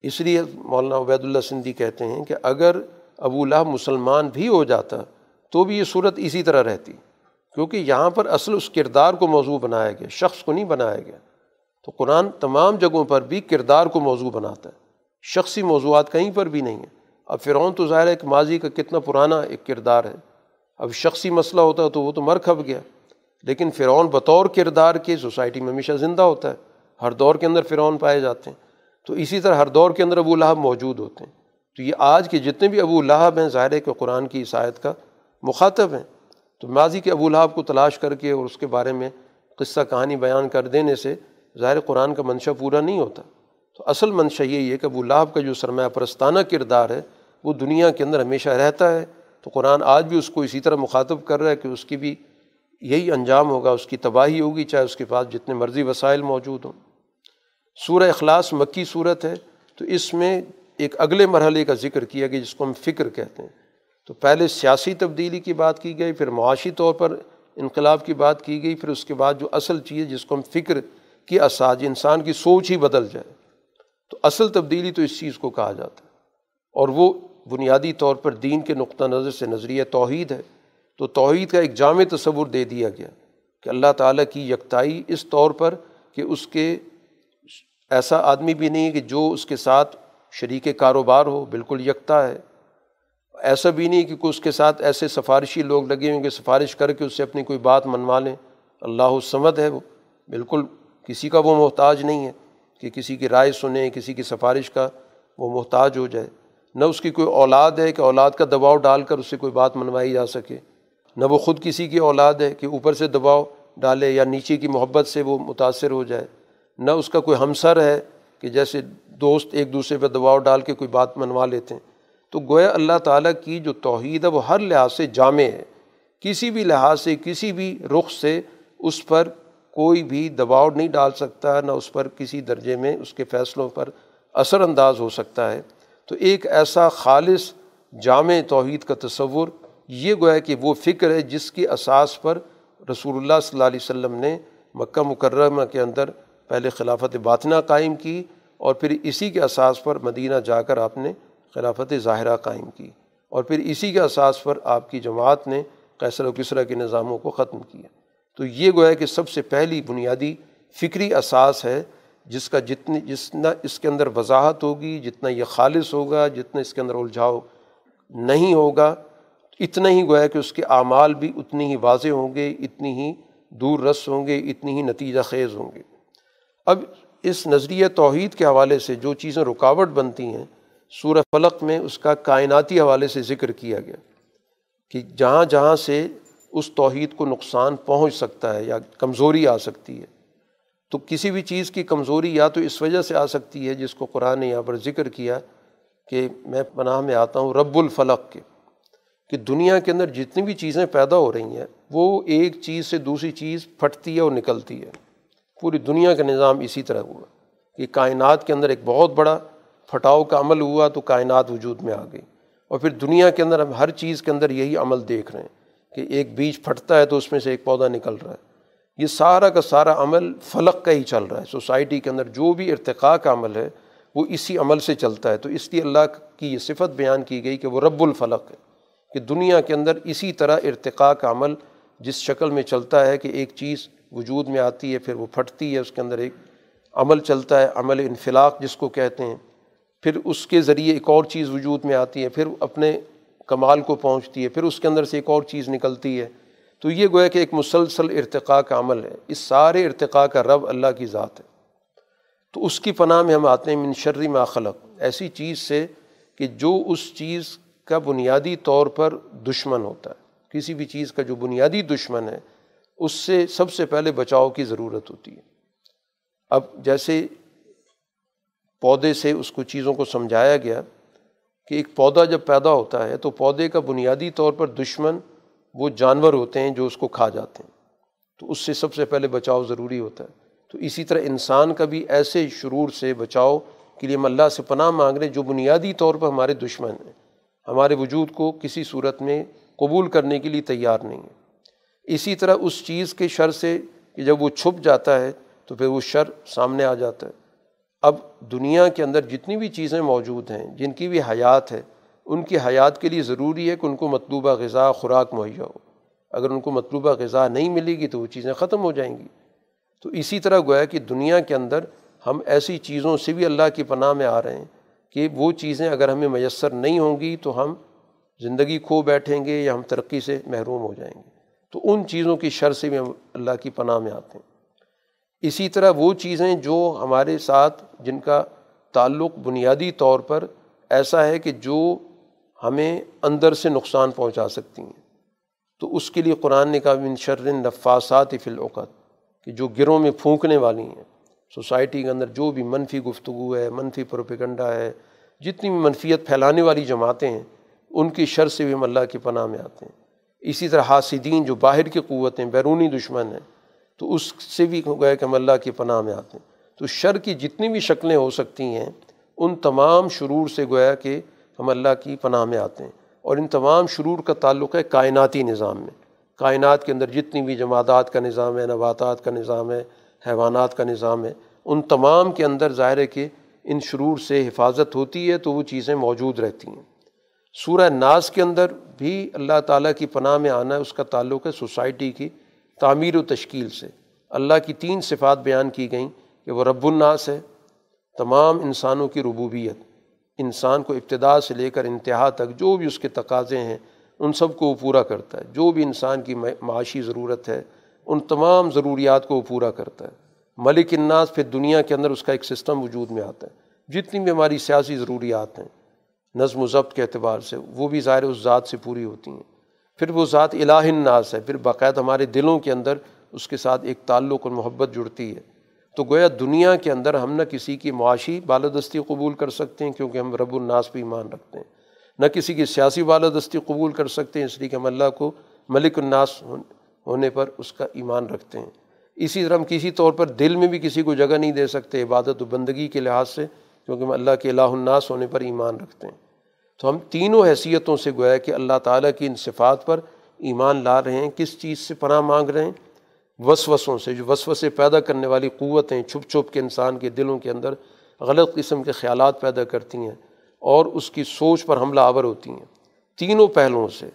اس لیے مولانا عبید اللہ سندھی کہتے ہیں کہ اگر ابو لہب مسلمان بھی ہو جاتا تو بھی یہ صورت اسی طرح رہتی، کیونکہ یہاں پر اصل اس کردار کو موضوع بنایا گیا، شخص کو نہیں بنایا گیا۔ تو قرآن تمام جگہوں پر بھی کردار کو موضوع بناتا ہے۔ شخصی موضوعات کہیں پر بھی نہیں ہیں۔ اب فرعون تو ظاہر ہے کہ ماضی کا کتنا پرانا ایک کردار ہے۔ اب شخصی مسئلہ ہوتا ہے تو وہ تو مر کھپ گیا۔ لیکن فرعون بطور کردار کے سوسائٹی میں ہمیشہ زندہ ہوتا ہے۔ ہر دور کے اندر فرعون پائے جاتے ہیں۔ تو اسی طرح ہر دور کے اندر ابو لہب موجود ہوتے ہیں۔ تو یہ آج کے جتنے بھی ابو لہب ہیں، ظاہر ہے کہ قرآن کی عیسائیت کا مخاطب ہیں۔ تو ماضی کے ابو لہب کو تلاش کر کے اور اس کے بارے میں قصہ کہانی بیان کر دینے سے ظاہر قرآن کا منشا پورا نہیں ہوتا۔ تو اصل منشا یہی ہے کہ ابو لہب کا جو سرمایہ پرستانہ کردار ہے، وہ دنیا کے اندر ہمیشہ رہتا ہے۔ تو قرآن آج بھی اس کو اسی طرح مخاطب کر رہا ہے کہ اس کی بھی یہی انجام ہوگا، اس کی تباہی ہوگی، چاہے اس کے پاس جتنے مرضی وسائل موجود ہوں۔ سورہ اخلاص مکی صورت ہے۔ تو اس میں ایک اگلے مرحلے کا ذکر کیا گیا، جس کو ہم فکر کہتے ہیں۔ تو پہلے سیاسی تبدیلی کی بات کی گئی، پھر معاشی طور پر انقلاب کی بات کی گئی، پھر اس کے بعد جو اصل چیز جس کو ہم فکر کی اساج انسان کی سوچ ہی بدل جائے۔ تو اصل تبدیلی تو اس چیز کو کہا جاتا ہے۔ اور وہ بنیادی طور پر دین کے نقطہ نظر سے نظریہ توحید ہے۔ تو توحید کا ایک جامع تصور دے دیا گیا کہ اللہ تعالیٰ کی یکتائی اس طور پر کہ اس کے ایسا آدمی بھی نہیں ہے کہ جو اس کے ساتھ شریک کاروبار ہو، بالکل یکتا ہے۔ ایسا بھی نہیں کہ اس کے ساتھ ایسے سفارشی لوگ لگے ہوئے کہ سفارش کر کے اس سے اپنی کوئی بات منوا لیں۔ اللہ سمد ہے وہ، بالکل کسی کا وہ محتاج نہیں ہے کہ کسی کی رائے سنیں، کسی کی سفارش کا وہ محتاج ہو جائے۔ نہ اس کی کوئی اولاد ہے کہ اولاد کا دباؤ ڈال کر اس سے کوئی بات منوائی جا سکے۔ نہ وہ خود کسی کی اولاد ہے کہ اوپر سے دباؤ ڈالے یا نیچے کی محبت سے وہ متاثر ہو جائے۔ نہ اس کا کوئی ہمسر ہے کہ جیسے دوست ایک دوسرے پہ دباؤ ڈال کے کوئی بات منوا لیتے ہیں۔ تو گویا اللہ تعالیٰ کی جو توحید ہے وہ ہر لحاظ سے جامع ہے۔ کسی بھی لحاظ سے، کسی بھی رخ سے اس پر کوئی بھی دباؤ نہیں ڈال سکتا، نہ اس پر کسی درجے میں اس کے فیصلوں پر اثر انداز ہو سکتا ہے۔ تو ایک ایسا خالص جامع توحید کا تصور، یہ گویا کہ وہ فکر ہے جس کی اساس پر رسول اللہ صلی اللہ علیہ وسلم نے مکہ مکرمہ کے اندر پہلے خلافت باطنہ قائم کی اور پھر اسی کے اساس پر مدینہ جا کر آپ نے خلافت ظاہرہ قائم کی اور پھر اسی کے اساس پر آپ کی جماعت نے کیسر و کسرا کے نظاموں کو ختم کیا۔ تو یہ گویا کہ سب سے پہلی بنیادی فکری اساس ہے جس کا جتنی جتنا اس کے اندر وضاحت ہوگی، جتنا یہ خالص ہوگا، جتنا اس کے اندر الجھاؤ نہیں ہوگا، اتنا ہی گویا کہ اس کے اعمال بھی اتنی ہی واضح ہوں گے، اتنی ہی دور رس ہوں گے، اتنی ہی نتیجہ خیز ہوں گے۔ اب اس نظریہ توحید کے حوالے سے جو چیزیں رکاوٹ بنتی ہیں، سورہ فلق میں اس کا کائناتی حوالے سے ذکر کیا گیا کہ جہاں جہاں سے اس توحید کو نقصان پہنچ سکتا ہے یا کمزوری آ سکتی ہے۔ تو کسی بھی چیز کی کمزوری یا تو اس وجہ سے آ سکتی ہے جس کو قرآن نے یہاں پر ذکر کیا کہ میں پناہ میں آتا ہوں رب الفلق کے، کہ دنیا کے اندر جتنی بھی چیزیں پیدا ہو رہی ہیں وہ ایک چیز سے دوسری چیز پھٹتی ہے اور نکلتی ہے۔ پوری دنیا کا نظام اسی طرح ہوا کہ کائنات کے اندر ایک بہت بڑا پھٹاؤ کا عمل ہوا تو کائنات وجود میں آ گئی۔ اور پھر دنیا کے اندر ہم ہر چیز کے اندر یہی عمل دیکھ رہے ہیں۔ کہ ایک بیج پھٹتا ہے تو اس میں سے ایک پودا نکل رہا ہے۔ یہ سارا کا سارا عمل فلق کا ہی چل رہا ہے۔ سوسائٹی کے اندر جو بھی ارتقاء کا عمل ہے، وہ اسی عمل سے چلتا ہے۔ تو اس لیے اللہ کی یہ صفت بیان کی گئی کہ وہ رب الفلق ہے۔ کہ دنیا کے اندر اسی طرح ارتقاء کا عمل جس شکل میں چلتا ہے کہ ایک چیز وجود میں آتی ہے، پھر وہ پھٹتی ہے، اس کے اندر ایک عمل چلتا ہے، عمل انفلاق جس کو کہتے ہیں۔ پھر اس کے ذریعے ایک اور چیز وجود میں آتی ہے، پھر اپنے کمال کو پہنچتی ہے، پھر اس کے اندر سے ایک اور چیز نکلتی ہے۔ تو یہ گویا کہ ایک مسلسل ارتقاء کا عمل ہے۔ اس سارے ارتقاء کا رب اللہ کی ذات ہے۔ تو اس کی پناہ میں ہم آتے ہیں، من شرری ما خلق۔ ایسی چیز سے کہ جو اس چیز کا بنیادی طور پر دشمن ہوتا ہے۔ کسی بھی چیز کا جو بنیادی دشمن ہے، اس سے سب سے پہلے بچاؤ کی ضرورت ہوتی ہے۔ اب جیسے پودے سے اس کو چیزوں کو سمجھایا گیا کہ ایک پودا جب پیدا ہوتا ہے تو پودے کا بنیادی طور پر دشمن وہ جانور ہوتے ہیں جو اس کو کھا جاتے ہیں۔ تو اس سے سب سے پہلے بچاؤ ضروری ہوتا ہے۔ تو اسی طرح انسان کا بھی ایسے شرور سے بچاؤ کے لیے ہم اللہ سے پناہ مانگ رہے ہیں جو بنیادی طور پر ہمارے دشمن ہیں۔ ہمارے وجود کو کسی صورت میں قبول کرنے کے لیے تیار نہیں ہے اسی طرح اس چیز کے شر سے کہ جب وہ چھپ جاتا ہے تو پھر وہ شر سامنے آ جاتا ہے۔ اب دنیا کے اندر جتنی بھی چیزیں موجود ہیں، جن کی بھی حیات ہے، ان کی حیات کے لیے ضروری ہے کہ ان کو مطلوبہ غذا، خوراک مہیا ہو۔ اگر ان کو مطلوبہ غذا نہیں ملے گی تو وہ چیزیں ختم ہو جائیں گی۔ تو اسی طرح گویا کہ دنیا کے اندر ہم ایسی چیزوں سے بھی اللہ کی پناہ میں آ رہے ہیں کہ وہ چیزیں اگر ہمیں میسر نہیں ہوں گی تو ہم زندگی کھو بیٹھیں گے یا ہم ترقی سے محروم ہو جائیں گے۔ تو ان چیزوں کی شر سے بھی ہم اللہ کی پناہ میں آتے ہیں۔ اسی طرح وہ چیزیں جو ہمارے ساتھ جن کا تعلق بنیادی طور پر ایسا ہے کہ جو ہمیں اندر سے نقصان پہنچا سکتی ہیں۔ تو اس کے لیے قرآن نے کہا، من شر نفاسات فی العقد کہ جو گروہ میں پھونکنے والی ہیں، سوسائٹی کے اندر جو بھی منفی گفتگو ہے، منفی پروپیگنڈا ہے، جتنی بھی منفیت پھیلانے والی جماعتیں ہیں، ان کی شر سے بھی ہم اللہ کی پناہ میں آتے ہیں۔ اسی طرح حاسدین جو باہر کی قوتیں، بیرونی دشمن ہیں تو اس سے بھی ہو گیا کہ ہم اللہ کی پناہ میں آتے ہیں۔ تو شر کی جتنی بھی شکلیں ہو سکتی ہیں، ان تمام شرور سے گویا کہ ہم اللہ کی پناہ میں آتے ہیں۔ اور ان تمام شرور کا تعلق ہے کائناتی نظام میں۔ کائنات کے اندر جتنی بھی جماعتات کا نظام ہے، نباتات کا نظام ہے، حیوانات کا نظام ہے، ان تمام کے اندر ظاہر ہے کہ ان شرور سے حفاظت ہوتی ہے تو وہ چیزیں موجود رہتی ہیں۔ سورہ ناز کے اندر بھی اللہ تعالیٰ کی پناہ میں آنا ہے اس کا تعلق ہے سوسائٹی کی۔ تعمیر و تشکیل سے۔ اللہ کی تین صفات بیان کی گئیں کہ وہ رب الناس ہے، تمام انسانوں کی ربوبیت۔ انسان کو ابتدا سے لے کر انتہا تک جو بھی اس کے تقاضے ہیں، ان سب کو وہ پورا کرتا ہے۔ جو بھی انسان کی معاشی ضرورت ہے، ان تمام ضروریات کو وہ پورا کرتا ہے۔ ملک الناس پھر دنیا کے اندر اس کا ایک سسٹم وجود میں آتا ہے۔ جتنی بھی ہماری سیاسی ضروریات ہیں، نظم و ضبط کے اعتبار سے، وہ بھی ظاہر اس ذات سے پوری ہوتی ہیں۔ پھر وہ ذات الہ الناس ہے، پھر باقاعدہ ہمارے دلوں کے اندر اس کے ساتھ ایک تعلق اور محبت جڑتی ہے۔ تو گویا دنیا کے اندر ہم نہ کسی کی معاشی بالادستی قبول کر سکتے ہیں کیونکہ ہم رب الناس پہ ایمان رکھتے ہیں۔ نہ کسی کی سیاسی بالادستی قبول کر سکتے ہیں، اس لیے کہ ہم اللہ کو ملک الناس ہونے پر اس کا ایمان رکھتے ہیں۔ اسی طرح ہم کسی طور پر دل میں بھی کسی کو جگہ نہیں دے سکتے، عبادت و بندگی کے لحاظ سے، کیونکہ ہم اللہ کے الہ الناس ہونے پر ایمان رکھتے ہیں۔ تو ہم تینوں حیثیتوں سے گویا کہ اللہ تعالیٰ کی ان صفات پر ایمان لا رہے ہیں، کس چیز سے پناہ مانگ رہے ہیں؟ وسوسوں سے، جو وسوسے پیدا کرنے والی قوتیں چھپ چھپ کے انسان کے دلوں کے اندر غلط قسم کے خیالات پیدا کرتی ہیں اور اس کی سوچ پر حملہ آور ہوتی ہیں۔ تینوں پہلوؤں سے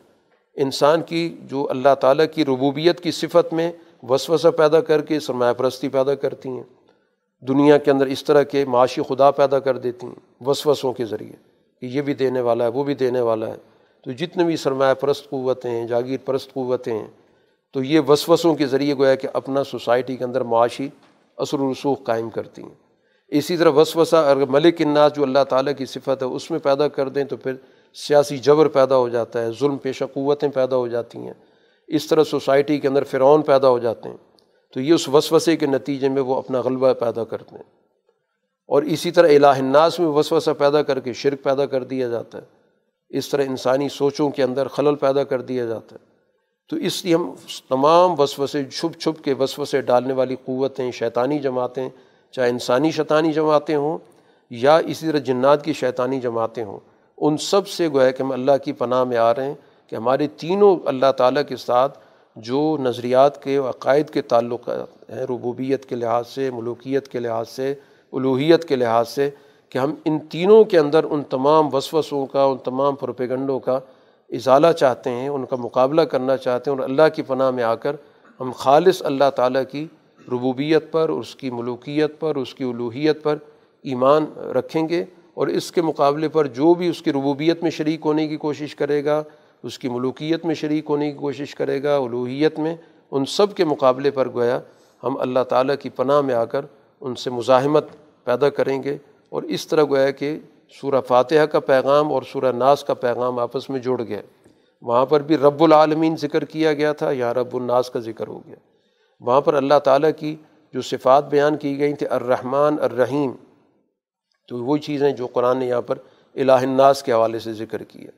انسان کی جو اللہ تعالیٰ کی ربوبیت کی صفت میں وسوسہ پیدا کر کے سرمایہ پرستی پیدا کرتی ہیں۔ دنیا کے اندر اس طرح کے معاشی خدا پیدا کر دیتی ہیں وسوسوں کے ذریعے۔ کہ یہ بھی دینے والا ہے، وہ بھی دینے والا ہے۔ تو جتنے بھی سرمایہ پرست قوتیں ہیں، جاگیر پرست قوتیں ہیں، تو یہ وسوسوں کے ذریعے گویا کہ اپنا سوسائٹی کے اندر معاشی اثر و رسوخ قائم کرتی ہیں۔ اسی طرح وسوسہ اگر ملک الناس جو اللہ تعالیٰ کی صفت ہے، اس میں پیدا کر دیں تو پھر سیاسی جبر پیدا ہو جاتا ہے، ظلم پیشہ قوتیں پیدا ہو جاتی ہیں۔ اس طرح سوسائٹی کے اندر فرعون پیدا ہو جاتے ہیں۔ تو یہ اس وسوسے کے نتیجے میں وہ اپنا غلبہ پیدا کرتے ہیں۔ اور اسی طرح الہ الناس میں وسوسہ پیدا کر کے شرک پیدا کر دیا جاتا ہے۔ اس طرح انسانی سوچوں کے اندر خلل پیدا کر دیا جاتا ہے۔ تو اس لیے ہم تمام وسوسے، چھپ چھپ کے وسوسے ڈالنے والی قوتیں، شیطانی جماعتیں، چاہے انسانی شیطانی جماعتیں ہوں یا اسی طرح جنات کی شیطانی جماعتیں ہوں، ان سب سے گویا کہ ہم اللہ کی پناہ میں آ رہے ہیں کہ ہمارے تینوں اللہ تعالیٰ کے ساتھ جو نظریات کے، عقائد کے تعلقات ہیں، ربوبیت کے لحاظ سے، ملوکیت کے لحاظ سے الوحیت کے لحاظ سے کہ ہم ان تینوں کے اندر ان تمام وسوسوں کا، ان تمام پروپیگنڈوں کا ازالہ چاہتے ہیں، ان کا مقابلہ کرنا چاہتے ہیں اور اللہ کی پناہ میں آ کر ہم خالص اللہ تعالیٰ کی ربوبیت پر، اس کی ملوکیت پر، اس کی الوحیت پر ایمان رکھیں گے اور اس کے مقابلے پر جو بھی اس کی ربوبیت میں شریک ہونے کی کوشش کرے گا، اس کی ملوکیت میں شریک ہونے کی کوشش کرے گا، الوحیت میں، ان سب کے مقابلے پر گویا ہم اللہ تعالیٰ کی پناہ میں آ کر ان سے مزاحمت پیدا کریں گے اور اس طرح گویا کہ سورہ فاتحہ کا پیغام اور سورہ ناس کا پیغام آپس میں جڑ گیا۔ وہاں پر بھی رب العالمین ذکر کیا گیا تھا یہاں رب الناس کا ذکر ہو گیا۔ وہاں پر اللہ تعالیٰ کی جو صفات بیان کی گئی تھیں، الرحمن، الرحیم، تو وہی چیزیں جو قرآن نے یہاں پر الہ الناس کے حوالے سے ذکر کیا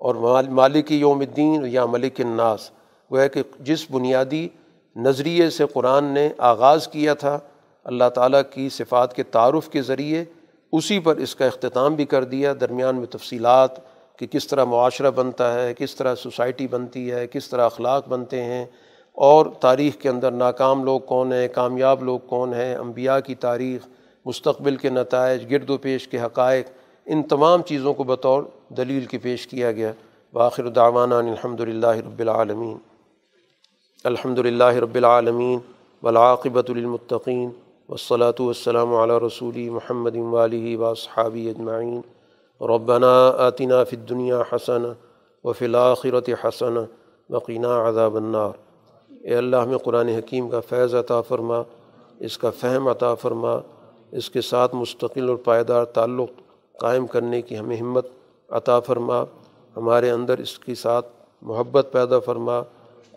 اور مالک یوم الدین یا ملک الناس۔ وہ ہے کہ جس بنیادی نظریے سے قرآن نے آغاز کیا تھا اللہ تعالیٰ کی صفات کے تعارف کے ذریعے اسی پر اس کا اختتام بھی کر دیا۔ درمیان میں تفصیلات کہ کس طرح معاشرہ بنتا ہے، کس طرح سوسائٹی بنتی ہے، کس طرح اخلاق بنتے ہیں اور تاریخ کے اندر ناکام لوگ کون ہیں، کامیاب لوگ کون ہیں، انبیاء کی تاریخ، مستقبل کے نتائج، گرد و پیش کے حقائق، ان تمام چیزوں کو بطور دلیل کے پیش کیا گیا۔ باخر دعوانا الحمد للہ رب العالمین۔ الحمد للہ رب العالمین ولاقبۃ المطقین والصلاة والسلام علی رسولی محمد والی و صحابی ربنا آتنا فی الدنیا حسن و فی الآخرت حسن عذاب النار. اے اللہ، ہمیں قرآن حکیم کا فیض عطا فرما، اس کا فہم عطا فرما، اس کے ساتھ مستقل اور پائیدار تعلق قائم کرنے کی ہمیں ہمت عطا فرما، ہمارے اندر اس کے ساتھ محبت پیدا فرما،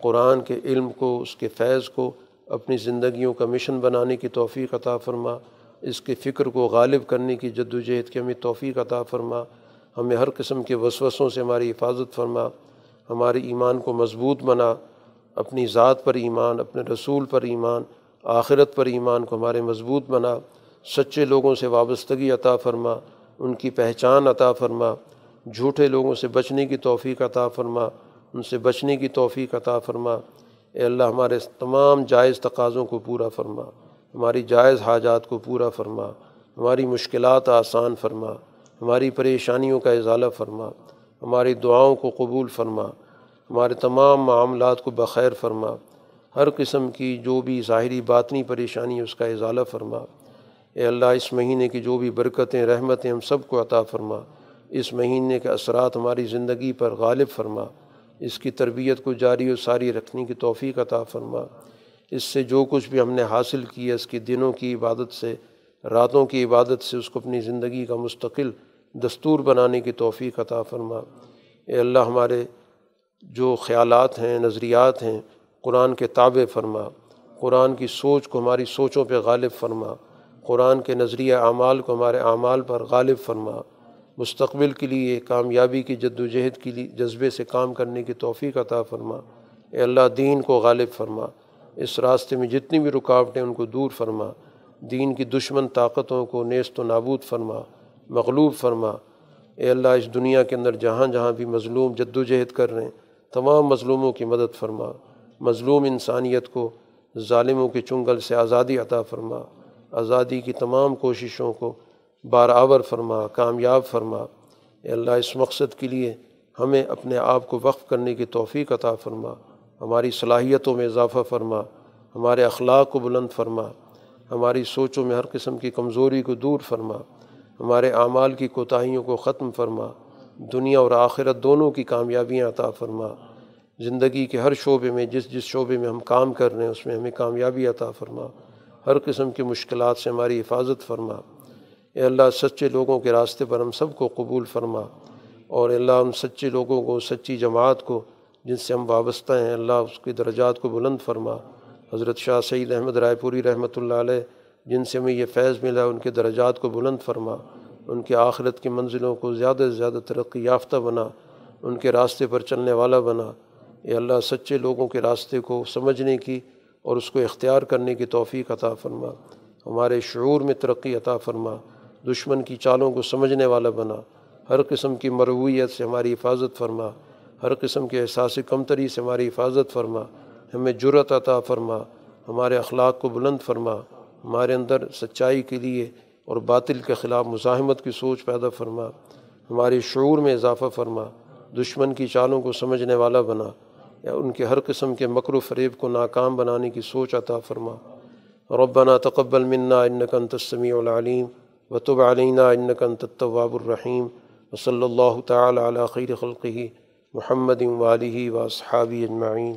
قرآن کے علم کو، اس کے فیض کو اپنی زندگیوں کا مشن بنانے کی توفیق عطا فرما، اس کے فکر کو غالب کرنے کی جد و جہد کی ہمیں توفیق عطا فرما۔ ہمیں ہر قسم کے وسوسوں سے ہماری حفاظت فرما۔ ہمارے ایمان کو مضبوط بنا۔ اپنی ذات پر ایمان، اپنے رسول پر ایمان، آخرت پر ایمان کو ہمارے مضبوط بنا۔ سچے لوگوں سے وابستگی عطا فرما، ان کی پہچان عطا فرما۔ جھوٹے لوگوں سے بچنے کی توفیق عطا فرما۔ ان سے بچنے کی توفیق عطا فرما۔ اے اللہ ہمارے تمام جائز تقاضوں کو پورا فرما، ہماری جائز حاجات کو پورا فرما، ہماری مشکلات آسان فرما، ہماری پریشانیوں کا اضالہ فرما، ہماری دعاؤں کو قبول فرما، ہمارے تمام معاملات کو بخیر فرما، ہر قسم کی جو بھی ظاہری باطنی پریشانی ہے اس کا اضالہ فرما۔ اے اللہ، اس مہینے کی جو بھی برکتیں، رحمتیں ہم سب کو عطا فرما۔ اس مہینے کے اثرات ہماری زندگی پر غالب فرما۔ اس کی تربیت کو جاری و ساری رکھنے کی توفیق عطا فرما۔ اس سے جو کچھ بھی ہم نے حاصل کیا اس کی دنوں کی عبادت سے، راتوں کی عبادت سے، اس کو اپنی زندگی کا مستقل دستور بنانے کی توفیق عطا فرما۔ اے اللہ، ہمارے جو خیالات ہیں، نظریات ہیں، قرآن کے تابع فرما۔ قرآن کی سوچ کو ہماری سوچوں پہ غالب فرما۔ قرآن کے نظریہ اعمال کو ہمارے اعمال پر غالب فرما۔ مستقبل کے لیے، کامیابی کی جد و جہد کے لیے، جذبے سے کام کرنے کی توفیق عطا فرما۔ اے اللہ، دین کو غالب فرما۔ اس راستے میں جتنی بھی رکاوٹیں ان کو دور فرما۔ دین کی دشمن طاقتوں کو نیست و نابود فرما، مغلوب فرما۔ اے اللہ، اس دنیا کے اندر جہاں جہاں بھی مظلوم جد و جہد کر رہے ہیں، تمام مظلوموں کی مدد فرما۔ مظلوم انسانیت کو ظالموں کے چنگل سے آزادی عطا فرما۔ آزادی کی تمام کوششوں کو بارآور فرما، کامیاب فرما۔ اے اللہ، اس مقصد کے لیے ہمیں اپنے آپ کو وقف کرنے کی توفیق عطا فرما۔ ہماری صلاحیتوں میں اضافہ فرما۔ ہمارے اخلاق کو بلند فرما۔ ہماری سوچوں میں ہر قسم کی کمزوری کو دور فرما۔ ہمارے اعمال کی کوتاہیوں کو ختم فرما۔ دنیا اور آخرت دونوں کی کامیابیاں عطا فرما۔ زندگی کے ہر شعبے میں، جس جس شعبے میں ہم کام کر رہے ہیں، اس میں ہمیں کامیابی عطا فرما۔ ہر قسم کی مشکلات سے ہماری حفاظت فرما۔ اے اللہ سچے لوگوں کے راستے پر ہم سب کو قبول فرما اور اللہ ان سچے لوگوں کو، سچی جماعت کو جن سے ہم وابستہ ہیں اللہ اس کی درجات کو بلند فرما۔ حضرت شاہ سعید احمد رائے پوری رحمۃ اللہ علیہ جن سے ہمیں یہ فیض ملا، ان کے درجات کو بلند فرما۔ ان کے آخرت کی منزلوں کو زیادہ سے زیادہ ترقی یافتہ بنا۔ ان کے راستے پر چلنے والا بنا۔ اے اللہ سچے لوگوں کے راستے کو سمجھنے کی اور اس کو اختیار کرنے کی توفیق عطا فرما۔ ہمارے شعور میں ترقی عطا فرما۔ دشمن کی چالوں کو سمجھنے والا بنا۔ ہر قسم کی مرویت سے ہماری حفاظت فرما۔ ہر قسم کے احساس کمتری سے ہماری حفاظت فرما۔ ہمیں جرت عطا فرما۔ ہمارے اخلاق کو بلند فرما۔ ہمارے اندر سچائی کے لیے اور باطل کے خلاف مزاحمت کی سوچ پیدا فرما۔ ہمارے شعور میں اضافہ فرما۔ دشمن کی چالوں کو سمجھنے والا بنا۔ یا ان کے ہر قسم کے مکر و فریب کو ناکام بنانے کی سوچ عطا فرما۔ ربنا تقبل منا انك انت السميع العليم وطب علینہ انك انت التواب الرحيم وصلى اللہ تعالى على خیر خلقه محمد واله واصحابی اجمعین